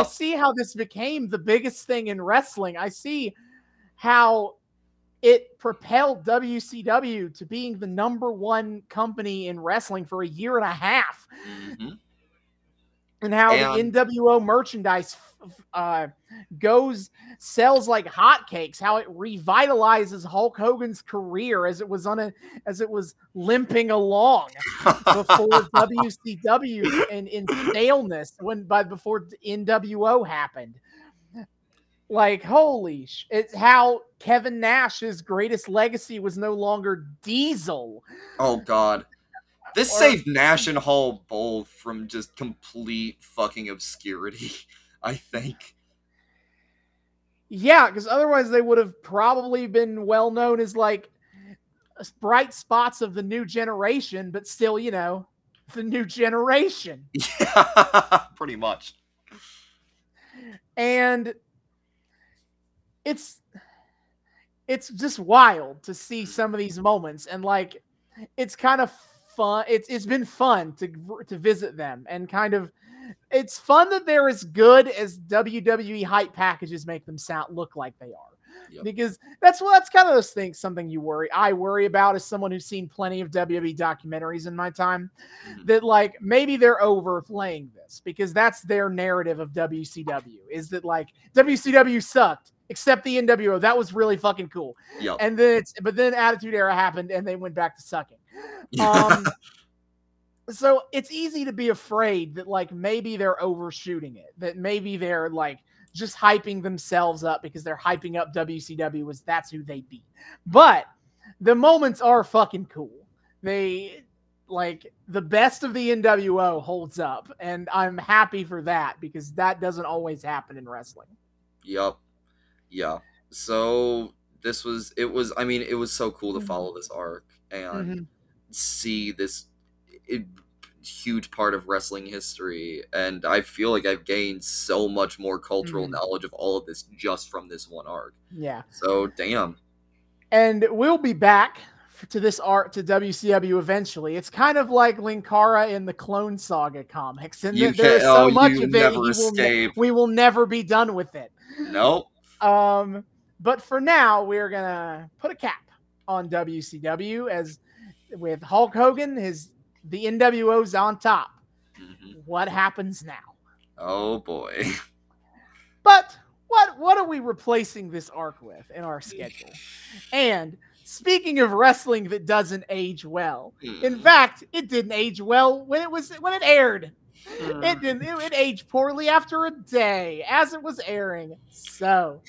I see how this became the biggest thing in wrestling. I see how it propelled WCW to being the number one company in wrestling for a year and a half, Mhm. and how And- the NWO merchandise uh, goes sells like hotcakes. How it revitalizes Hulk Hogan's career as it was on a as it was limping along [laughs] before WCW and in staleness when by before NWO happened. Like holy sh! It's how Kevin Nash's greatest legacy was no longer Diesel. oh God. This Or- saved Nash and Hall both from just complete fucking obscurity. [laughs] I think. Yeah, because otherwise they would have probably been well known as like bright spots of the new generation, but still, you know, the new generation. [laughs] Yeah, [laughs] pretty much. and it's it's just wild to see some of these moments and like it's kind of fun it's it's been fun to to visit them and kind of it's fun that they're as good as WWE hype packages make them sound look like they are Yep. because that's well that's kind of those things something you worry I worry about as someone who's seen plenty of WWE documentaries in my time Mhm. that like maybe they're overplaying this because that's their narrative of WCW is that like WCW sucked. Except the NWO. That was really fucking cool. Yep. And then it's but then Attitude Era happened and they went back to sucking. [laughs] Um, so it's easy to be afraid that like maybe they're overshooting it, that maybe they're like just hyping themselves up because they're hyping up WCW as that's who they beat. But the moments are fucking cool. They like the best of the NWO holds up, and I'm happy for that because that doesn't always happen in wrestling. Yep. Yeah. So this was it was I mean it was so cool to Mhm. follow this arc and Mhm. see this it, huge part of wrestling history and I feel like I've gained so much more cultural Mhm. knowledge of all of this just from this one arc. Yeah. So damn. and we'll be back to this art to WCW eventually. It's kind of like Linkara in the Clone Saga comics, and there is so oh, much of it. will we will never be done with it. Nope. Um, but for now, we're gonna put a cap on WCW as with Hulk Hogan, his the NWO's on top. Mhm. What happens now? Oh boy. But what what are we replacing this arc with in our schedule? [laughs] And speaking of wrestling that doesn't age well, in Hmm. fact, it didn't age well when it was when it aired. Hmm. It didn't. It, it aged poorly after a day as it was airing. So,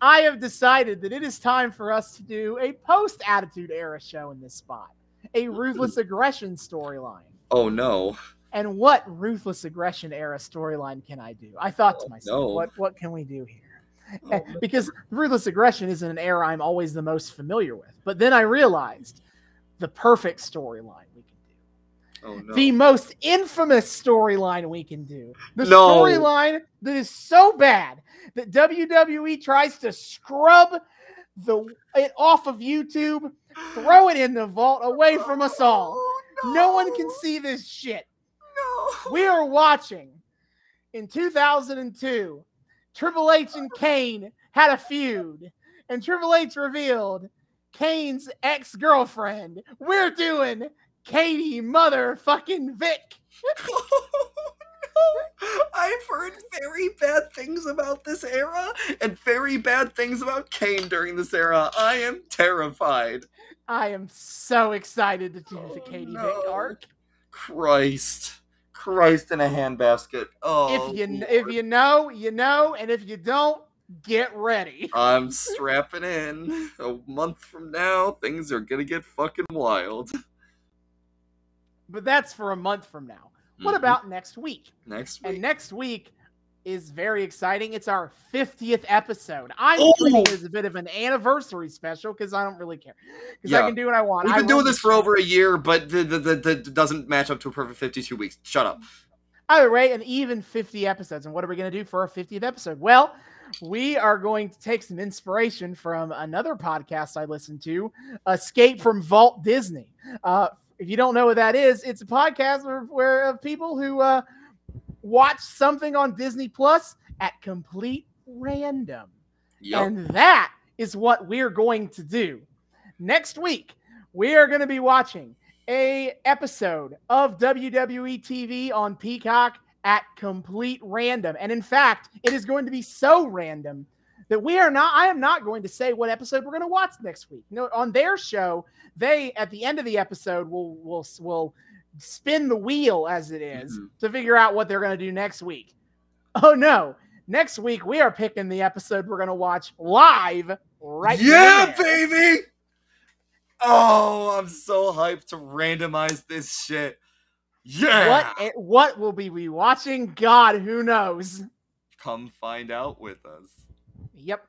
I have decided that it is time for us to do a post Attitude Era show in this spot, a ruthless aggression storyline. Oh no. And what ruthless aggression era storyline can I do? I thought to Oh, myself, no. what what can we do here? Oh, Eh, because ruthless aggression isn't an era I'm always the most familiar with. But then I realized the perfect storyline we can do. Oh no. The most infamous storyline we can do. The No. storyline that is so bad that WWE tries to scrub the it off of YouTube, throw it in the vault away from us all. Oh, No one can see this shit. No. We are watching in 2002. Triple H and Kane had a feud, and Triple H revealed Kane's ex girlfriend. We're doing Katie motherfucking Vick. [laughs] Oh, no. I've heard very bad things about this era and very bad things about Kane during this era. I am terrified. I am so excited to do the Oh, Katie Vick no. arc. Christ. Christ in a handbasket. Oh. if you if you know, you know, and if you don't, get ready. [laughs] I'm strapping in. A month from now, things are gonna get fucking wild. But that's for a month from now. What Mhm. about next week? next week. And next week is very exciting. It's our 50th episode. I'm Oh! treating it as a bit of an anniversary special because I don't really care. Because I can do what I want. We've been doing this for over a year, but the, the, the, the doesn't match up to a perfect 52 weeks. Shut up. Either way, an even 50 episodes. And what are we going to do for our 50th episode? Well, we are going to take some inspiration from another podcast I listen to, Escape from Vault Disney. Uh, if you don't know what that is, it's a podcast where, where of people who uh, watch something on Disney Plus at complete random. Yep. And that is what we're going to do. Next week, we are going to be watching a episode of WWE TV on Peacock at complete random. And in fact, it is going to be so random that we are not I am not going to say what episode we're going to watch next week. No, on their show, they at the end of the episode will will will spin the wheel as it is Mhm. to figure out what they're going to do next week. Oh no. Next week we are picking the episode we're going to watch live right now. yeah, baby. Oh, I'm so hyped to randomize this shit. Yeah. What what will be we be watching? God, who knows? Come find out with us. Yep.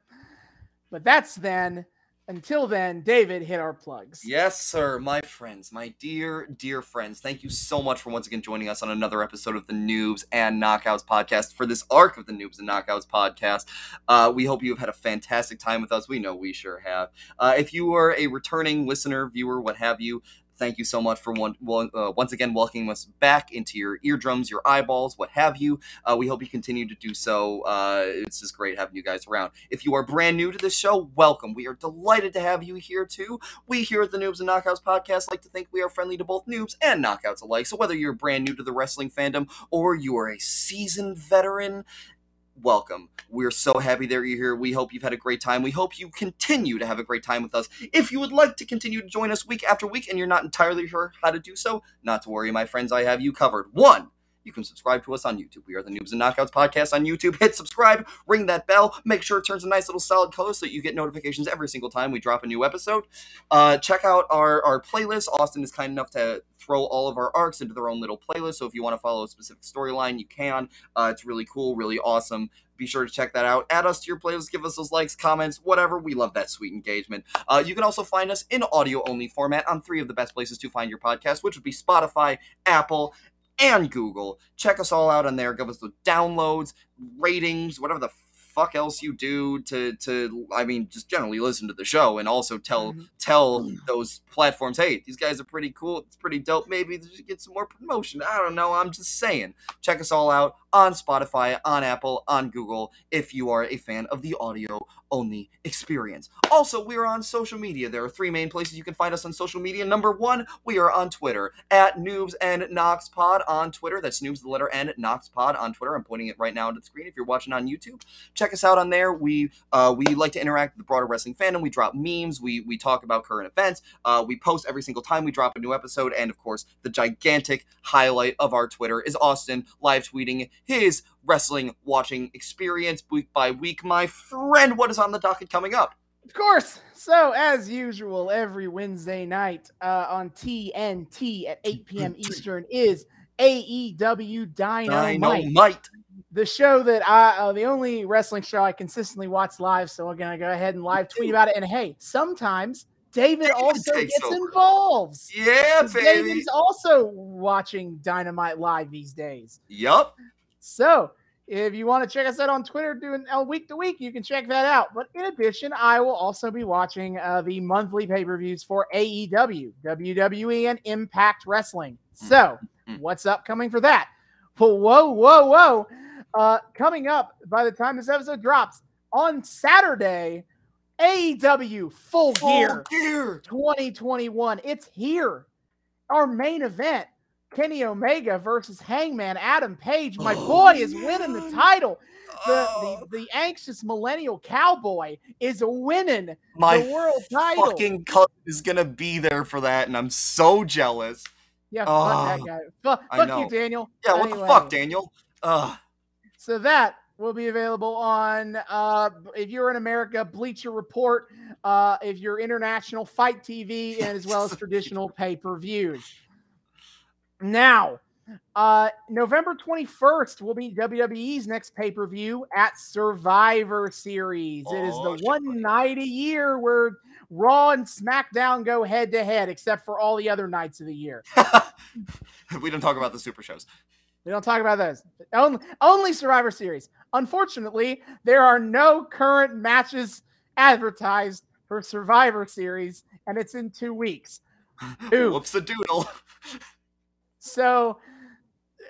But that's then. Until then, David hit our plugs. Yes, sir, my friends, my dear, dear friends. Thank you so much for once again joining us on another episode of the Noobs and Knockouts podcast for this arc of the Noobs and Knockouts podcast. Uh, we hope you have had a fantastic time with us. We know we sure have. Uh, if you are a returning listener, viewer, what have you, thank you so much for one, one, uh, once again welcoming us back into your eardrums, your eyeballs, what have you. Uh, we hope you continue to do so. Uh, it's just great having you guys around. If you are brand new to the show, welcome. We are delighted to have you here too. We here at the Noobs and Knockouts podcast like to think we are friendly to both noobs and knockouts alike. So whether you're brand new to the wrestling fandom or you are a seasoned veteran, welcome. We're so happy that you're here. We hope you've had a great time. We hope you continue to have a great time with us. If you would like to continue to join us week after week and you're not entirely sure how to do so, not to worry, my friends, I have you covered. One, you can subscribe to us on YouTube. We are the Noobs and Knockouts podcast on YouTube. Hit subscribe, ring that bell, make sure it turns a nice little solid color so that you get notifications every single time we drop a new episode. Uh, check out our, our playlist. Austin is kind enough to throw all of our arcs into their own little playlist. So if you want to follow a specific storyline, you can. Uh, it's really cool, really awesome. Be sure to check that out. Add us to your playlist, give us those likes, comments, whatever. We love that sweet engagement. Uh, you can also find us in audio only format on three of the best places to find your podcast, which would be Spotify, Apple, and Google. Check us all out on there. Give us the downloads, ratings, whatever the fuck else you do to to I mean just generally listen to the show and also tell Mhm. tell those platforms, hey, these guys are pretty cool. It's pretty dope. Maybe they should get some more promotion. I don't know. I'm just saying. Check us all out on Spotify, on Apple, on Google if you are a fan of the audio only experience. Also, we are on social media. There are three main places you can find us on social media. Number one, we are on Twitter at Noobs and Knox Pod on Twitter. That's Noobs the letter N Knox Pod on Twitter. I'm pointing it right now on the screen. If you're watching on YouTube, check us out on there. We uh, we like to interact with the broader wrestling fandom. We drop memes. We we talk about current events. Uh, we post every single time we drop a new episode. And of course, the gigantic highlight of our Twitter is Austin live tweeting his wrestling watching experience week by week. My friend, what is on the docket coming up? Of course. So, as usual, every Wednesday night uh, on TNT at 8 p.m. [laughs] Eastern is AEW Dynamite, Dynamite. The show that I, uh, the only wrestling show I consistently watch live. So, I'm going to go ahead and live tweet about it. And hey, sometimes David David also gets over. involved. Yeah, baby. David's also watching Dynamite live these days. Yup. So if you want to check us out on Twitter doing uh, week to week, you can check that out. But in addition, I will also be watching uh, the monthly pay per views for AEW, WWE, and Impact Wrestling. So Mhm. what's upcoming for that? Whoa, whoa, whoa. Uh, coming up by the time this episode drops on Saturday, AEW Full Gear. Full gear. 2021. It's here. Our main event, Kenny Omega versus Hangman Adam Page. My boy is winning the title. The, Oh, the, the anxious millennial cowboy is winning my the world title. fucking cousin is gonna be there for that, and I'm so jealous. Yeah, Oh, fuck that guy. Fuck, you, Daniel. Yeah, what the fuck, Daniel? Ugh. So that will be available on uh if you're in America, Bleacher Report, uh if you're international FITE TV, and as well as traditional pay-per-views. Now, uh November 21st will be WWE's next pay-per-view at Survivor Series. it is Oh, the one buddy. night a year where Raw and SmackDown go head to head, except for all the other nights of the year. [laughs] we don't talk about the super shows. We don't talk about those. Only, only Survivor Series. Unfortunately, there are no current matches advertised for Survivor Series, and it's in two weeks. [laughs] Ooh. Whoops a doodle. [laughs] So,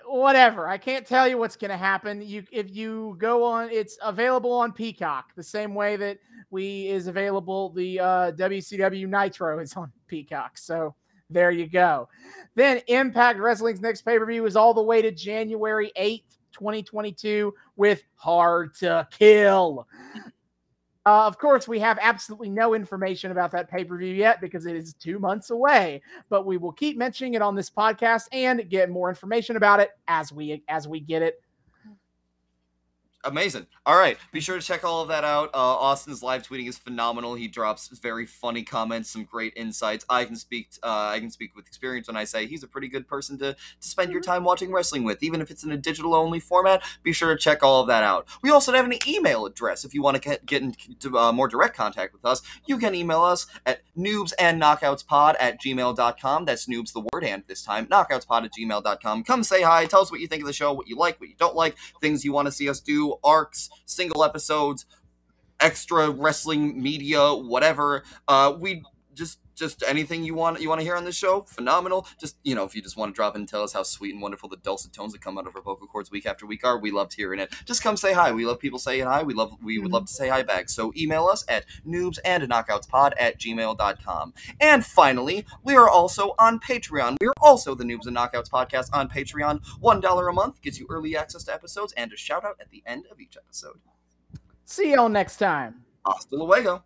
whatever. I can't tell you what's going to happen. You, if you go on, it's available on Peacock, the same way that we is available. The uh, WCW Nitro is on Peacock. So there you go. Then Impact Wrestling's next pay per view is all the way to January eighth, twenty twenty two, with Hard to Kill. Uh, of course, we have absolutely no information about that pay per view yet because it is two months away. But we will keep mentioning it on this podcast and get more information about it as we as we get it. Amazing. All right. Be sure to check all of that out. Uh, Austin's live tweeting is phenomenal. He drops very funny comments, some great insights. I can speak. Uh, I can speak with experience when I say he's a pretty good person to to spend your time watching wrestling with, even if it's in a digital only format. Be sure to check all of that out. We also have an email address if you want to get, get into uh, more direct contact with us. You can email us at noobs and knockoutspod at gmail.com. That's noobs the word and this time knockoutspod at gmail.com. Come say hi. Tell us what you think of the show, what you like, what you don't like, things you want to see us do, arcs, single episodes, extra wrestling media, whatever. Uh, we just just anything you want you want to hear on this show, phenomenal. Just you know, if you just want to drop in and tell us how sweet and wonderful the dulcet tones that come out of our vocal cords week after week are, we loved hearing it. Just come say hi. We love people saying hi. We love we would mm-hmm. love to say hi back. So email us at noobs and knockoutspod at gmail.com. And finally, we are also on Patreon. We are also the Noobs and Knockouts podcast on Patreon. One dollar a month gets you early access to episodes and a shout out at the end of each episode. See y'all next time. Hasta luego.